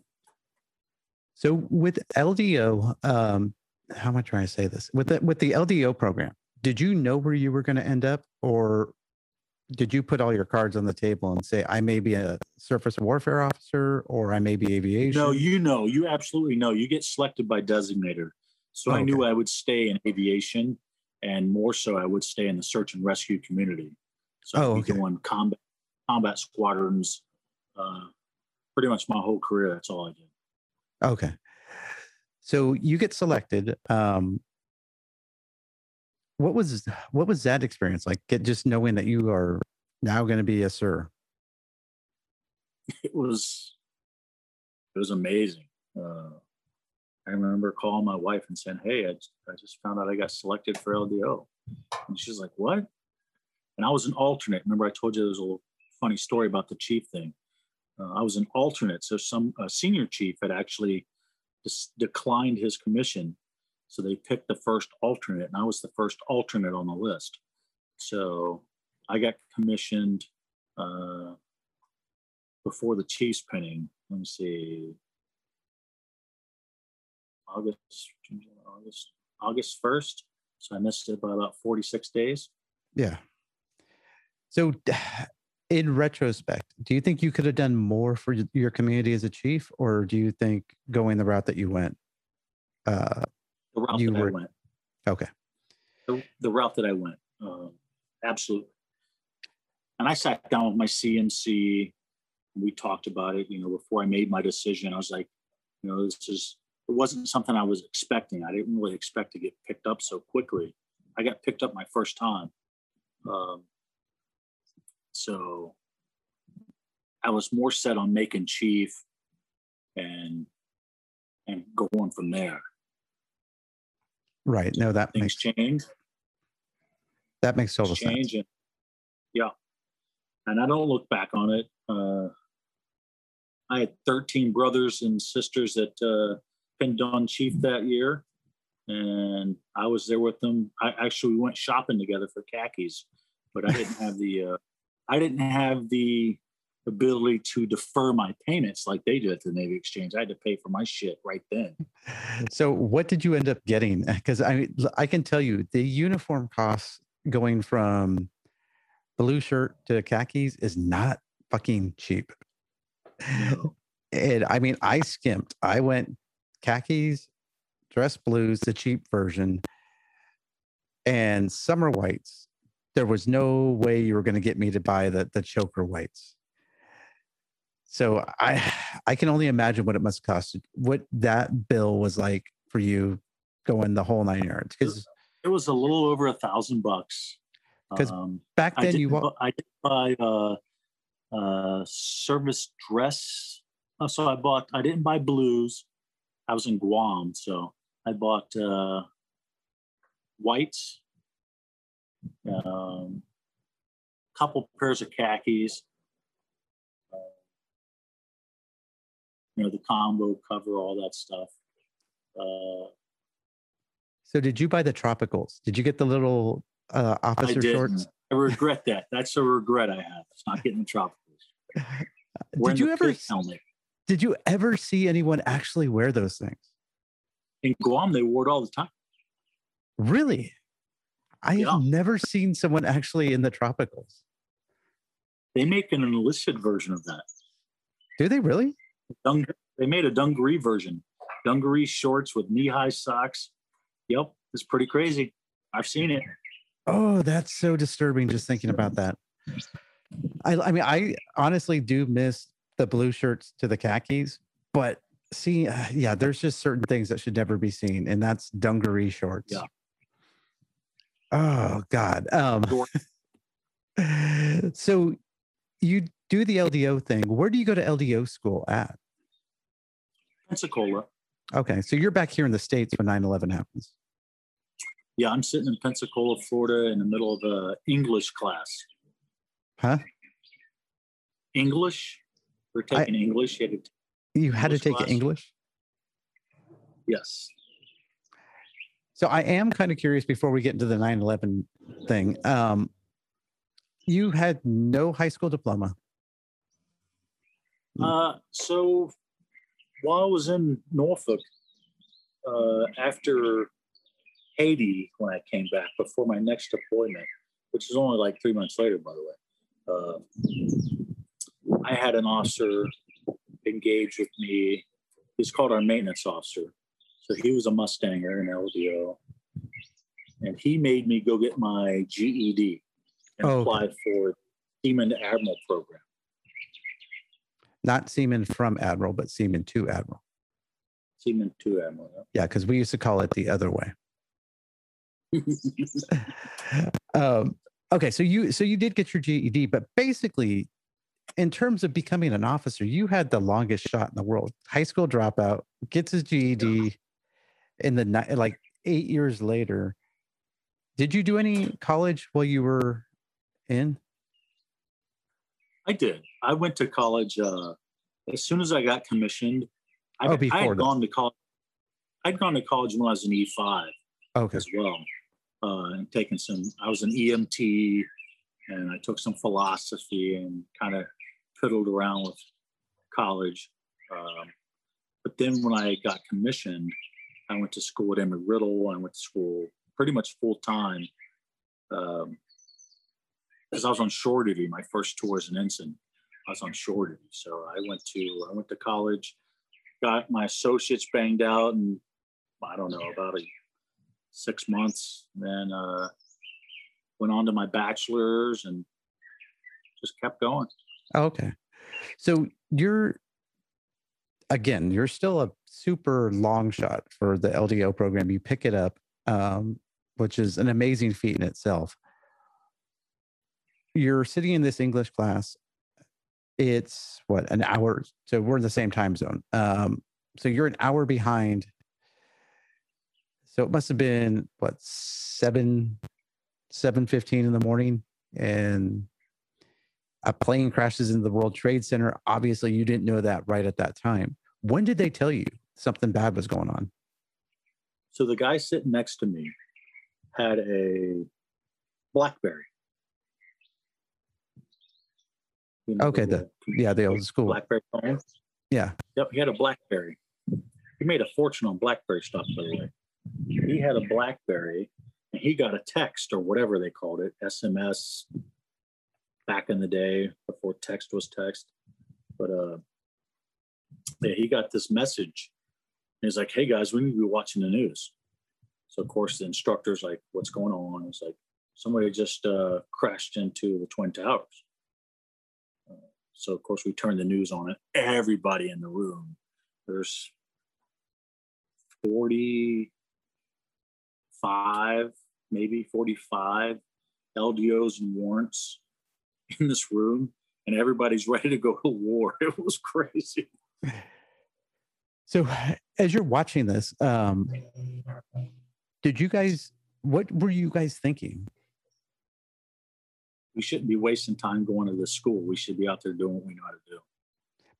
[SPEAKER 3] So with LDO, um, how am I trying to say this? With the with the LDO program, did you know where you were going to end up, or did you put all your cards on the table and say, I may be a surface warfare officer, or I may be aviation?
[SPEAKER 1] No, you know, you absolutely know. You get selected by designator. So I knew I would stay in aviation, and more so, I would stay in the search and rescue community. So
[SPEAKER 3] Oh, okay.
[SPEAKER 1] doing combat combat squadrons. Uh, pretty much my whole career. That's all I did.
[SPEAKER 3] Okay. So you get selected. Um, what was what was that experience like? Get just knowing that you are now going to be a sir.
[SPEAKER 1] It was it was amazing. Uh, I remember calling my wife and saying, "Hey, I, just- I just found out I got selected for LDO," and she's like, "What?" And I was an alternate. Remember, I told you there was a little funny story about the chief thing. Uh, I was an alternate, so some uh, senior chief had actually declined his commission, so they picked the first alternate, and I was the first alternate on the list. So I got commissioned uh, before the Chiefs pinning. Let me see, August, August, August first. So I missed it by about forty six days.
[SPEAKER 3] Yeah. So, in retrospect, do you think you could have done more for your community as a chief, or do you think going the route that you went? Uh,
[SPEAKER 1] The route
[SPEAKER 3] You
[SPEAKER 1] that
[SPEAKER 3] were-
[SPEAKER 1] I went.
[SPEAKER 3] okay.
[SPEAKER 1] the, the route that I went. Um, absolutely. And I sat down with my CMC. And we talked about it. You know, before I made my decision, I was like, you know, this is. It wasn't something I was expecting. I didn't really expect to get picked up so quickly. I got picked up my first time. Um, so I was more set on making chief and and going from there.
[SPEAKER 3] Right. No, that
[SPEAKER 1] Things
[SPEAKER 3] makes
[SPEAKER 1] change.
[SPEAKER 3] that makes total sense.
[SPEAKER 1] change and yeah and i don't look back on it uh, i had 13 brothers and sisters that uh, pinned on chief that year and i was there with them i actually we went shopping together for khakis but i didn't have the uh, i didn't have the ability to defer my payments like they do at the Navy Exchange. I had to pay for my shit right then.
[SPEAKER 3] So, what did you end up getting? Because I, I can tell you the uniform costs going from blue shirt to khakis is not fucking cheap.
[SPEAKER 1] No.
[SPEAKER 3] And I mean, I skimped. I went khakis, dress blues, the cheap version, and summer whites. There was no way you were going to get me to buy the the choker whites. So I I can only imagine what it must cost. What that bill was like for you going the whole nine yards. Because
[SPEAKER 1] It was a little over a thousand bucks.
[SPEAKER 3] 'Cause
[SPEAKER 1] Um,
[SPEAKER 3] back then you
[SPEAKER 1] I did buy uh, uh, service dress. Oh, so I bought. I didn't buy blues. I was in Guam, so I bought uh, whites. Um, couple pairs of khakis. Uh, you know the combo cover, all that stuff. Uh,
[SPEAKER 3] so did you buy the tropicals? Did you get the little uh,
[SPEAKER 1] I
[SPEAKER 3] officer
[SPEAKER 1] didn't.
[SPEAKER 3] shorts?
[SPEAKER 1] I regret that. That's a regret I have. It's not getting the tropicals.
[SPEAKER 3] Did you ever
[SPEAKER 1] helmet.
[SPEAKER 3] Did you ever see anyone actually wear those things?
[SPEAKER 1] in Guam? They wore it all the time.
[SPEAKER 3] Really? I
[SPEAKER 1] Yeah.
[SPEAKER 3] have never seen someone actually in the tropicals.
[SPEAKER 1] They make an enlisted version of that.
[SPEAKER 3] Do they really?
[SPEAKER 1] Dung, they made a dungaree version. Dungaree shorts with knee-high socks. Yep, it's pretty crazy. I've seen it.
[SPEAKER 3] Oh, that's so disturbing just thinking about that. I, I mean, I honestly do miss the blue shirts to the khakis, but see, uh, yeah, there's just certain things that should never be seen, and that's dungaree shorts.
[SPEAKER 1] Yeah.
[SPEAKER 3] Oh God. Um, so you do the LDO thing. Where do you go to LDO school at?
[SPEAKER 1] Pensacola.
[SPEAKER 3] Okay, so you're back here in the states when 9/11 happens.
[SPEAKER 1] Yeah, I'm sitting in Pensacola, Florida, in the middle of a English class.
[SPEAKER 3] Huh?
[SPEAKER 1] English. We're
[SPEAKER 3] I-
[SPEAKER 1] taking English. You had to-
[SPEAKER 3] You had to take
[SPEAKER 1] class?
[SPEAKER 3] English.
[SPEAKER 1] yes.
[SPEAKER 3] So I am kind of curious before we get into the 9/11 thing. Um, you had no high school diploma.
[SPEAKER 1] Uh, so while I was in Norfolk, uh, after Haiti, when I came back before my next deployment, which is only like three months later, by the way, uh, I had an officer engage with me. He's called our maintenance officer. So he was a Mustanger in LDO. And he made me go get my GED and
[SPEAKER 3] Oh, okay.
[SPEAKER 1] apply for Seaman Admiral program.
[SPEAKER 3] Not seaman from admiral, but seaman to admiral.
[SPEAKER 1] Seaman to Admiral.
[SPEAKER 3] Yeah, because we used to call it the other way. um, okay, so you so you did get your GED, but basically, in terms of becoming an officer, you had the longest shot in the world. High school dropout gets his GED in the ni- like eight years later. Did you do any college while you were in?
[SPEAKER 1] I did. I went to college uh, as soon as I got commissioned. I,
[SPEAKER 3] Oh,
[SPEAKER 1] I
[SPEAKER 3] before
[SPEAKER 1] had
[SPEAKER 3] that.
[SPEAKER 1] gone to college. I'd gone to college when I was an E five
[SPEAKER 3] Okay.
[SPEAKER 1] as well, uh, and taken some. I was an EMT, and I took some philosophy and kind of fiddled around with college. Um, but then when I got commissioned, I went to school at Embry-Riddle. I went to school pretty much full time. Um, because I was on shore duty, my first tour as an ensign, I was on shore duty. So I went to I went to college, got my associates banged out, and I don't know about a six months. Then uh, went on to my bachelor's and just kept going.
[SPEAKER 3] Okay. So you're again, you're still a super long shot for the LDO program. You pick it up, um, which is an amazing feat in itself. You're sitting in this English class. It's what an hour. So we're in the same time zone. Um, so you're an hour behind. So it must have been what seven, seven fifteen in the morning, and a plane crashes into the World Trade Center. Obviously, you didn't know that right at that time. When did they tell you something bad was going on?
[SPEAKER 1] So the guy sitting next to me had a BlackBerry. You know,
[SPEAKER 3] Okay, the- Yeah, the old school.
[SPEAKER 1] BlackBerry phones.
[SPEAKER 3] Yeah.
[SPEAKER 1] Yep, he had a BlackBerry. He made a fortune on BlackBerry stuff, by the way. He had a BlackBerry, and he got a text or whatever they called it, SMS, back in the day before text was text. But uh, yeah, he got this message. And he's like, "Hey guys, we need to be watching the news." So of course the instructor's like, "What's going on?" It's like somebody just uh, crashed into the twin towers. Uh, so of course we turned the news on it. Everybody in the room. There's 45, maybe 45 LDOs and warrants in this room, and everybody's ready to go to war. It was crazy.
[SPEAKER 3] So as you're watching this, um, did you guys? What were you guys thinking?
[SPEAKER 1] We shouldn't be wasting time going to this school. We should be out there doing what we know how to do.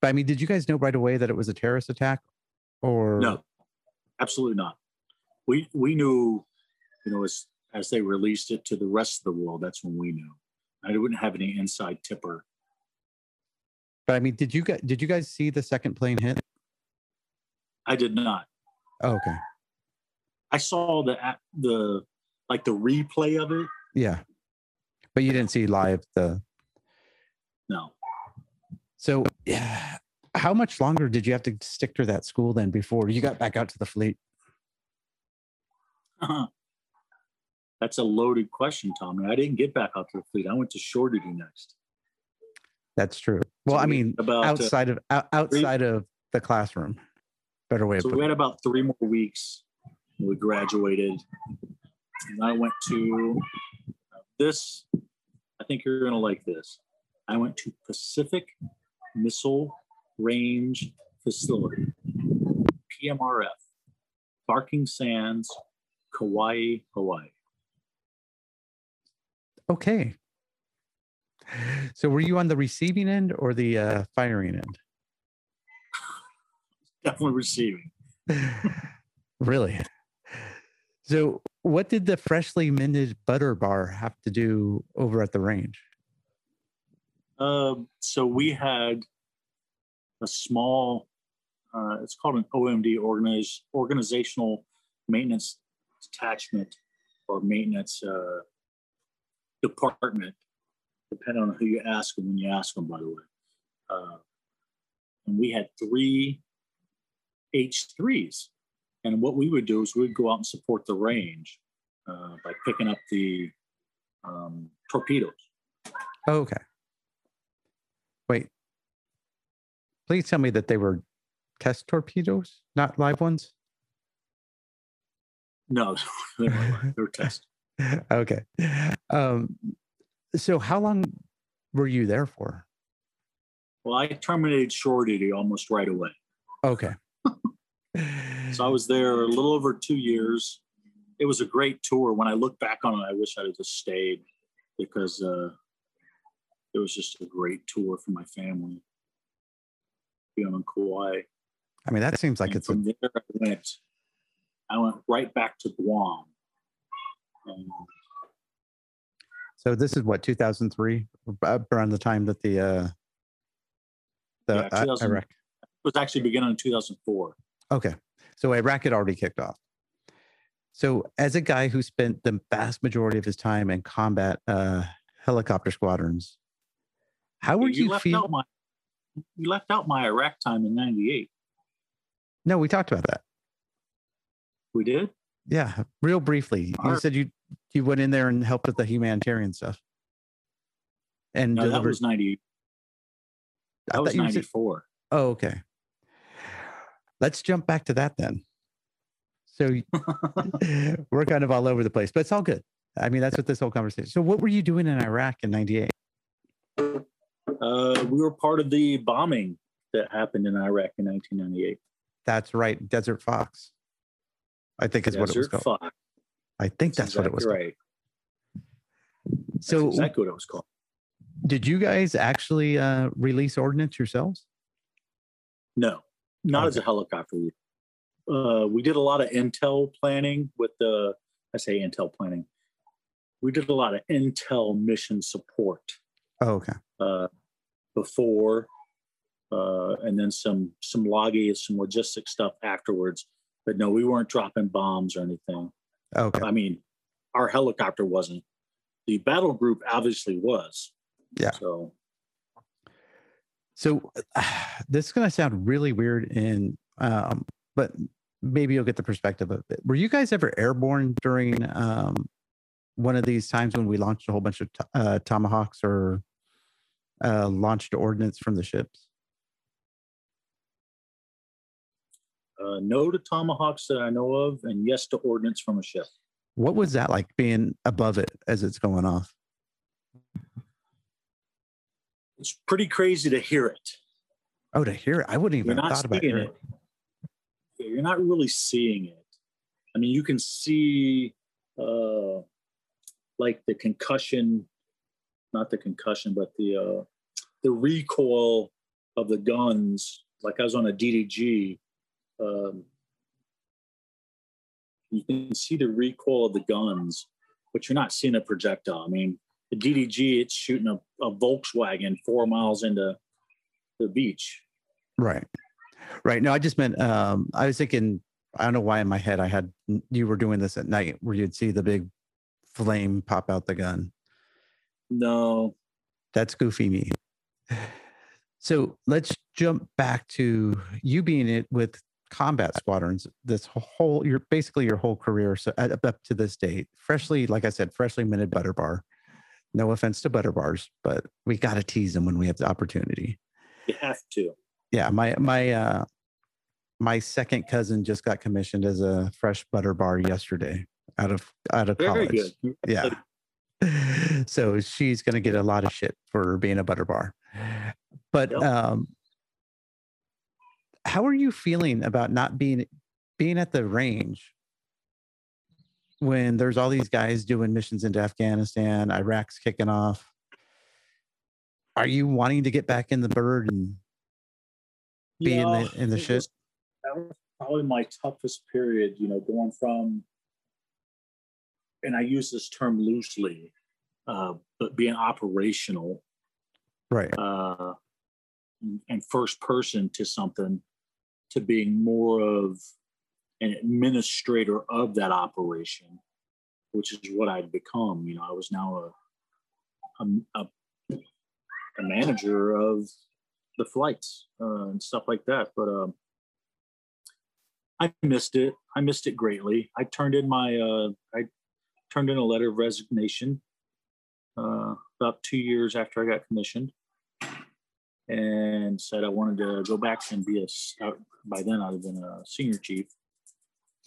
[SPEAKER 3] But I mean, did you guys know right away that it was a terrorist attack, or
[SPEAKER 1] No, absolutely not. We we knew, you know, as as they released it to the rest of the world, that's when we knew. I wouldn't have any inside tipper.
[SPEAKER 3] But I mean, did you guys did you guys see the second plane hit?
[SPEAKER 1] I did not.
[SPEAKER 3] Oh, okay,
[SPEAKER 1] I saw the the like the replay of it.
[SPEAKER 3] yeah, but you didn't see live the.
[SPEAKER 1] No,
[SPEAKER 3] So, yeah, how much longer did you have to stick to that school then before you got back out to the fleet? Uh-huh.
[SPEAKER 1] That's a loaded question, Tommy. I didn't get back out to the fleet. I went to shore duty next.
[SPEAKER 3] That's true. Well,
[SPEAKER 1] So
[SPEAKER 3] I mean,
[SPEAKER 1] about uh,
[SPEAKER 3] outside of out, outside of the classroom, better way of
[SPEAKER 1] so we had
[SPEAKER 3] it.
[SPEAKER 1] about three more weeks. We graduated, and I went to this. I think you're gonna like this. I went to Pacific Missile Range Facility, PMRF, Barking Sands, Kauai, Hawaii.
[SPEAKER 3] Okay. So, were you on the receiving end or the uh, firing end?
[SPEAKER 1] Definitely receiving.
[SPEAKER 3] really? So, what did the freshly minted butter bar have to do over at the range?
[SPEAKER 1] Um, so we had a small, uh, it's called an OMD, organiz- organizational maintenance detachment or maintenance uh, department, depending on who you ask and when you ask them, by the way. Uh, and we had three H3s. And what we would do is we'd go out and support the range uh, by picking up the um, torpedoes.
[SPEAKER 3] Oh, okay. Wait. Please tell me that they were test torpedoes, not live ones.
[SPEAKER 1] No, they were, they were test.
[SPEAKER 3] okay. Um, so, how long were you there for?
[SPEAKER 1] Well, I terminated shore duty almost right away.
[SPEAKER 3] Okay.
[SPEAKER 1] So I was there a little over two years. It was a great tour. When I look back on it, I wish I'd have just stayed because uh, it was just a great tour for my family. Being on Kauai.
[SPEAKER 3] I mean, that seems like
[SPEAKER 1] And
[SPEAKER 3] it's a
[SPEAKER 1] there I went. I went right back to Guam.
[SPEAKER 3] So this is what 2003, around the time that the uh, the
[SPEAKER 1] Yeah,
[SPEAKER 3] I-
[SPEAKER 1] 2000.
[SPEAKER 3] Iraq.
[SPEAKER 1] it was actually beginning in 2004.
[SPEAKER 3] Okay, so Iraq had already kicked off. So as a guy who spent the vast majority of his time in combat uh, helicopter squadrons, how would you,
[SPEAKER 1] left
[SPEAKER 3] feel?
[SPEAKER 1] out my you left out my Iraq time in '98.
[SPEAKER 3] no, we talked about that.
[SPEAKER 1] We did.
[SPEAKER 3] Yeah, real briefly. You said you you went in there and helped with the humanitarian stuff. And
[SPEAKER 1] No, that was 90.
[SPEAKER 3] I
[SPEAKER 1] That
[SPEAKER 3] thought
[SPEAKER 1] was
[SPEAKER 3] said-
[SPEAKER 1] 94.
[SPEAKER 3] Oh, okay. Let's jump back to that then. So we're kind of all over the place, but it's all good. I mean, that's what this whole conversation. So, what were you doing in Iraq in '98?
[SPEAKER 1] Uh, we were part of the bombing that happened in Iraq in 1998.
[SPEAKER 3] That's right, Desert Fox. I think is what it was called.
[SPEAKER 1] Fox.
[SPEAKER 3] I think that's what it was.
[SPEAKER 1] exactly
[SPEAKER 3] Called.
[SPEAKER 1] right. That's
[SPEAKER 3] So,
[SPEAKER 1] exactly what it was called.
[SPEAKER 3] did you guys actually uh, release ordnance yourselves?
[SPEAKER 1] No, not as a helicopter. Uh, we did a lot of intel planning with the, I say intel planning. We did a lot of intel mission support.
[SPEAKER 3] Oh, okay.
[SPEAKER 1] Uh, before, uh, and then some some loggy, some logistic stuff afterwards. But no, we weren't dropping bombs or anything.
[SPEAKER 3] Okay.
[SPEAKER 1] I mean, our helicopter wasn't. The battle group obviously was.
[SPEAKER 3] Yeah.
[SPEAKER 1] So
[SPEAKER 3] So this is going to sound really weird, and um, but maybe you'll get the perspective of it. Were you guys ever airborne during um, one of these times when we launched a whole bunch of uh, tomahawks or uh, launched ordnance from the ships?
[SPEAKER 1] Uh, no to tomahawks that I know of, and yes to ordnance from a ship.
[SPEAKER 3] What was that like being above it as it's going off?
[SPEAKER 1] It's pretty crazy to hear it.
[SPEAKER 3] Oh, to hear it, I wouldn't even thought about hearing
[SPEAKER 1] it. Yeah, You're not really seeing it. I mean, you can see uh, like the concussion, not the concussion, but the uh, the recoil of the guns. Like I was on a DDG. Um, you can see the recoil of the guns, but you're not seeing a projectile. I mean, the DDG, it's shooting a, a Volkswagen four miles into the beach.
[SPEAKER 3] Right. Right. No, I just meant um I was thinking I don't know why in my head I had you were doing this at night where you'd see the big flame pop out the gun.
[SPEAKER 1] No,
[SPEAKER 3] That's goofy me. So let's jump back to you being it with combat squadrons. This whole your basically your whole career so up up to this date, freshly, like I said, freshly minted butter bar. No offense to butter bars, but we got to tease them when we have the opportunity.
[SPEAKER 1] you have to.
[SPEAKER 3] yeah my my uh my second cousin just got commissioned as a fresh butter bar yesterday out of out of
[SPEAKER 1] Very
[SPEAKER 3] college
[SPEAKER 1] good.
[SPEAKER 3] yeah so she's going to get a lot of shit for being a butter bar but
[SPEAKER 1] Yep.
[SPEAKER 3] um how are you feeling about not being being at the range when there's all these guys doing missions into afghanistan iraq's kicking off are you wanting to get back in the bird and be in the- in the shit?
[SPEAKER 1] was- that was probably my toughest period, you know, going from, and I use this term loosely, uh, but being operational
[SPEAKER 3] right
[SPEAKER 1] uh, and first person to something to being more of an administrator of that operation, which is what I'd become. You know, I was now a, a, a, a manager of the flights uh, and stuff like that. But um, I missed it. I missed it greatly. I turned in my, uh, I turned in a letter of resignation uh, about two years after I got commissioned and said I wanted to go back and be a, uh, By then, I'd have been a senior chief.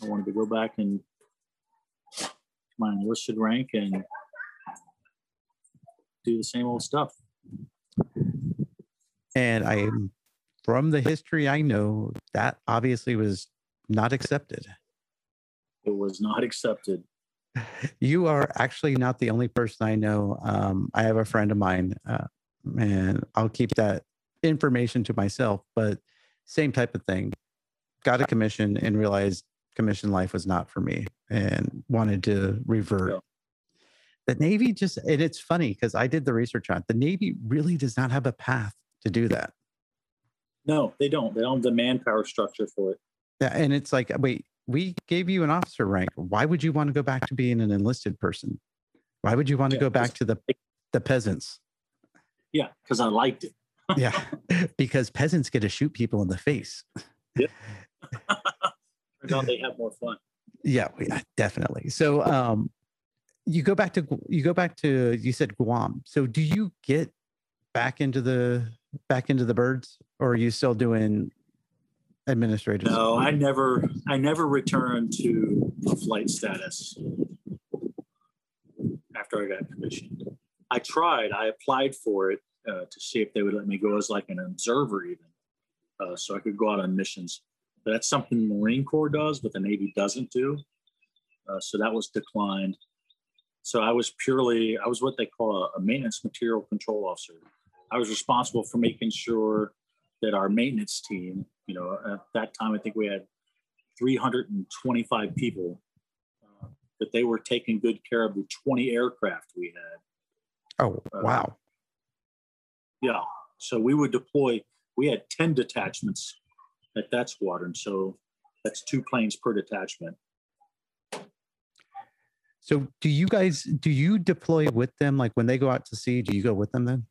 [SPEAKER 1] I wanted to go back and my enlisted rank and do the same old stuff.
[SPEAKER 3] and i from the history i know that obviously was not accepted
[SPEAKER 1] It was not accepted.
[SPEAKER 3] you are actually not the only person i know um, i have a friend of mine uh, and i'll keep that information to myself but same type of thing got a commission and realized commission life was not for me and wanted to revert
[SPEAKER 1] Yeah.
[SPEAKER 3] the navy just and it's funny because i did the research on it the navy really does not have a path to do that
[SPEAKER 1] No, they don't. They don't have the manpower structure for it.
[SPEAKER 3] Yeah, and it's like, wait, we gave you an officer rank. Why would you want to go back to being an enlisted person? Why would you want to
[SPEAKER 1] Yeah,
[SPEAKER 3] go back to the the peasants?
[SPEAKER 1] Yeah, because I liked it.
[SPEAKER 3] Yeah, because peasants get to shoot people in the face.
[SPEAKER 1] Turns out they have more fun.
[SPEAKER 3] Yeah, yeah, definitely. So, um, you go back to you go back to you said Guam. So, do you get back into the back into the birds, or are you still doing administrative?
[SPEAKER 1] No, I never, I never returned to a flight status after I got commissioned. I tried. I applied for it uh, to see if they would let me go as like an observer, even, uh, so I could go out on missions. But that's something the Marine Corps does, but the Navy doesn't do. Uh, so that was declined. So I was purely, I was what they call a, maintenance material control officer. I was responsible for making sure that our maintenance team, you know, at that time, I think we had 325 people, uh, that they were taking good care of the 20 aircraft we had.
[SPEAKER 3] Oh, wow.
[SPEAKER 1] Yeah. So we would deploy. We had ten detachments at that squadron. So that's two planes per detachment.
[SPEAKER 3] So do you guys do you deploy with them like when they go out to sea? Do you go with them then,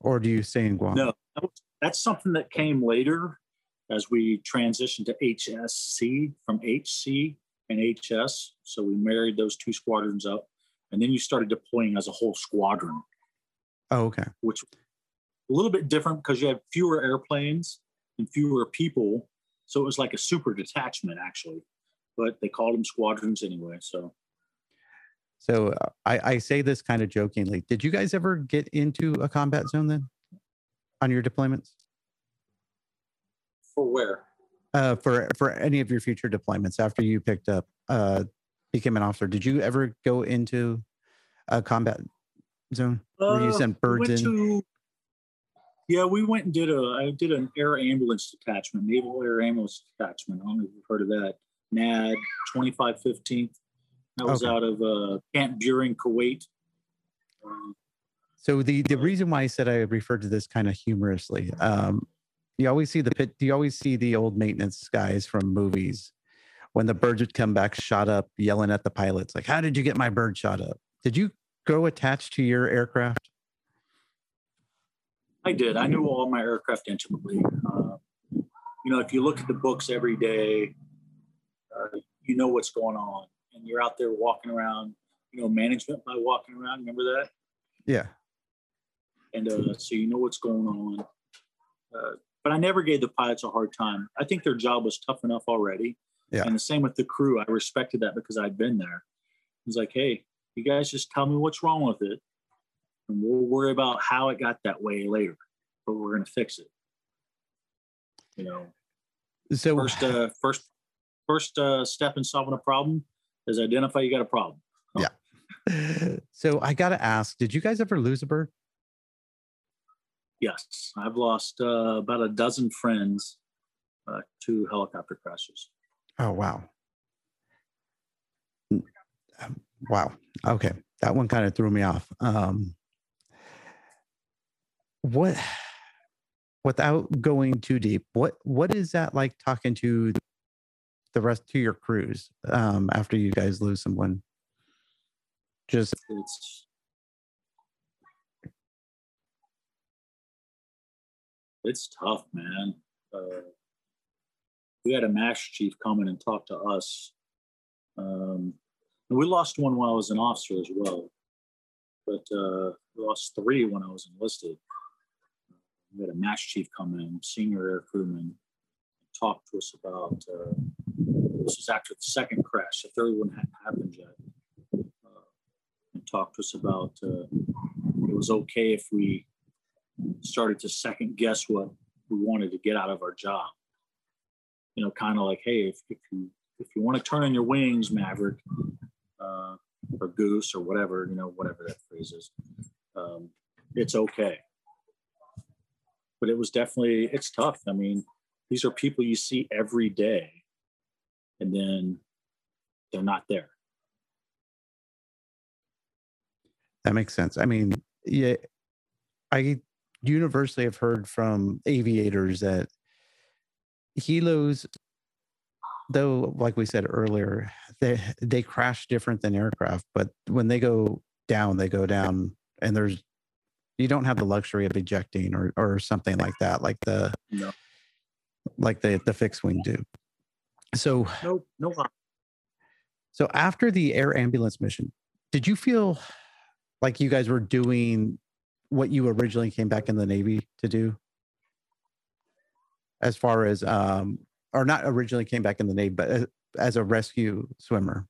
[SPEAKER 3] or do you stay in Guam?
[SPEAKER 1] No, that's something that came later as we transitioned to HSC from HC and HS. So we married those two squadrons up, and then you started deploying as a whole squadron.
[SPEAKER 3] Oh, okay.
[SPEAKER 1] Which a little bit different because you had fewer airplanes and fewer people, so it was like a super detachment actually, but they called them squadrons anyway. So
[SPEAKER 3] so uh, I, I say this kind of jokingly. Did you guys ever get into a combat zone then on your deployments?
[SPEAKER 1] For where?
[SPEAKER 3] Uh, for for any of your future deployments after you picked up uh, became an officer, did you ever go into a combat zone where you
[SPEAKER 1] Uh,
[SPEAKER 3] sent
[SPEAKER 1] we
[SPEAKER 3] birds
[SPEAKER 1] went
[SPEAKER 3] in?
[SPEAKER 1] to- yeah, we went and did a. I did an air ambulance detachment, Naval Air Ambulance Detachment. I don't know if you've heard of that. NAD twenty five fifteenth. That was
[SPEAKER 3] Okay.
[SPEAKER 1] out of uh, Camp Buehring, Kuwait. Um,
[SPEAKER 3] So the the reason why I said I referred to this kind of humorously, um, you always see the pit. You always see the old maintenance guys from movies when the birds would come back shot up, yelling at the pilots like, "How did you get my bird shot up? Did you go attached to your aircraft?"
[SPEAKER 1] I did. I knew all my aircraft intimately. Uh, you know, if you look at the books every day, uh, you know what's going on, and you're out there walking around. You know, management by walking around. Remember that?
[SPEAKER 3] Yeah.
[SPEAKER 1] and uh, so you know what's going on. Uh, but I never gave the pilots a hard time. I think their job was tough enough already.
[SPEAKER 3] Yeah.
[SPEAKER 1] And the same with the crew. I respected that because I'd been there. It was like, hey, you guys just tell me what's wrong with it, and we'll worry about how it got that way later. But we're going to fix it. You know,
[SPEAKER 3] So
[SPEAKER 1] first, uh, first, first uh, step in solving a problem is identify you got a problem. Yeah.
[SPEAKER 3] So I got to ask, did you guys ever lose a bird?
[SPEAKER 1] Yes, I've lost uh, about a dozen friends uh, to helicopter crashes.
[SPEAKER 3] Oh wow. Um, Wow. Okay. That one kind of threw me off. Um what without going too deep, what what is that like talking to the rest to your crews um after you guys lose someone? Just
[SPEAKER 1] it's it's tough, man. Uh, we had a master chief come in and talk to us. Um, and we lost one while I was an officer as well, but uh, we lost three when I was enlisted. We had a master chief come in, senior air crewman, talk to us about. Uh, this was after the second crash. The third one hadn't happened yet uh, and talked to us about uh, it was okay if we started to second guess what we wanted to get out of our job. You know, kind of like, hey, if, if you if you want to turn on your wings, Maverick, uh, or Goose, or whatever, you know, whatever that phrase is, um, it's okay. But it was definitely it's tough. I mean, these are people you see every day, and then they're not there.
[SPEAKER 3] that makes sense. I mean, yeah, I universally have heard from aviators that helos though like we said earlier they they crash different than aircraft but when they go down they go down and there's you don't have the luxury of ejecting or or something like that like the
[SPEAKER 1] No.
[SPEAKER 3] like the the fixed wing do. So
[SPEAKER 1] No, no
[SPEAKER 3] so after the air ambulance mission did you feel like you guys were doing what you originally came back in the navy to do? As far as um or not originally came back in the navy but as, as a rescue swimmer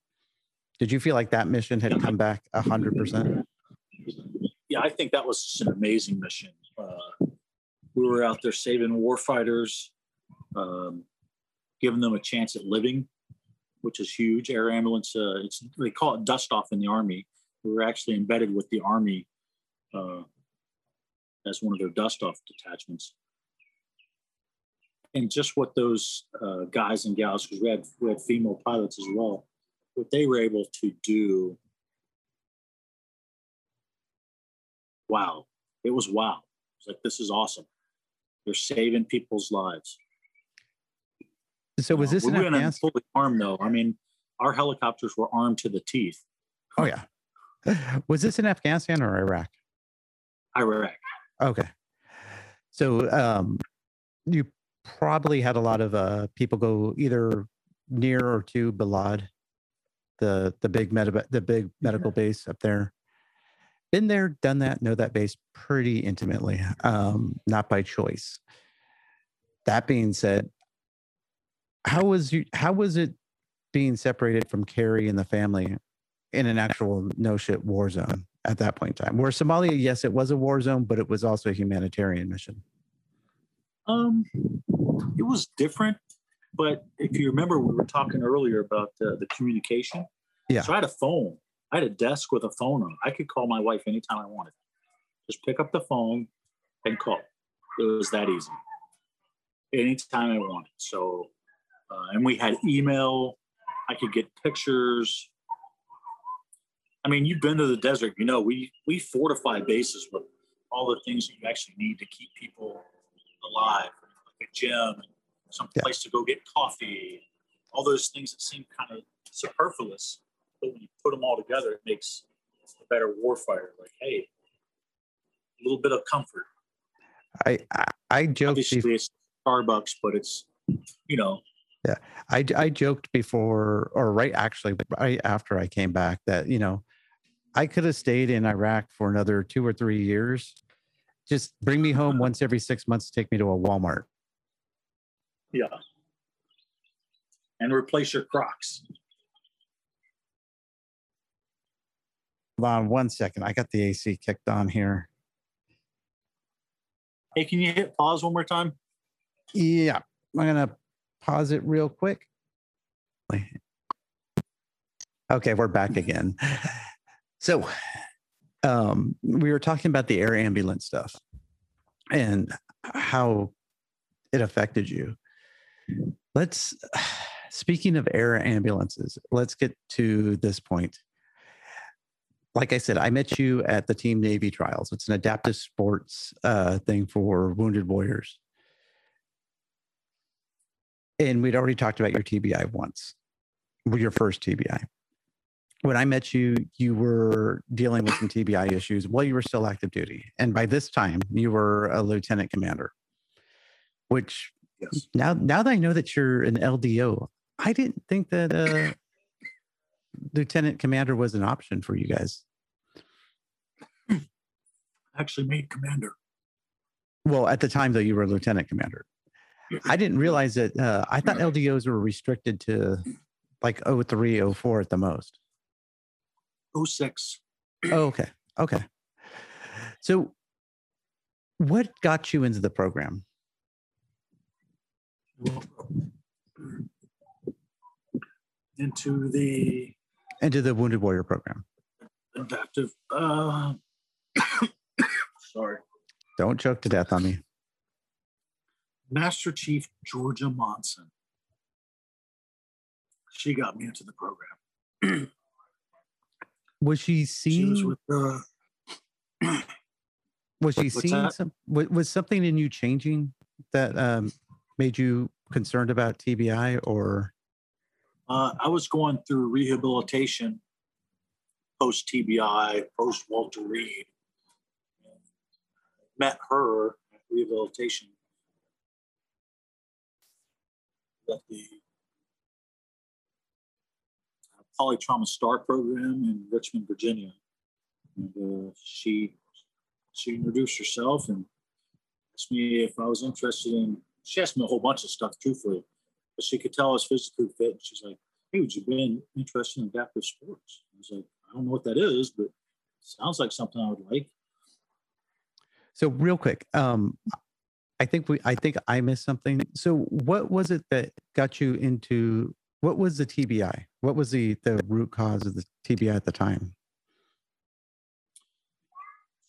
[SPEAKER 3] did you feel like that mission had come back a hundred percent
[SPEAKER 1] think that was just an amazing mission. Uh, we were out there saving warfighters, um, giving them a chance at living, which is huge. Air ambulance, uh, it's they call it dust off in the army. We were actually embedded with the army uh, as one of their dust off detachments. And just what those uh, guys and gals, because we had we had female pilots as well, what they were able to do wow. It was wow. It's like this is awesome. They're saving people's lives.
[SPEAKER 3] So was this
[SPEAKER 1] we
[SPEAKER 3] in
[SPEAKER 1] went in
[SPEAKER 3] Afghanistan?
[SPEAKER 1] fully armed though. I mean, our helicopters were armed to the teeth.
[SPEAKER 3] Oh yeah. Was this in Afghanistan or Iraq?
[SPEAKER 1] Iraq.
[SPEAKER 3] Okay. So um, you probably had a lot of uh, people go either near or to Balad, the the big med- the big medical base up there. Been there, done that, know that base pretty intimately, um, not by choice. That being said, how was you? How was it being separated from Carrie and the family in an actual no shit war zone at that point in time? Where Somalia, yes, it was a war zone, but it was also a humanitarian mission.
[SPEAKER 1] Um, it was different, but if you remember, we were talking earlier about uh, the communication.
[SPEAKER 3] Yeah.
[SPEAKER 1] So I had a phone. I had a desk with a phone on. I could call my wife anytime I wanted. Just pick up the phone and call. It was that easy. Anytime I wanted. So, uh, and we had email. I could get pictures. I mean, you've been to the desert. You know, we we fortify bases with all the things that you actually need to keep people alive, like a gym, some
[SPEAKER 3] Yeah.
[SPEAKER 1] place to go get coffee, all those things that seem kind of superfluous, but when you put them all together, it makes a better warfighter. Like, hey, a little bit of comfort.
[SPEAKER 3] I I, I joked.
[SPEAKER 1] Obviously, it's Starbucks, but it's you know, Yeah,
[SPEAKER 3] I, I joked before, or right actually, right after I came back, that you know, I could have stayed in Iraq for another two or three years. Just bring me home once every six months. Take me to a Walmart.
[SPEAKER 1] yeah, and replace your Crocs.
[SPEAKER 3] Hold on one second. I got the AC kicked on here.
[SPEAKER 1] Hey, can you hit pause one more time?
[SPEAKER 3] Yeah, I'm gonna pause it real quick. Okay, we're back again. So, um, we were talking about the air ambulance stuff and how it affected you. Let's, speaking of air ambulances, let's get to this point. Like I said, I met you at the Team Navy trials. It's an adaptive sports uh, thing for wounded warriors and we'd already talked about your TBI once, your first TBI. When I met you, you were dealing with some TBI issues while you were still active duty. And by this time, you were a lieutenant commander, which
[SPEAKER 1] Yes.
[SPEAKER 3] now, now that I know that you're an LDO, I didn't think that uh, lieutenant commander was an option for you guys.
[SPEAKER 1] Actually, made commander.
[SPEAKER 3] Well, at the time, though, you were lieutenant commander. I didn't realize that. Uh, I thought LDOs were restricted to like 03, 04 at the most.
[SPEAKER 1] 06.
[SPEAKER 3] Oh, okay. Okay. So, what got you into the program?
[SPEAKER 1] Into the
[SPEAKER 3] Into the Wounded Warrior program?
[SPEAKER 1] adaptive. Uh, sorry.
[SPEAKER 3] Don't choke to death on me.
[SPEAKER 1] Master Chief Georgia Monson. She got me into the program.
[SPEAKER 3] Was she
[SPEAKER 1] She was
[SPEAKER 3] seeing?
[SPEAKER 1] with uh,
[SPEAKER 3] Was she
[SPEAKER 1] What's
[SPEAKER 3] seeing
[SPEAKER 1] that?
[SPEAKER 3] some? Was, was something in you changing that um, made you concerned about TBI? Or
[SPEAKER 1] uh, I was going through rehabilitation post TBI, post Walter Reed. Met her at rehabilitation at the Polytrauma Star program in Richmond, Virginia. And uh, she she introduced herself and asked me if I was interested in. She asked me a whole bunch of stuff, truthfully, but she could tell I was physically fit. And she's like, "Hey, would you be interested in adaptive sports?" I was like, "I don't know what that is, but sounds like something I would like."
[SPEAKER 3] so, real quick, um, I think we. I think I missed something. So, what was it that got you into? What was the TBI? What was the the root cause of the TBI at the time?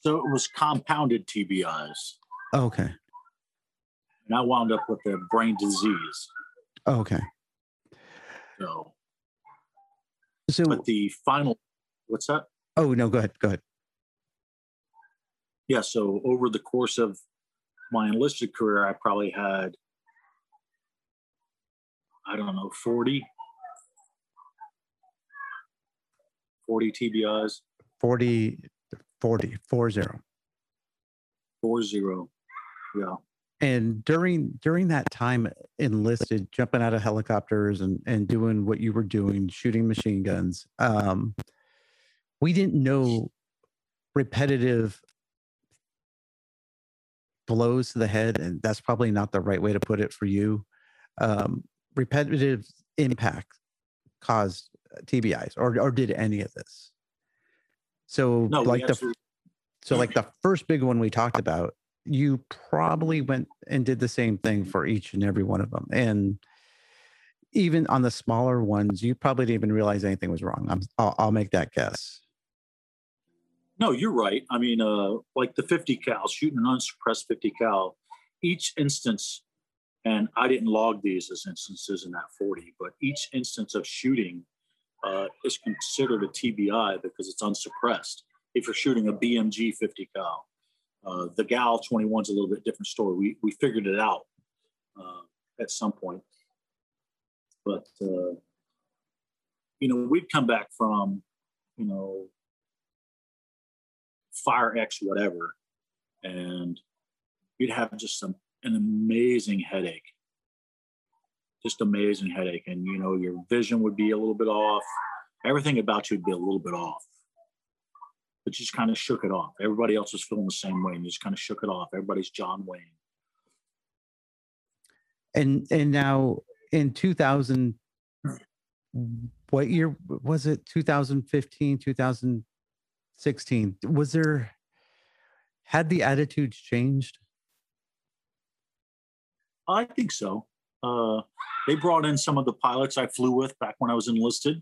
[SPEAKER 1] So it was compounded TBIs,
[SPEAKER 3] okay.
[SPEAKER 1] and I wound up with a brain disease.
[SPEAKER 3] Oh, okay.
[SPEAKER 1] So,
[SPEAKER 3] So,
[SPEAKER 1] but the final, what's that?
[SPEAKER 3] oh no, go ahead. Go ahead.
[SPEAKER 1] Yeah. So over the course of my enlisted career, I probably had, I don't know, 40, 40 TBIs.
[SPEAKER 3] 40, 40, 40.
[SPEAKER 1] Four zero. Yeah.
[SPEAKER 3] And during during that time enlisted, jumping out of helicopters and and doing what you were doing, shooting machine guns, um, we didn't know repetitive blows to the head, and that's probably not the right way to put it for you. Um, repetitive impact caused TBIs, or or did any of this? So
[SPEAKER 1] No,
[SPEAKER 3] like the so like the first big one we talked about, you probably went and did the same thing for each and every one of them. And even on the smaller ones, you probably didn't even realize anything was wrong. I'm, I'll, I'll make that guess.
[SPEAKER 1] No, you're right. I mean, uh, like the 50 cal, shooting an unsuppressed 50 cal, each instance, and I didn't log these as instances in that 40, but each instance of shooting uh, is considered a TBI because it's unsuppressed. If you're shooting a BMG 50 cal, uh, the GAU-21 is a little bit different story. We we figured it out uh, at some point, but uh, you know, we'd come back from you know fire X whatever, and you'd have just some an amazing headache, just amazing headache, and you know your vision would be a little bit off, everything about you would be a little bit off, but you just kind of shook it off. Everybody else was feeling the same way, and you just kind of shook it off. Everybody's John Wayne.
[SPEAKER 3] And and now in 2000, what year was it? 2015, 2016. Was there had the attitudes changed?
[SPEAKER 1] I think so. Uh, they brought in some of the pilots I flew with back when I was enlisted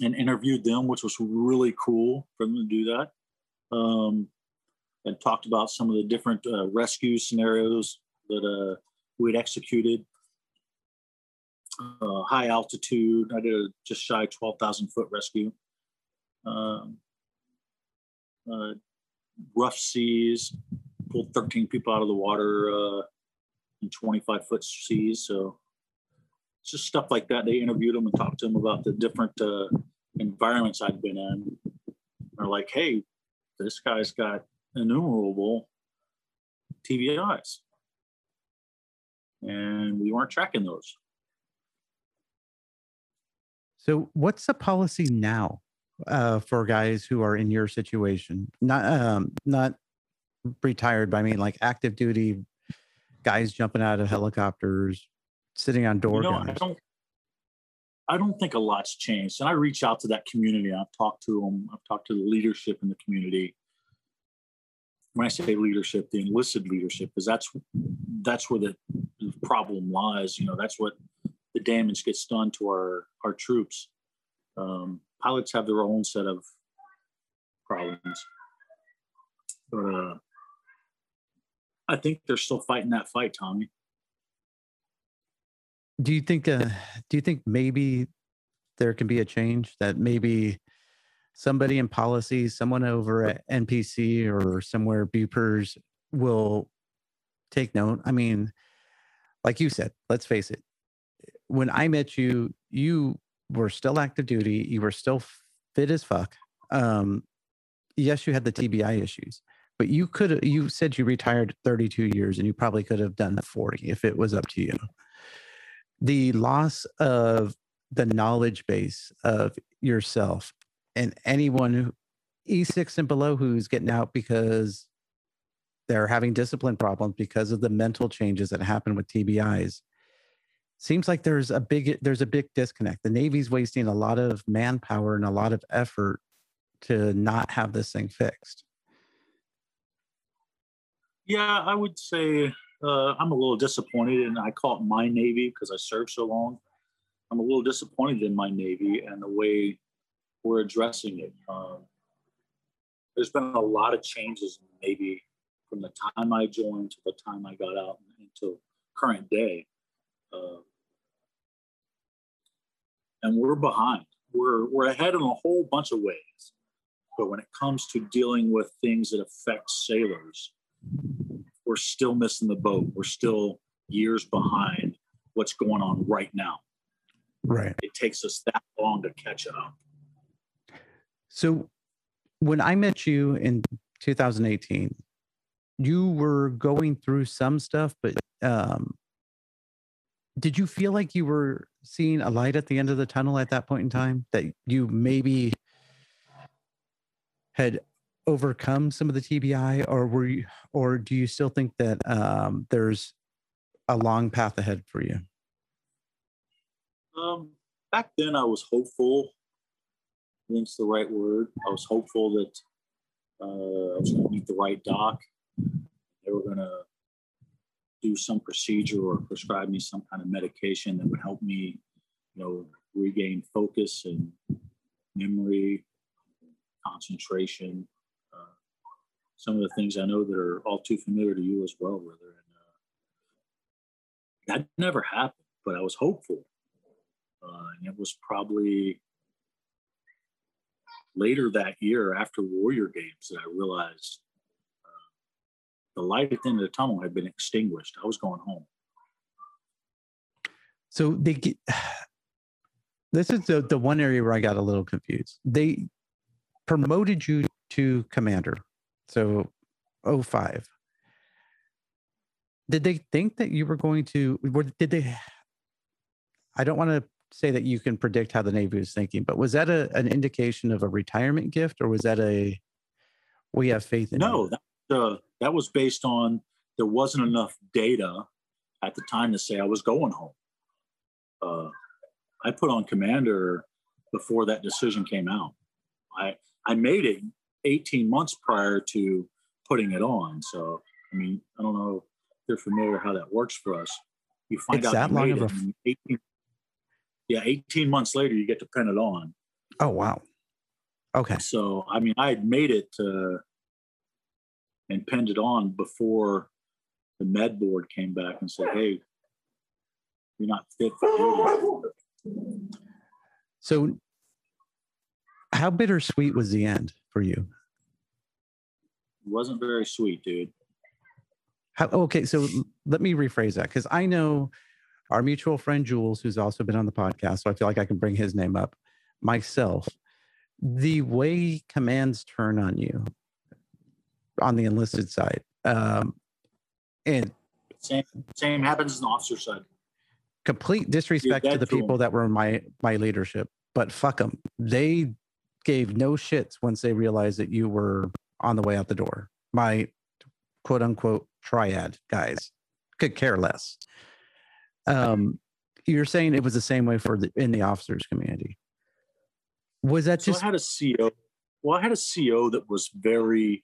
[SPEAKER 1] and interviewed them, which was really cool for them to do that. Um, and talked about some of the different uh, rescue scenarios that uh, we'd executed. Uh, high altitude, I did a just shy 12,000 foot rescue. Um, uh, rough seas, pulled 13 people out of the water uh, in 25 foot seas. So just stuff like that. They interviewed them and talked to them about the different uh, environments I'd been in. They're like, hey, this guy's got innumerable TBIs. And we weren't tracking those.
[SPEAKER 3] So, what's the policy now uh, for guys who are in your situation? Not um, not retired, but I mean like active duty guys jumping out of helicopters, sitting on door
[SPEAKER 1] you know, I don't, I don't think a lot's changed. And I reach out to that community. I've talked to them. I've talked to the leadership in the community. When I say leadership, the enlisted leadership, because that's that's where the, the problem lies. You know, that's what the damage gets done to our our troops. Um, pilots have their own set of problems, but uh, I think they're still fighting that fight, Tommy.
[SPEAKER 3] Do you think uh, do you think maybe there can be a change that maybe somebody in policy someone over at npc or somewhere bupers will take note? I mean like you said let's face it when i met you you were still active duty you were still fit as fuck um yes you had the tbi issues but you could you said you retired 32 years and you probably could have done 40 if it was up to you the loss of the knowledge base of yourself and anyone who E6 and below who's getting out because they're having discipline problems because of the mental changes that happen with TBIs. Seems like there's a big there's a big disconnect. The Navy's wasting a lot of manpower and a lot of effort to not have this thing fixed.
[SPEAKER 1] Yeah, I would say uh, I'm a little disappointed, and I call it my Navy because I served so long. I'm a little disappointed in my Navy and the way we're addressing it. Um, there's been a lot of changes in the Navy from the time I joined to the time I got out until current day. Uh, and we're behind. We're, we're ahead in a whole bunch of ways. But when it comes to dealing with things that affect sailors, we're still missing the boat. We're still years behind what's going on right now.
[SPEAKER 3] Right.
[SPEAKER 1] It takes us that long to catch up.
[SPEAKER 3] So when I met you in 2018, you were going through some stuff, but um, did you feel like you were seeing a light at the end of the tunnel at that point in time? That you maybe had overcome some of the TBI, or were you, or do you still think that um, there's a long path ahead for you?
[SPEAKER 1] Um, back then, I was hopeful. I think's the right word. I was hopeful that uh, I was going to meet the right doc. They were going to do some procedure or prescribe me some kind of medication that would help me, you know, regain focus and memory, concentration. Some of the things I know that are all too familiar to you as well, brother. And uh, that never happened, but I was hopeful. Uh, and it was probably later that year after Warrior Games that I realized uh, the light at the end of the tunnel had been extinguished. I was going home.
[SPEAKER 3] So they get, this is the, the one area where I got a little confused. They promoted you to commander. So 05. Did they think that you were going to, or did they, I don't want to say that you can predict how the Navy was thinking, but was that a, an indication of a retirement gift or was that a we have faith in
[SPEAKER 1] no that, uh, that was based on there wasn't enough data at the time to say I was going home. Uh, I put on commander before that decision came out. I I made it 18 months prior to putting it on. So I mean I don't know if you're familiar how that works for us. You find
[SPEAKER 3] it's
[SPEAKER 1] out
[SPEAKER 3] that long of a
[SPEAKER 1] 18, yeah, 18 months later, you get to pin it on.
[SPEAKER 3] Oh, wow. Okay.
[SPEAKER 1] So, I mean, I had made it uh, and pinned it on before the med board came back and said, hey, you're not fit for duty.
[SPEAKER 3] So, how bittersweet was the end for you?
[SPEAKER 1] It wasn't very sweet, dude.
[SPEAKER 3] How, okay, so let me rephrase that because I know our mutual friend Jules, who's also been on the podcast, so I feel like I can bring his name up. Myself, the way commands turn on you on the enlisted side, um, and
[SPEAKER 1] same same happens on the officer side.
[SPEAKER 3] Complete disrespect to the people that were in my my leadership, but fuck them. They gave no shits once they realized that you were on the way out the door. My quote unquote triad guys could care less. Um, you're saying it was the same way for the in the officers community. Was that
[SPEAKER 1] so
[SPEAKER 3] just?
[SPEAKER 1] I had a CO. Well, I had a CO that was very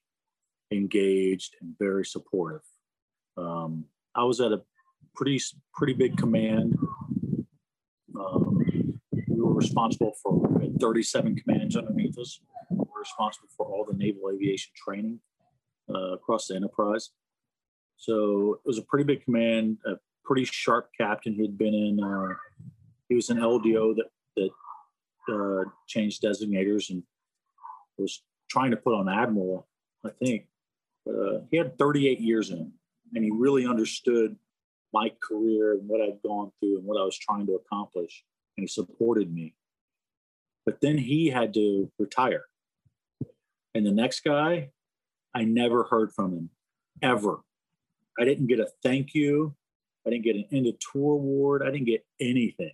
[SPEAKER 1] engaged and very supportive. Um, I was at a pretty pretty big command. Um, responsible for 37 commands underneath us. We're responsible for all the naval aviation training uh, across the enterprise. So it was a pretty big command, a pretty sharp captain. He'd been in, uh, he was an LDO that, that uh, changed designators and was trying to put on admiral, I think. Uh, he had 38 years in and he really understood my career and what I'd gone through and what I was trying to accomplish, and he supported me. But then he had to retire. And the next guy, I never heard from him ever. I didn't get a thank you. I didn't get an end of tour award. I didn't get anything.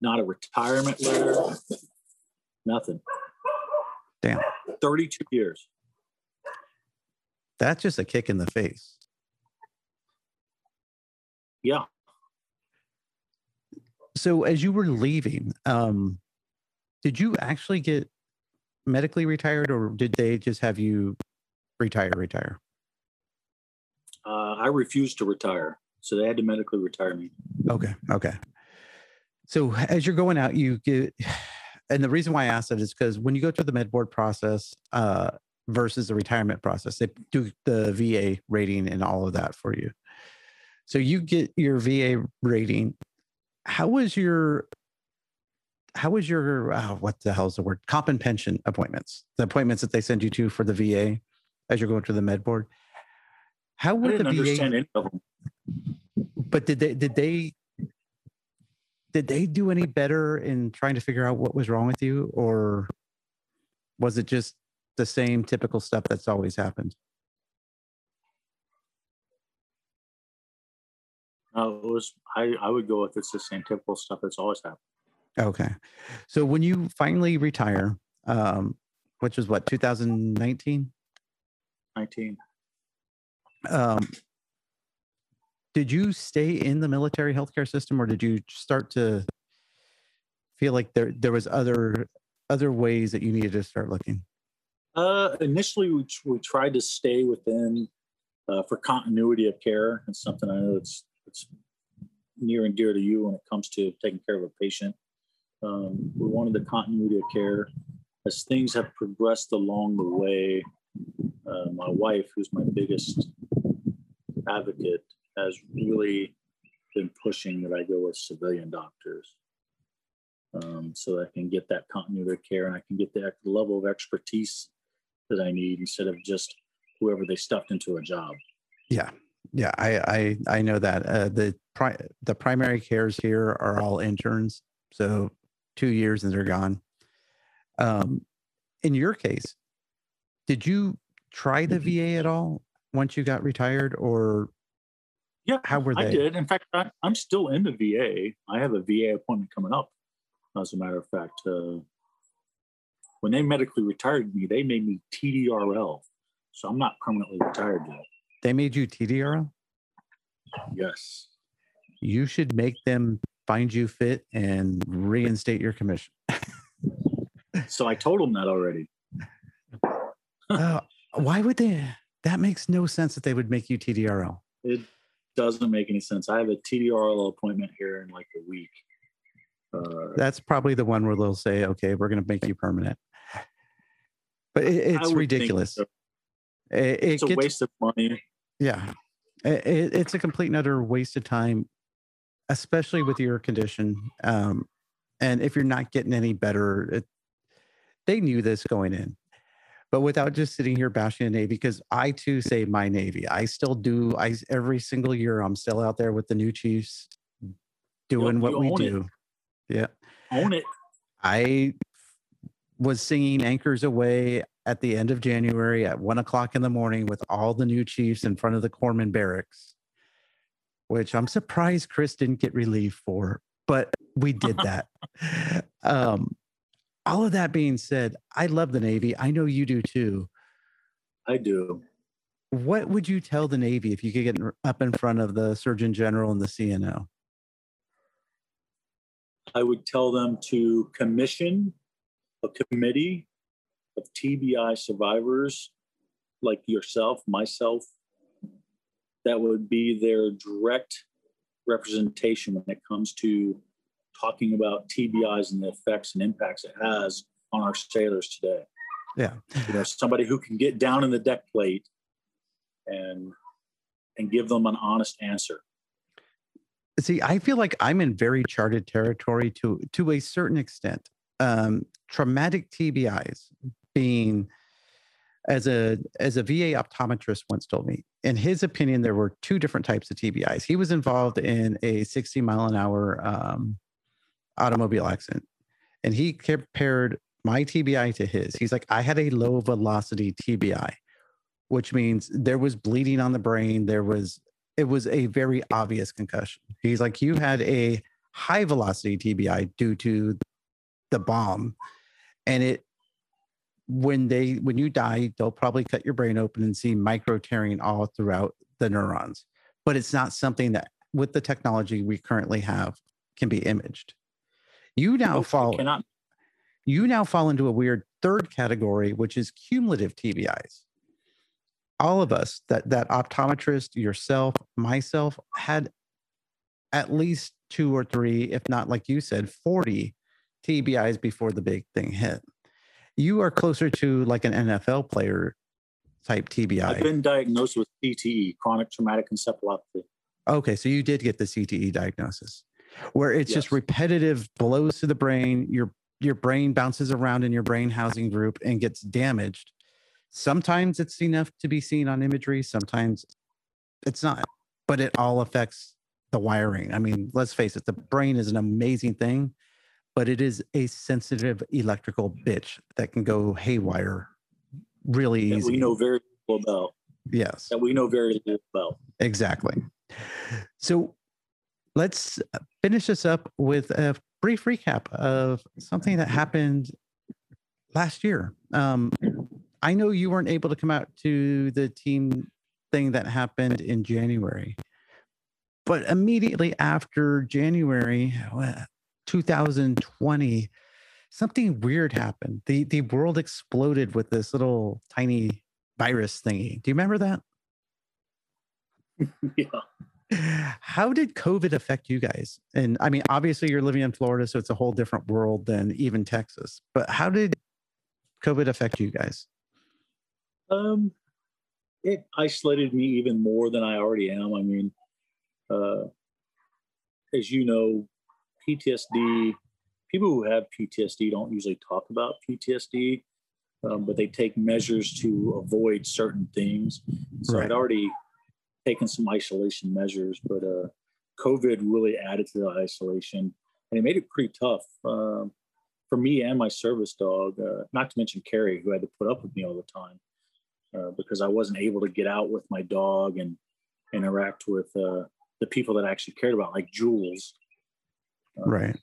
[SPEAKER 1] Not a retirement letter. Nothing.
[SPEAKER 3] Damn.
[SPEAKER 1] 32 years.
[SPEAKER 3] That's just a kick in the face.
[SPEAKER 1] Yeah.
[SPEAKER 3] So as you were leaving, um, did you actually get medically retired or did they just have you retire, retire?
[SPEAKER 1] Uh, I refused to retire. So they had to medically retire me.
[SPEAKER 3] Okay. Okay. So as you're going out, you get, and the reason why I asked that is because when you go through the med board process uh, versus the retirement process, they do the VA rating and all of that for you. So you get your VA rating. How was your, how was your, uh, what the hell is the word? Comp and pension appointments, the appointments that they send you to for the VA as you're going through the med board How would the VA?
[SPEAKER 1] understand any of them.
[SPEAKER 3] But did they did they did they do any better in trying to figure out what was wrong with you, or was it just the same typical stuff that's always happened?
[SPEAKER 1] No, it was I, I would go with it's the same typical stuff that's always happened.
[SPEAKER 3] Okay, so when you finally retire, um, which was what 2019,
[SPEAKER 1] 19.
[SPEAKER 3] um, did you stay in the military healthcare system, or did you start to feel like there there was other other ways that you needed to start looking?
[SPEAKER 1] Uh, initially, we, we tried to stay within uh, for continuity of care. and something I know it's it's near and dear to you when it comes to taking care of a patient. Um, we wanted the continuity of care. As things have progressed along the way, uh, my wife, who's my biggest advocate, has really been pushing that I go with civilian doctors. Um, so I can get that continuity of care and I can get the level of expertise that I need instead of just whoever they stuffed into a job.
[SPEAKER 3] Yeah, yeah, I I I know that uh, the pri- the primary cares here are all interns, so two years and they're gone. Um, in your case, did you try the VA at all once you got retired, or
[SPEAKER 1] Yeah,
[SPEAKER 3] how were they?
[SPEAKER 1] I did. In fact, I, I'm still in the VA. I have a VA appointment coming up. As a matter of fact, uh, when they medically retired me, they made me TDRL. So I'm not permanently retired yet.
[SPEAKER 3] They made you TDRL.
[SPEAKER 1] Yes.
[SPEAKER 3] You should make them find you fit and reinstate your commission.
[SPEAKER 1] So I told them that already.
[SPEAKER 3] Uh, why would they? That makes no sense that they would make you TDRL.
[SPEAKER 1] It doesn't make any sense. I have a TDRL appointment here in like a week. Uh,
[SPEAKER 3] That's probably the one where they'll say, "Okay, we're going to make you permanent." But it, it's ridiculous.
[SPEAKER 1] so.
[SPEAKER 3] It, it
[SPEAKER 1] It's a
[SPEAKER 3] gets-
[SPEAKER 1] waste of money.
[SPEAKER 3] Yeah, it, it- it's a complete and utter waste of time, especially with your condition. Um, and if you're not getting any better, it, they knew this going in. But without just sitting here bashing the Navy, because I too save my Navy. I still do. I every single year I'm still out there with the new chiefs, doing what we
[SPEAKER 1] it.
[SPEAKER 3] do. Yeah.
[SPEAKER 1] Own it.
[SPEAKER 3] I was singing Anchors Aweigh at the end of January at one o'clock in the morning with all the new chiefs in front of the Corpsman barracks, which I'm surprised Chris didn't get relief for, but we did that. um, all of that being said, I love the Navy. I know you do too.
[SPEAKER 1] I do.
[SPEAKER 3] What would you tell the Navy if you could get up in front of the Surgeon General and the CNO?
[SPEAKER 1] I would tell them to commission a committee of TBI survivors like yourself, myself, that would be their direct representation when it comes to talking about TBIs and the effects and impacts it has on our sailors today.
[SPEAKER 3] Yeah.
[SPEAKER 1] You know, somebody who can get down in the deck plate and and give them an honest answer.
[SPEAKER 3] see i feel like i'm in very charted territory to to a certain extent um traumatic tbis being as a as a va optometrist once told me in his opinion there were two different types of tbis he was involved in a 60 mile an hour um, automobile accident and he compared my tbi to his he's like i had a low velocity tbi which means there was bleeding on the brain there was it was a very obvious concussion. He's like, you had a high velocity TBI due to the bomb. And it, when they, when you die, they'll probably cut your brain open and see micro tearing all throughout the neurons. But it's not something that, with the technology we currently have, can be imaged. You now
[SPEAKER 1] I
[SPEAKER 3] fall,
[SPEAKER 1] cannot
[SPEAKER 3] you now fall into a weird third category, which is cumulative TBIs. All of us, that that optometrist, yourself, myself, had at least two or three, if not like you said, 40 TBIs before the big thing hit. You are closer to like an NFL player type TBI.
[SPEAKER 1] I've been diagnosed with CTE, chronic traumatic encephalopathy.
[SPEAKER 3] Okay, so you did get the CTE diagnosis, where it's just repetitive blows to the brain. Your your brain bounces around in your brain housing group and gets damaged. Sometimes it's enough to be seen on imagery. Sometimes It's not, but it all affects the wiring. I mean, let's face it, the brain is an amazing thing, but it is a sensitive electrical bitch that can go haywire really
[SPEAKER 1] That
[SPEAKER 3] easy.
[SPEAKER 1] we know very little about.
[SPEAKER 3] yes,
[SPEAKER 1] That we know very little about.
[SPEAKER 3] exactly. So let's finish this up with a brief recap of something that happened last year. Um, I know you weren't able to come out to the team thing that happened in January, but immediately after January 2020, something weird happened. The the world exploded with this little tiny virus thingy. Do you remember that?
[SPEAKER 1] yeah.
[SPEAKER 3] How did COVID affect you guys? And I mean, obviously, you're living in Florida, so it's a whole different world than even Texas. But how did COVID affect you guys?
[SPEAKER 1] Um, it isolated me even more than I already am. I mean, uh, as you know, PTSD, people who have PTSD don't usually talk about PTSD, um, but they take measures to avoid certain things. So
[SPEAKER 3] Right.
[SPEAKER 1] I'd already taken some isolation measures, but uh, COVID really added to the isolation and it made it pretty tough um, for me and my service dog, uh, not to mention Carrie, who had to put up with me all the time uh, because I wasn't able to get out with my dog and interact with uh, the people that I actually cared about, like Jules. Uh,
[SPEAKER 3] Right.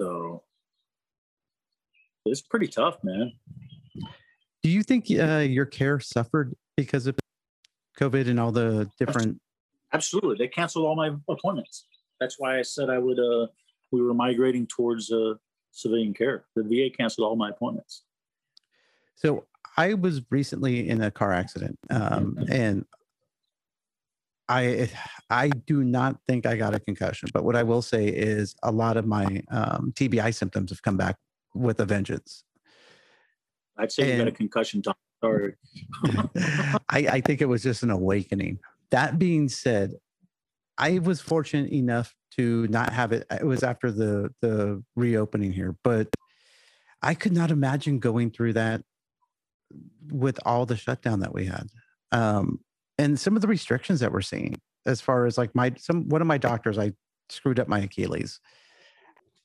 [SPEAKER 1] So it's pretty tough, man.
[SPEAKER 3] Do you think uh, your care suffered because of COVID and all the different?
[SPEAKER 1] Absolutely, they canceled all my appointments. That's why I said I would. Uh, we were migrating towards uh, civilian care. The VA canceled all my appointments.
[SPEAKER 3] So I was recently in a car accident, um, and I I do not think I got a concussion. But what I will say is a lot of my um, TBI symptoms have come back with a vengeance.
[SPEAKER 1] I'd say you got a concussion. Tom. Sorry.
[SPEAKER 3] I, I think it was just an awakening. That being said, I was fortunate enough to not have it. It was after the the reopening here, but I could not imagine going through that with all the shutdown that we had, um, and some of the restrictions that we're seeing. As far as like my some one of my doctors, I screwed up my Achilles.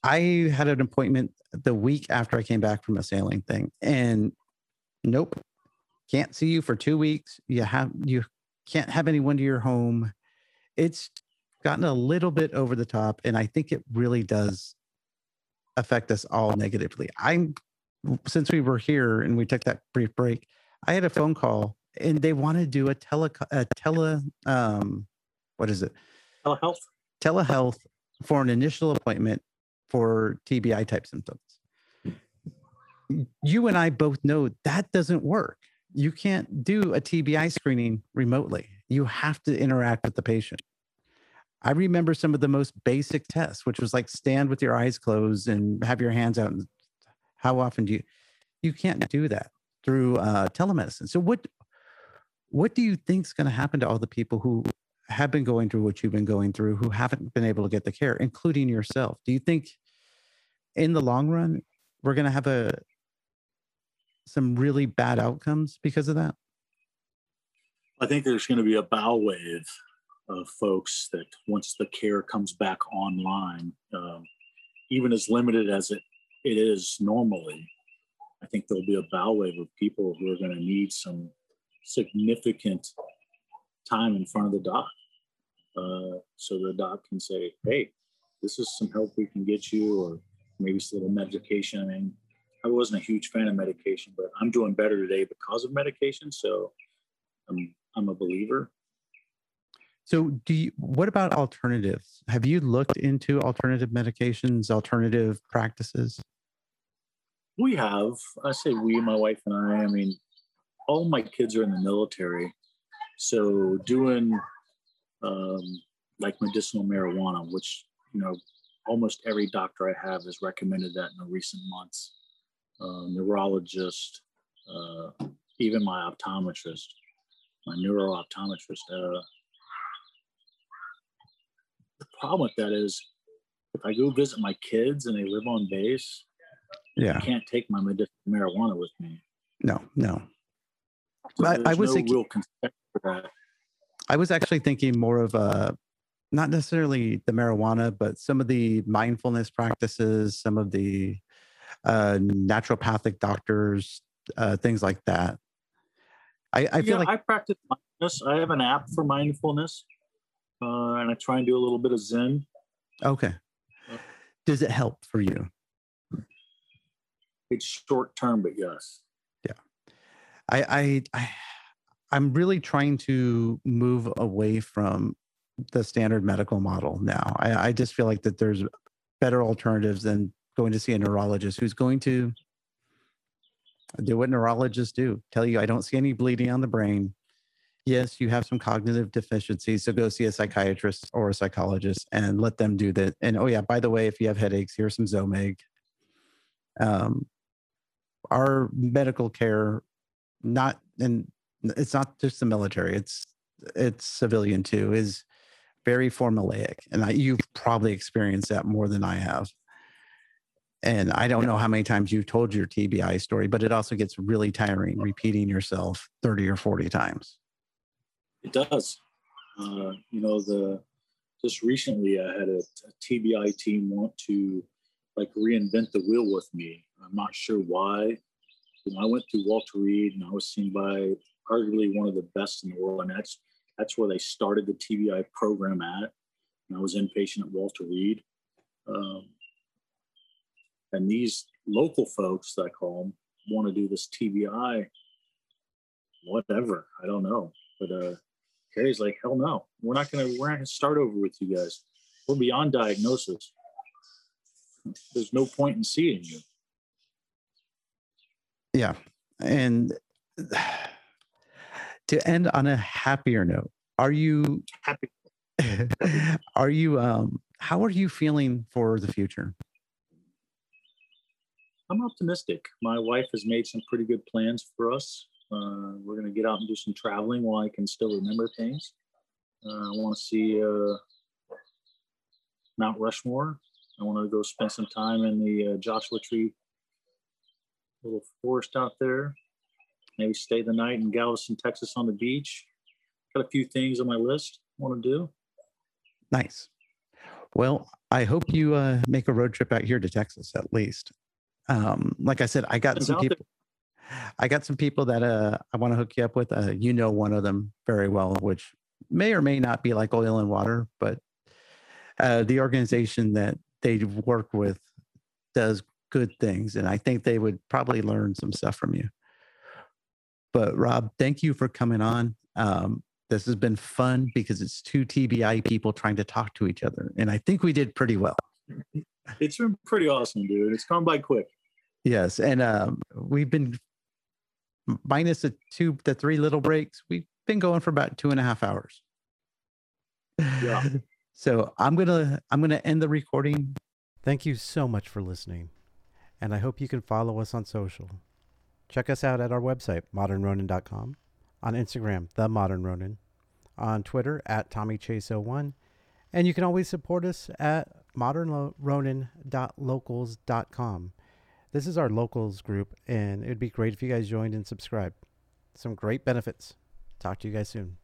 [SPEAKER 3] I had an appointment the week after I came back from a sailing thing, and nope, can't see you for two weeks. You have you can't have anyone to your home. It's gotten a little bit over the top, and I think it really does affect us all negatively. I'm since we were here and we took that brief break, I had a phone call and they want to do a tele a tele um what is it
[SPEAKER 1] Telehealth.
[SPEAKER 3] telehealth for an initial appointment for TBI type symptoms. You and I both know that doesn't work. You can't do a TBI screening remotely. You have to interact with the patient. I remember some of the most basic tests, which was like stand with your eyes closed and have your hands out. And how often do you? You can't do that through uh, telemedicine. So what? What do you think is going to happen to all the people who have been going through what you've been going through who haven't been able to get the care, including yourself. Do you think in the long run we're going to have a some really bad outcomes because of that?
[SPEAKER 1] I think there's going to be a bow wave of folks that once the care comes back online, um, even as limited as it, it is normally, I think there'll be a bow wave of people who are going to need some significant time in front of the doc. Uh, so the doc can say, hey, this is some help we can get you, or maybe it's a little medication. I mean, I wasn't a huge fan of medication, but I'm doing better today because of medication. So I'm I'm a believer.
[SPEAKER 3] So, do you, what about alternatives? Have you looked into alternative medications, alternative practices?
[SPEAKER 1] We have, I say we, my wife and I, I mean, all my kids are in the military. So doing um, like medicinal marijuana, which, you know, almost every doctor I have has recommended that in the recent months. Uh, neurologist, uh, even my optometrist, my neuro optometrist. Uh, the problem with that is if I go visit my kids and they live on base,
[SPEAKER 3] Yeah,
[SPEAKER 1] I can't take my medicinal marijuana with me.
[SPEAKER 3] no, no.
[SPEAKER 1] So
[SPEAKER 3] I- I was
[SPEAKER 1] no
[SPEAKER 3] thinking-
[SPEAKER 1] real consent for that.
[SPEAKER 3] I was actually thinking more of a not necessarily the marijuana, but some of the mindfulness practices, some of the uh, naturopathic doctors, uh, things like that. I, I feel
[SPEAKER 1] yeah,
[SPEAKER 3] like
[SPEAKER 1] I practice mindfulness. I have an app for mindfulness, uh, and I try and do a little bit of Zen.
[SPEAKER 3] okay. Does it help for you?
[SPEAKER 1] It's short term, but yes.
[SPEAKER 3] I, I, I I'm really trying to move away from the standard medical model now. I, I just feel like that there's better alternatives than going to see a neurologist who's going to do what neurologists do tell you, I don't see any bleeding on the brain. Yes, you have some cognitive deficiencies. So go see a psychiatrist or a psychologist and let them do that. And oh, yeah, by the way, if you have headaches, here's some Zomig. Um, our medical care, not, and it's not just the military, it's, it's civilian too, is very formulaic. And I, you've probably experienced that more than I have. And I don't know how many times you've told your TBI story, but it also gets really tiring repeating yourself 30 or 40 times.
[SPEAKER 1] It does. Uh, you know, the just recently I had a, a TBI team want to like reinvent the wheel with me. I'm not sure why. You know, I went through Walter Reed and I was seen by arguably one of the best in the world, and that's that's where they started the TBI program at. And I was inpatient at Walter Reed. Um, and these local folks that I call them want to do this TBI, whatever. I don't know. But uh Carrie's like, hell no. We're not gonna we're not gonna start over with you guys. We're beyond diagnosis. There's no point in seeing you.
[SPEAKER 3] Yeah. And to end on a happier note, are you
[SPEAKER 1] Happy
[SPEAKER 3] are you um how are you feeling for the future?
[SPEAKER 1] I'm optimistic. My wife has made some pretty good plans for us. Uh, we're going to get out and do some traveling while I can still remember things. Uh, I want to see uh, Mount Rushmore. I want to go spend some time in the uh, Joshua Tree little forest out there. Maybe stay the night in Galveston, Texas on the beach. Got a few things on my list I want to do.
[SPEAKER 3] Nice. Well, I hope you uh, make a road trip out here to Texas at least. Um, like I said, I got
[SPEAKER 1] It's
[SPEAKER 3] some
[SPEAKER 1] out there.
[SPEAKER 3] people. I got some people that uh, I want to hook you up with. Uh, you know one of them very well, which may or may not be like oil and water, but uh, the organization that they work with does good things, and I think they would probably learn some stuff from you. But Rob, thank you for coming on. Um, this has been fun because it's two TBI people trying to talk to each other, and I think we did pretty well.
[SPEAKER 1] It's been pretty awesome, dude. It's gone by quick.
[SPEAKER 3] Yes, and um, we've been minus the two, the three little breaks. We've been going for about two and a half hours.
[SPEAKER 1] Yeah.
[SPEAKER 3] So I'm gonna I'm gonna end the recording.
[SPEAKER 4] Thank you so much for listening, and I hope you can follow us on social. Check us out at our website, modernronin.com, on Instagram, The Modern Ronin, on Twitter, at TommyChase01, and you can always support us at modernronin.locals.com. This is our locals group, and it'd be great if you guys joined and subscribed. Some great benefits. Talk to you guys soon.